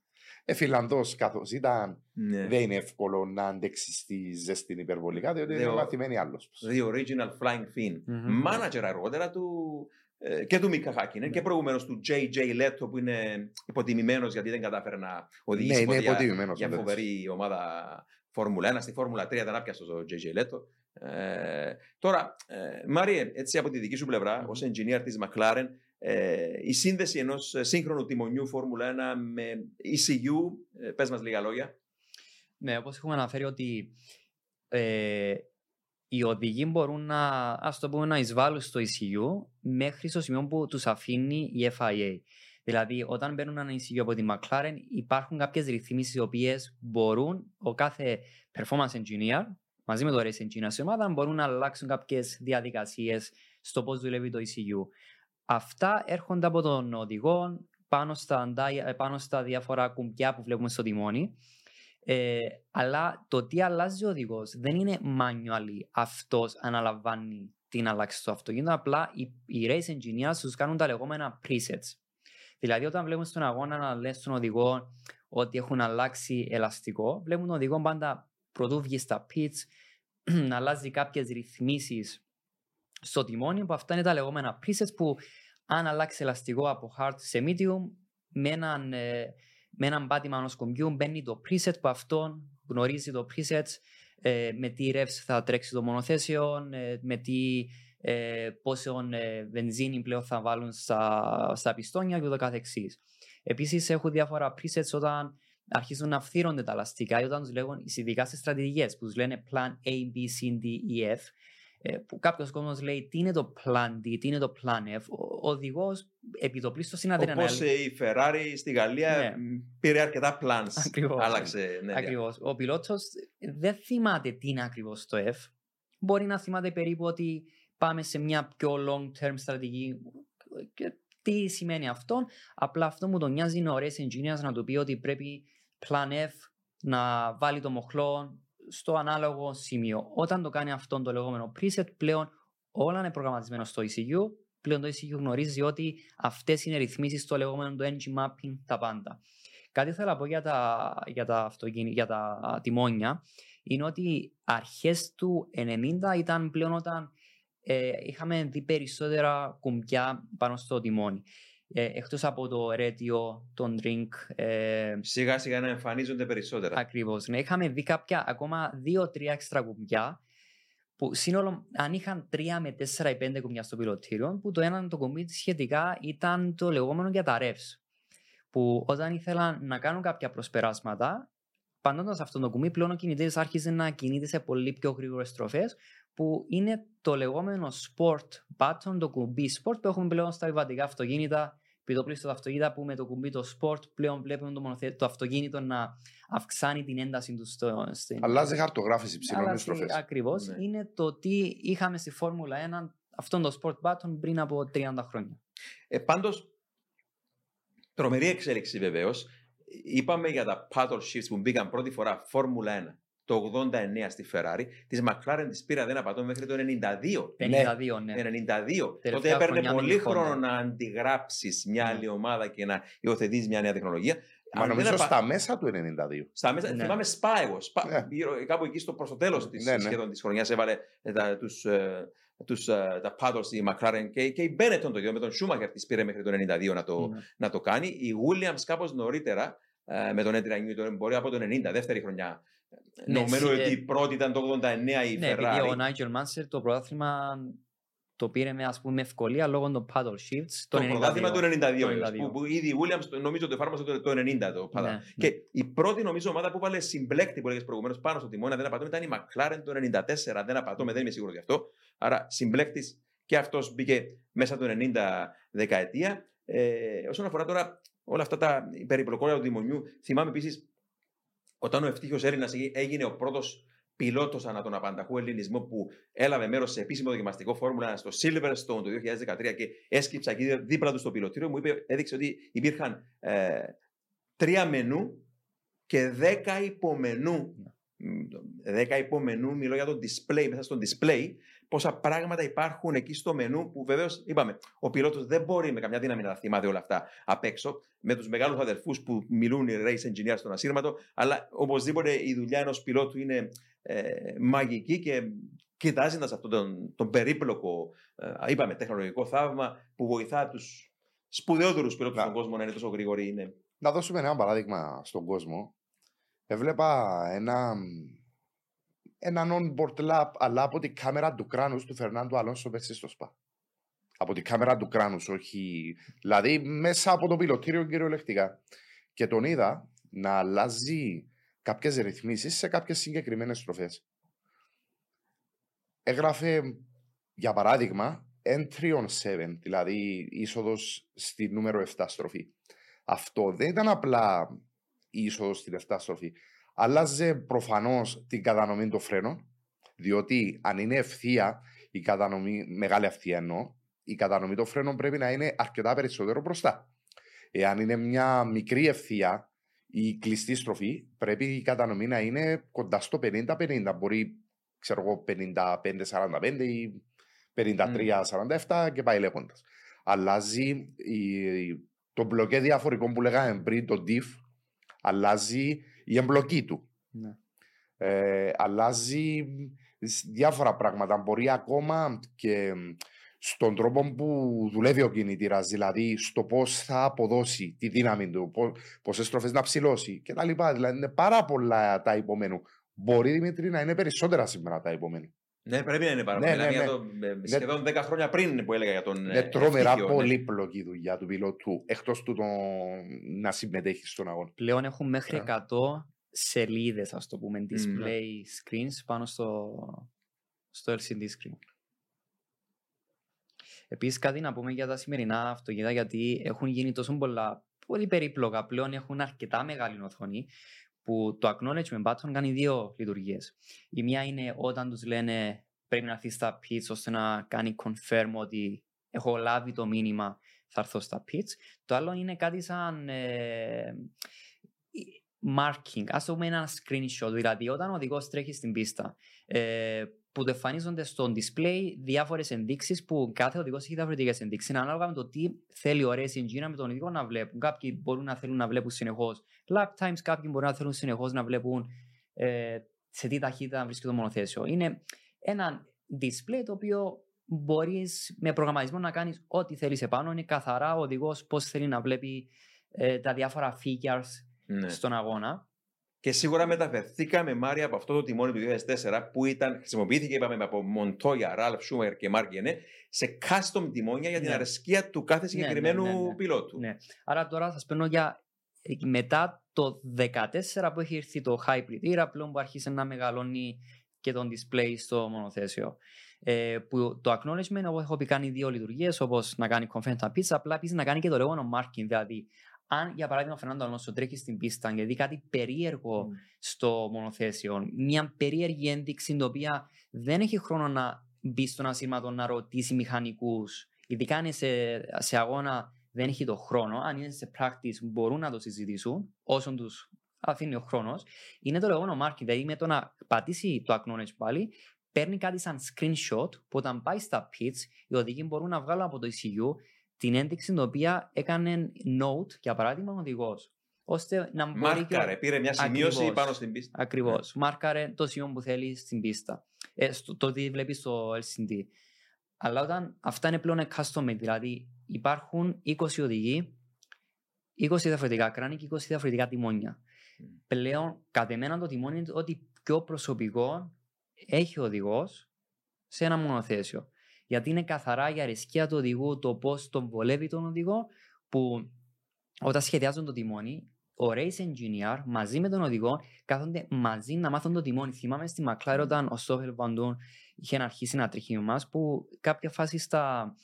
Ε, Φιλανδός καθώς ήταν, ναι. δεν είναι εύκολο να αντέξεις στη ζέστη υπερβολικά, διότι είναι Δε- μαθημένη άλλος. The original Flying Finn. Μμμ. Manager αργότερα του ε, και του Μίκα Χάκινεν και προηγουμένως του JJ Leto που είναι υποτιμημένος γιατί δεν κατάφερε να οδηγήσει Ναι, είναι ποτέ για- υποτιμημένος. για όντως. φοβερή ομάδα Φόρμουλα 1. Στη Φόρμουλα 3 δεν άπιασε το JJ Leto. Ε, τώρα, ε, Μάριε, έτσι από τη δική σου πλευρά, Μμμ. ως engineer της McLaren, ε, η σύνδεση ενός σύγχρονου τιμονιού Φόρμουλα 1 με ECU, ε, πες μας λίγα λόγια. Ναι, όπως έχουμε αναφέρει ότι ε, οι οδηγοί μπορούν να, ας το πούμε, να εισβάλλουν στο ECU μέχρι στο σημείο που τους αφήνει η FIA. Δηλαδή, όταν μπαίνουν ένα ECU από τη McLaren, υπάρχουν κάποιες ρυθμίσεις οι οποίες μπορούν ο κάθε performance engineer μαζί με το race engineer σε ομάδα μπορούν να αλλάξουν κάποιες διαδικασίες στο πώς δουλεύει το ECU. Αυτά έρχονται από τον οδηγό πάνω στα, αντά- πάνω στα διάφορα κουμπιά που βλέπουμε στο τιμόνι. Ε, αλλά το τι αλλάζει ο οδηγός δεν είναι manually αυτός αναλαμβάνει την αλλάξη στο αυτοκίνητο. Απλά οι, οι race engineers τους κάνουν τα λεγόμενα presets. Δηλαδή, όταν βλέπουν στον αγώνα να λένε στον οδηγό ότι έχουν αλλάξει ελαστικό, βλέπουν τον οδηγό πάντα πρωτού βγει στα pits να αλλάζει κάποιες ρυθμίσεις στο τιμόνι, που αυτά είναι τα λεγόμενα presets που αν αλλάξει ελαστικό από hard σε medium, με έναν, ε, με έναν πάτημα ενός κουμπιού μπαίνει το preset που αυτόν γνωρίζει το preset ε, με τι ρεύση θα τρέξει το μονοθέσιο, ε, με τι ε, πόσο ε, βενζίνη πλέον θα βάλουν στα, στα πιστόνια και ούτω καθεξής. Επίσης έχουν διάφορα presets όταν αρχίζουν να φθύρονται τα ελαστικά ή όταν τους λέγουν ειδικά σε στρατηγικές που τους λένε plan A, B, C, D, E, F ε, που κάποιος κόσμος λέει τι είναι το plan D, τι είναι το plan F. Ο, ο οδηγός επί το πλήστο στην Όπως αδρεναλίνη. ε, η Ferrari στη Γαλλία Ναι. μ, πήρε αρκετά plans. Ακριβώς. Άλλαξε. Ναι, Ακριβώς. Ο πιλότος δεν θυμάται τι είναι ακριβώς το F. Μπορεί να θυμάται περίπου ότι πάμε σε μια πιο long term στρατηγική και τι σημαίνει αυτό. Απλά αυτό μου τον νοιάζει είναι ο race engineers να του πει ότι πρέπει plan F να βάλει το μοχλό στο ανάλογο σημείο. Όταν το κάνει αυτό το λεγόμενο preset πλέον όλα είναι προγραμματισμένο στο ECU. Πλέον το ECU γνωρίζει ότι αυτές είναι ρυθμίσεις στο λεγόμενο το engine mapping τα πάντα. Κάτι θέλω να πω για τα, για τα, αυτοκίνη, για τα τιμόνια είναι ότι αρχές του 90 ήταν πλέον όταν ε, είχαμε δει περισσότερα κουμπιά πάνω στο τιμόνι. Ε, εκτός από το radio, τον drink, ε, Σιγά σιγά να εμφανίζονται περισσότερα. Ακριβώς. Ναι, είχαμε δει κάποια ακόμα δύο-τρία έξτρα κουμπιά που σύνολο αν είχαν τρία με τέσσερα ή πέντε κουμπιά στο πιλωτήριο που το ένα το κουμπί σχετικά ήταν το λεγόμενο για τα revs που όταν ήθελαν να κάνουν κάποια προσπεράσματα παντώντας αυτό το κουμπί πλέον ο κινητής άρχισε να κινείται σε πολύ πιο γρήγορες στροφές που είναι το λεγόμενο sport button, το κουμπί sport που έχουμε πλέον στα βιβατικά αυτοκίνητα πιτοπλίστο τα αυτοκίνητα που με το κουμπί το sport πλέον βλέπουμε το, μονοθε... το αυτοκίνητο να αυξάνει την ένταση του στο, στην... Αλλάζει χαρτογράφηση ψηλών Αλλάζει στροφές. Ακριβώς. Ναι. Είναι το τι είχαμε στη Φόρμουλα 1 αυτόν το sport button πριν από 30 χρόνια. Ε, Πάντως, τρομερή εξέλιξη βεβαίως. Είπαμε για τα paddle shifts που μπήκαν πρώτη φορά Φόρμουλα 1 το 89 στη Ferrari. Της McLaren της πήρα δεν απατώ μέχρι το 92. 52, ναι. 92. Τότε Τελευταία έπαιρνε χρονιά με πολύ τη χρόνο Honda. να αντιγράψεις μια Ναι. άλλη ομάδα και να υιοθετήσεις μια νέα τεχνολογία. Μα Αν δεν νομίζω απα- στα μέσα του 92. Στα μέσα, Ναι. θυμάμαι σπά εγώ. Σπά, Ναι. γύρω, κάπου εκεί στο προς το τέλος της, Ναι, ναι. σχεδόν της χρονιάς έβαλε ε, τα, τους, ε, τους, ε, τα paddles η McLaren και, και η Benetton το ίδιο με τον Schumacher της πήρε μέχρι το 92 να το, Ναι. να το κάνει. Η Williams κάπως νωρίτερα ε, με τον Adrian Newton μπορεί από το 90, δεύτερη χρονιά. Ναι, Νομίζω συ- ότι ε, η πρώτη ήταν το 89 η Ναι, επειδή Ferrari. ο Νάιτζελ Μάνσερ το πρωτάθλημα το πήρε με, ας πούμε, με ευκολία λόγω των paddle shifts το το 92. πρωτάθλημα του 92, Το βεβαίως, 92. που, που ήδη η Williams το- νομίζω το εφάρμοσε το, το 90 το paddle. Ναι, Και ναι. η πρώτη νομίζω ομάδα που βάλε συμπλέκτη που έλεγες προηγουμένως πάνω στο τιμόνι, αν δεν απατώμε, ήταν η McLaren το 94. Δεν απατώμε, δεν είμαι σίγουρος γι' αυτό. Άρα συμπλέκτης και αυτός μπήκε μέσα το 90 δεκαετία. Ε, όσον αφορά τώρα όλα αυτά τα περιπλοκόλια του τιμονιού, θυμάμαι επίσης όταν ο ευτύχιος Έλληνα έγινε ο πρώτος πιλότος ανά τον απανταχού ελληνισμό που έλαβε μέρος σε επίσημο δοκιμαστικό φόρμουλα στο Silverstone το 2013 και έσκυψα εκεί δίπλα του στο πιλωτήριο, μου είπε, έδειξε ότι υπήρχαν ε, τρία μενού και δέκα υπομενού. Δέκα υπομενού, μιλώ για το display, μέσα στο display, πόσα πράγματα υπάρχουν εκεί στο μενού που βεβαίως είπαμε, ο πιλότος δεν μπορεί με καμιά δύναμη να τα θυμάται όλα αυτά απ' έξω. Με τους μεγάλους αδερφούς που μιλούν οι race engineers στον ασύρματο, αλλά οπωσδήποτε η δουλειά ενός πιλότου είναι ε, μαγική και κοιτάζοντα αυτόν τον, τον περίπλοκο, ε, είπαμε, τεχνολογικό θαύμα που βοηθά τους σπουδαιότερους πιλότους στον κόσμο να είναι τόσο γρήγοροι. Είναι. Να δώσουμε ένα παράδειγμα στον κόσμο. Έβλεπα ένα έναν on-board lap, αλλά από την κάμερα του κράνους του Φερνάντου Αλόνσο πέρσι στο ΣΠΑ. Από την κάμερα του κράνους, όχι. Δηλαδή μέσα από το πιλωτήριο κυριολεκτικά. Και τον είδα να αλλάζει κάποιες ρυθμίσεις σε κάποιες συγκεκριμένες στροφές. Έγραφε, για παράδειγμα, entry on 7, δηλαδή είσοδος στη νούμερο 7 στροφή. Αυτό δεν ήταν απλά η είσοδος στην 7 στροφή άλλαζε προφανώς την κατανομή των φρένων, διότι αν είναι ευθεία η κατανομή, μεγάλη ευθεία εννοώ, η κατανομή των φρένων πρέπει να είναι αρκετά περισσότερο μπροστά. Εάν είναι μια μικρή ευθεία ή κλειστή στροφή, πρέπει η κατανομή να είναι κοντά στο 50-50. Μπορεί, ξέρω εγώ, 55-45 ή 53-47 και πάει λέγοντας. Αλλάζει η, το μπλοκέ διαφορικών που λέγαμε πριν, το diff, αλλάζει η εμπλοκή του. Ναι. Ε, αλλάζει διάφορα πράγματα. Μπορεί ακόμα και στον τρόπο που δουλεύει ο κινητήρας, δηλαδή στο πώς θα αποδώσει τη δύναμη του, πόσες στροφές να ψηλώσει κτλ. Δηλαδή είναι πάρα πολλά τα υπομένου. Μπορεί Δημήτρη να είναι περισσότερα σήμερα τα υπομένου. Ναι, πρέπει να είναι πάρα ναι, ναι, ναι. Το, ε, ναι. σχεδόν 10 χρόνια πριν που έλεγα για τον. Είναι τρομερά ναι. πολύπλοκη δουλειά του πιλότου, εκτός του το να συμμετέχεις στον αγώνα. Πλέον έχουν μέχρι 100 σελίδες, ας το πούμε, display screens πάνω στο, στο LCD screen. Επίσης, κάτι να πούμε για τα σημερινά αυτοκίνητα, γιατί έχουν γίνει τόσο πολλά πολύ περίπλοκα. Πλέον έχουν αρκετά μεγάλη οθόνη που το acknowledgement button κάνει δύο λειτουργίες. Η μία είναι όταν τους λένε πρέπει να έρθεις στα pitch ώστε να κάνει confirm ότι έχω λάβει το μήνυμα, θα έρθω στα pitch. Το άλλο είναι κάτι σαν ε, marking, ας το πούμε ένα screenshot, δηλαδή όταν ο οδηγός τρέχει στην πίστα, ε, που εμφανίζονται στο display διάφορες ενδείξεις που κάθε οδηγός έχει διαφορετικέ ενδείξεις. Ανάλογα με το τι θέλει ο racing με τον οδηγό να βλέπουν. Κάποιοι μπορούν να θέλουν να βλέπουν συνεχώς lap times, κάποιοι μπορούν να θέλουν συνεχώς να βλέπουν ε, σε τι ταχύτητα βρίσκεται το μονοθέσιο. Είναι ένα display το οποίο μπορείς με προγραμματισμό να κάνεις ό,τι θέλεις επάνω. Είναι καθαρά ο οδηγός πώς θέλει να βλέπει ε, τα διάφορα features ναι. στον αγώνα. Και σίγουρα μεταφερθήκαμε, Μάρια, από αυτό το τιμόνι του 2004 που ήταν, χρησιμοποιήθηκε είπαμε, από Μοντόγια, Ραλφ Σούμερ και Μάρκ Γενέ σε custom τιμόνια για την ναι. αρεσκία του κάθε ναι, ναι, συγκεκριμένου ναι, ναι, πιλότου. Ναι. Άρα τώρα σας παίρνω για μετά το 2014 που έχει έρθει το high πλητήρα, πλέον που άρχισε να μεγαλώνει και τον display στο μονοθέσιο. Ε, που το acknowledgement, εγώ έχω πει κάνει δύο λειτουργίες, όπως να κάνει confident pizza, απλά επίσης να κάνει και το λεγόμενο marking. Δηλαδή, αν για παράδειγμα ο Φερνάντο Αλόνσο τρέχει στην πίστα και δει κάτι περίεργο mm. στο μονοθέσιο, μια περίεργη ένδειξη την οποία δεν έχει χρόνο να μπει στον ασύρματο να ρωτήσει μηχανικούς, ειδικά αν σε, σε αγώνα δεν έχει το χρόνο, αν είναι σε practice μπορούν να το συζητήσουν όσο τους αφήνει ο χρόνος, είναι το λεγόμενο marketing. Δηλαδή με το να πατήσει το acknowledge πάλι, παίρνει κάτι σαν screenshot που όταν πάει στα pits, οι οδηγοί μπορούν να βγάλουν από το ECU την ένδειξη την οποία έκανε note, για παράδειγμα, ο οδηγός. Ώστε να μπορεί. Μάρκαρε, πήρε μια σημείωση Ακριβώς. πάνω στην πίστα. Ακριβώς. Ναι. Μάρκαρε το σημείο που θέλει στην πίστα. Ε, στο, το τι βλέπεις στο LCD. Αλλά όταν αυτά είναι πλέον custom made, δηλαδή υπάρχουν 20 οδηγοί, 20 διαφορετικά κράνη και 20 διαφορετικά τιμόνια. Mm. Πλέον, κατ' εμένα το τιμόνι είναι ότι πιο προσωπικό έχει ο οδηγός σε ένα μονοθέσιο γιατί είναι καθαρά η αρισκία του οδηγού, το πώς τον βολεύει τον οδηγό, που όταν σχεδιάζουν το τιμόνι, ο race engineer μαζί με τον οδηγό κάθονται μαζί να μάθουν το τιμόνι. Θυμάμαι στη McLaren όταν ο Στόφελ Βαντούν είχε αρχίσει να τρέχει με που κάποια φάση στα,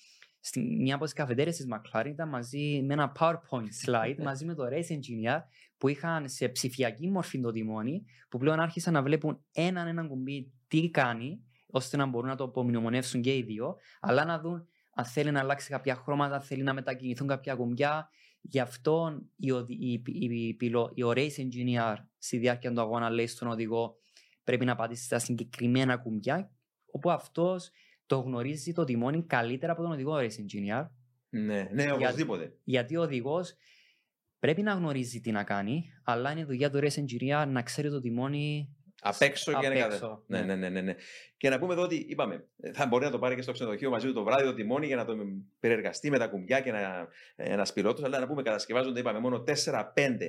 στη, μια από τις καφετέρειε της McLaren ήταν μαζί με ένα PowerPoint slide μαζί με το race engineer που είχαν σε ψηφιακή μορφή το τιμόνι, που πλέον άρχισαν να βλέπουν έναν έναν κουμπί τι κάνει, ώστε να μπορούν να το απομνημονεύσουν και οι δύο, αλλά να δουν αν θέλει να αλλάξει κάποια χρώματα, αν θέλει να μετακινηθούν κάποια κουμπιά. Γι' αυτό η, οδη- η, η, η, πιλο- η- ο race engineer στη διάρκεια του αγώνα λέει στον οδηγό πρέπει να πατήσει στα συγκεκριμένα κουμπιά, όπου αυτός το γνωρίζει το τιμόνι καλύτερα από τον οδηγό race engineer, Ναι, ναι, οπωσδήποτε. γιατί ο οδηγός πρέπει να γνωρίζει τι να κάνει, αλλά είναι δουλειά του race engineer να ξέρει το τιμόνι Απ' έξω και Απ' να είναι έξω, κάθε. Ναι, ναι. ναι, ναι, ναι, ναι. Και να πούμε εδώ ότι είπαμε, θα μπορεί να το πάρει και στο ξενοδοχείο μαζί του το βράδυ το τιμόνι για να το περιεργαστεί με τα κουμπιά και να, ένα πιλότο. Αλλά να πούμε, κατασκευάζονται, είπαμε, μόνο 4-5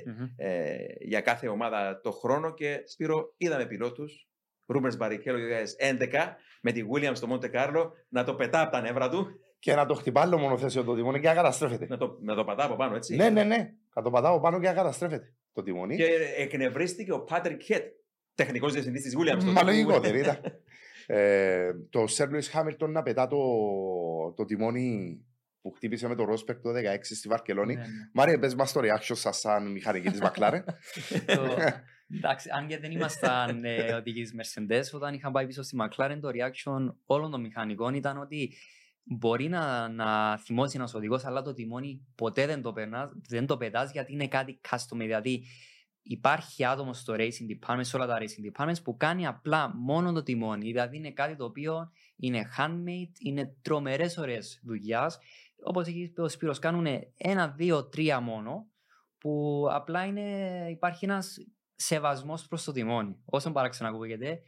Μμμ. ε, για κάθε ομάδα το χρόνο. Και Σπύρο, είδαμε πιλότους. Ρούμπερ Μπαρικέλο 2011 με τη Williams στο Μοντε Κάρλο να το πετά από τα νεύρα του, Και να το χτυπά άλλο μονοθέσιο το τιμόνι και να καταστρέφεται. να το, να το πατά από πάνω, έτσι. Ναι, ναι, ναι. Να το πατάω πάνω και να καταστρέφεται το τιμόνι. Και εκνευρίστηκε ο Πάτρικ Χέτ, τεχνικός διευθυντής της Williams. τότε Μα που- λογικότερη ήταν. ε, το Σερ Λουίς Χάμιλτον να πετά το, το τιμόνι που χτύπησε με το Ρόσπερ το 16 στη Βαρκελόνη. Ναι, ναι. Μάρια, πες μας το reaction σας σαν μηχανική της Μακλάρεν. Το- Εντάξει, αν και δεν ήμασταν ε, οδηγοί της Mercedes, όταν είχα πάει πίσω στη McLaren, το reaction όλων των μηχανικών ήταν ότι μπορεί να, να θυμώσει ένας οδηγός, αλλά το τιμόνι ποτέ δεν το, περνάς, δεν το πετάς γιατί είναι κάτι custom. Δηλαδή υπάρχει άτομος στο racing department, σε όλα τα racing departments, που κάνει απλά μόνο το τιμόνι. Δηλαδή είναι κάτι το οποίο είναι handmade, είναι τρομερές ωραίες δουλειάς. Όπως έχει πει ο Σπύρος, κάνουν ένα, δύο, τρία μόνο, που απλά είναι, υπάρχει ένας σεβασμός προς το τιμόνι. Όσο παράξενα ακούγεται.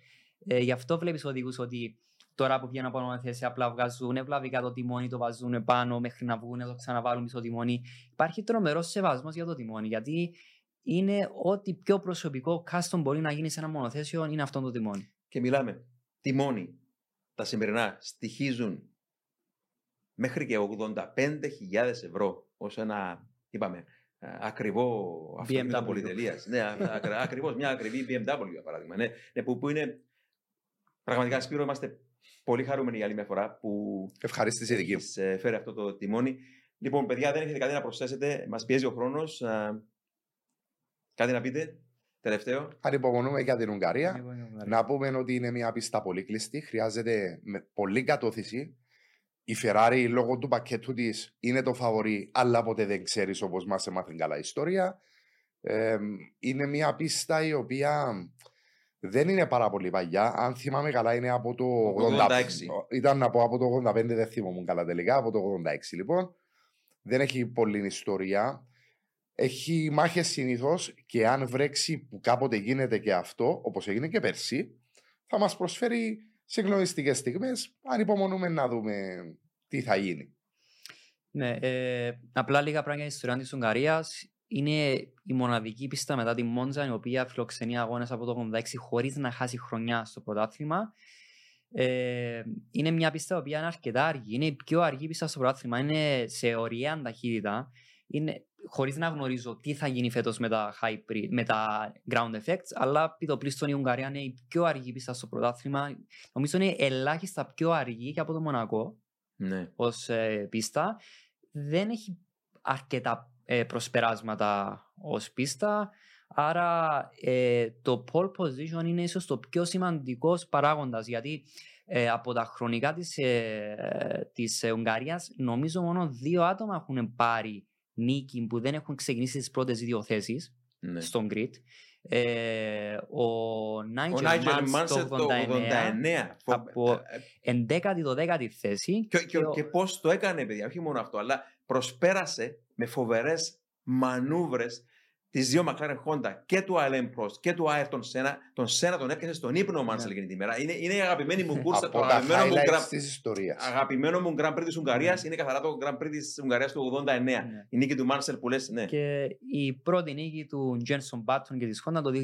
Ε, γι' αυτό βλέπεις οδηγούς ότι τώρα που βγαίνουν από νομοθεσία απλά βγάζουν ευλαβικά το τιμόνι, το βάζουν πάνω μέχρι να βγουν, το ξαναβάλουν πίσω το τιμόνι. Υπάρχει τρομερός σεβασμός για το τιμόνι. Γιατί είναι ό,τι πιο προσωπικό custom μπορεί να γίνει σε ένα μονοθέσιο είναι αυτό το τιμόνι. Και μιλάμε. Τιμόνι. Τα σημερινά στοιχίζουν μέχρι και 85.000 ευρώ ως ένα, είπαμε, ε, ακριβό αυτοκίνητο BMW. πολυτελείας. ναι, α- ακρα- ακριβώς, μια ακριβή BMW για παράδειγμα. Ναι, ναι, που, που είναι, πραγματικά Σπύρο, είμαστε πολύ χαρούμενοι για άλλη μια φορά που Ευχαρίστηση δική μου. έχεις ε, φέρει αυτό το τιμόνι. Λοιπόν, παιδιά, δεν έχετε κάτι να προσθέσετε. Μας πιέζει ο χρόνος. Α, Κάτι να πείτε, τελευταίο. Ανυπομονούμε για την Ουγγαρία. Να πούμε ότι είναι μια πίστα πολύ κλειστή. Χρειάζεται με πολύ κατώθηση. Η Ferrari λόγω του πακέτου της είναι το φαβορή, αλλά ποτέ δεν ξέρεις όπως μας έμαθε καλά η ιστορία. Ε, είναι μια πίστα η οποία δεν είναι πάρα πολύ παλιά. Αν θυμάμαι καλά, είναι από το 86. 86. Ήταν να πω από το 85, δεν θυμόμουν καλά τελικά. Από το 86 λοιπόν. Δεν έχει πολλή ιστορία. Έχει μάχες συνήθως και αν βρέξει που κάποτε γίνεται και αυτό, όπως έγινε και πέρσι, θα μας προσφέρει συγκλονιστικές στιγμές. Ανυπομονούμε να δούμε τι θα γίνει. Ναι, ε, απλά λίγα πράγματα για την ιστορία της Ουγγαρίας. Είναι η μοναδική πίστα μετά τη Μόντζα, η οποία φιλοξενεί αγώνες από το 86 χωρίς να χάσει χρονιά στο πρωτάθλημα. Ε, είναι μια πίστα η οποία είναι αρκετά αργή. Είναι η πιο αργή πίστα στο πρωτάθλημα. Είναι σε ωριαία ταχύτητα. Είναι, χωρίς να γνωρίζω τι θα γίνει φέτος με τα, high pre, με τα ground effects, αλλά πει το πλήστον η Ουγγαρία είναι η πιο αργή πίστα στο πρωτάθλημα. Νομίζω είναι ελάχιστα πιο αργή και από το Μονακό Ναι. ως ε, πίστα. Δεν έχει αρκετά ε, προσπεράσματα ως πίστα. Άρα ε, το pole position είναι ίσως το πιο σημαντικός παράγοντας γιατί ε, από τα χρονικά της, ε, της ε, Ουγγαρίας νομίζω μόνο δύο άτομα έχουν πάρει νίκη που δεν έχουν ξεκινήσει τις πρώτες δύο θέσεις ναι. στον grid. Ε, ο Ο Νάιτζελ Νάιτζελ Μάνς το Μάνσερ το 89 89. από- Ε, ε, εντέκατη το δέκατη θέση Και, και, και ο- και πώς το έκανε, παιδιά, όχι μόνο αυτό, αλλά προσπέρασε με φοβερές μανούβρες τις δύο McLaren Honda και του Alain Prost και του Ayrton Senna. Τον Senna τον έπιασε στον ύπνο ο Μάνσελ Ναι. εκείνη τη μέρα. Είναι, είναι η αγαπημένη μου κούρσα, το από τα αγαπημένο μου, highlights Grand, της ιστορίας. αγαπημένο μου Grand Prix της Ουγγαρίας. Ναι. Είναι καθαρά το Grand Prix της Ουγγαρίας του 89. Ναι. Η νίκη του Μάνσελ που λες, ναι. και η πρώτη νίκη του Jenson Button και της Honda το 2006.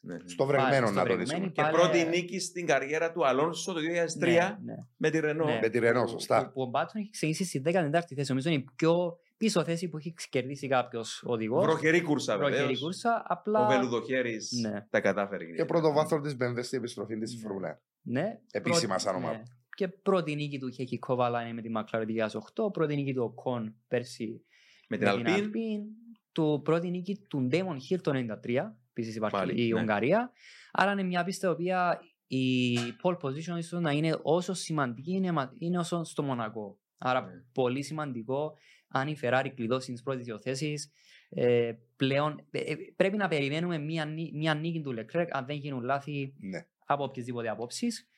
Ναι, ναι. Στο βρεγμένο στο να το βρεγμένο. δείσουμε. Και πάλι- πρώτη νίκη στην καριέρα του Αλόνσο το 2003 Ναι, ναι. με τη Renault. Ναι. Με τη Renault, Που- σωστά. Που, που ο Button έχει ξεκινήσει στη 14η θέση. Νομίζω είναι η πιο πίσω θέση που έχει κερδίσει κάποιος οδηγός. Βροχερή κούρσα, βέβαια. Βροχερή κούρσα. Απλά. Ο Βελουδοχέρης Ναι. τα κατάφερε. Και πρώτο βάθρο της BMW στην επιστροφή της Ναι. Φρούλα. Ναι, Επίσημα πρώτη- σαν ομάδα. ναι. Και πρώτη νίκη του Χέκη Κόβαλα είναι με τη McLaren 2008. Πρώτη νίκη του Οκόν πέρσι Με την Αλπίν. Alpine. του πρώτη νίκη του Damon Hill το 93, επίσης υπάρχει Πάλι, η ναι. Ουγγαρία. Άρα είναι μια πίστα η οποία η pole position ίσως να είναι όσο σημαντική είναι, μα- είναι όσο στο Μονακό. Άρα Ναι. πολύ σημαντικό αν η Ferrari κλειδώσει τις πρώτες δύο θέσεις. Ε, πλέον ε, ε, πρέπει να περιμένουμε μια, νί- μια νίκη του Leclerc αν δεν γίνουν λάθη Ναι. από οποιασδήποτε απόψεις.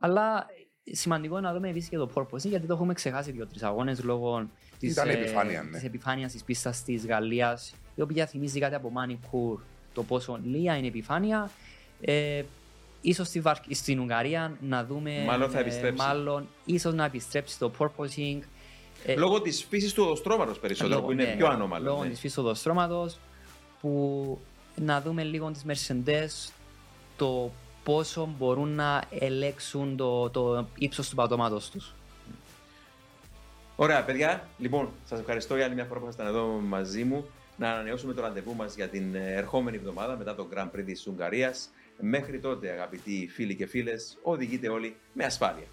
Αλλά σημαντικό είναι να δούμε επίσης και το purpose γιατί το έχουμε ξεχάσει δύο-τρεις αγώνες λόγω της, Ήταν επιφάνεια, ναι. της επιφάνειας της πίστας της Γαλλίας η οποία θυμίζει κάτι από Μάνικουρ το πόσο λία είναι επιφάνεια. Ε, ίσως στη Βαρ- στην Ουγγαρία να δούμε Μάλλον θα ε, επιστρέψει. μάλλον ίσως να επιστρέψει το purposing ε, Λόγω της φύσης του οδοστρώματος περισσότερο, λόγω- που είναι ναι, πιο ανώμαλο. Λόγω ναι. της φύσης του οδοστρώματος που να δούμε λίγο τις Mercedes το πόσο μπορούν να ελέξουν το, το ύψος του πατώματος τους. Ωραία, παιδιά. Λοιπόν, σας ευχαριστώ για άλλη μια φορά που ήσασταν εδώ μαζί μου. Να ανανεώσουμε το ραντεβού μας για την ε, ερχόμενη εβδομάδα μετά το Grand Prix της Ουγγαρίας. Μέχρι τότε, αγαπητοί φίλοι και φίλες, οδηγείτε όλοι με ασφάλεια.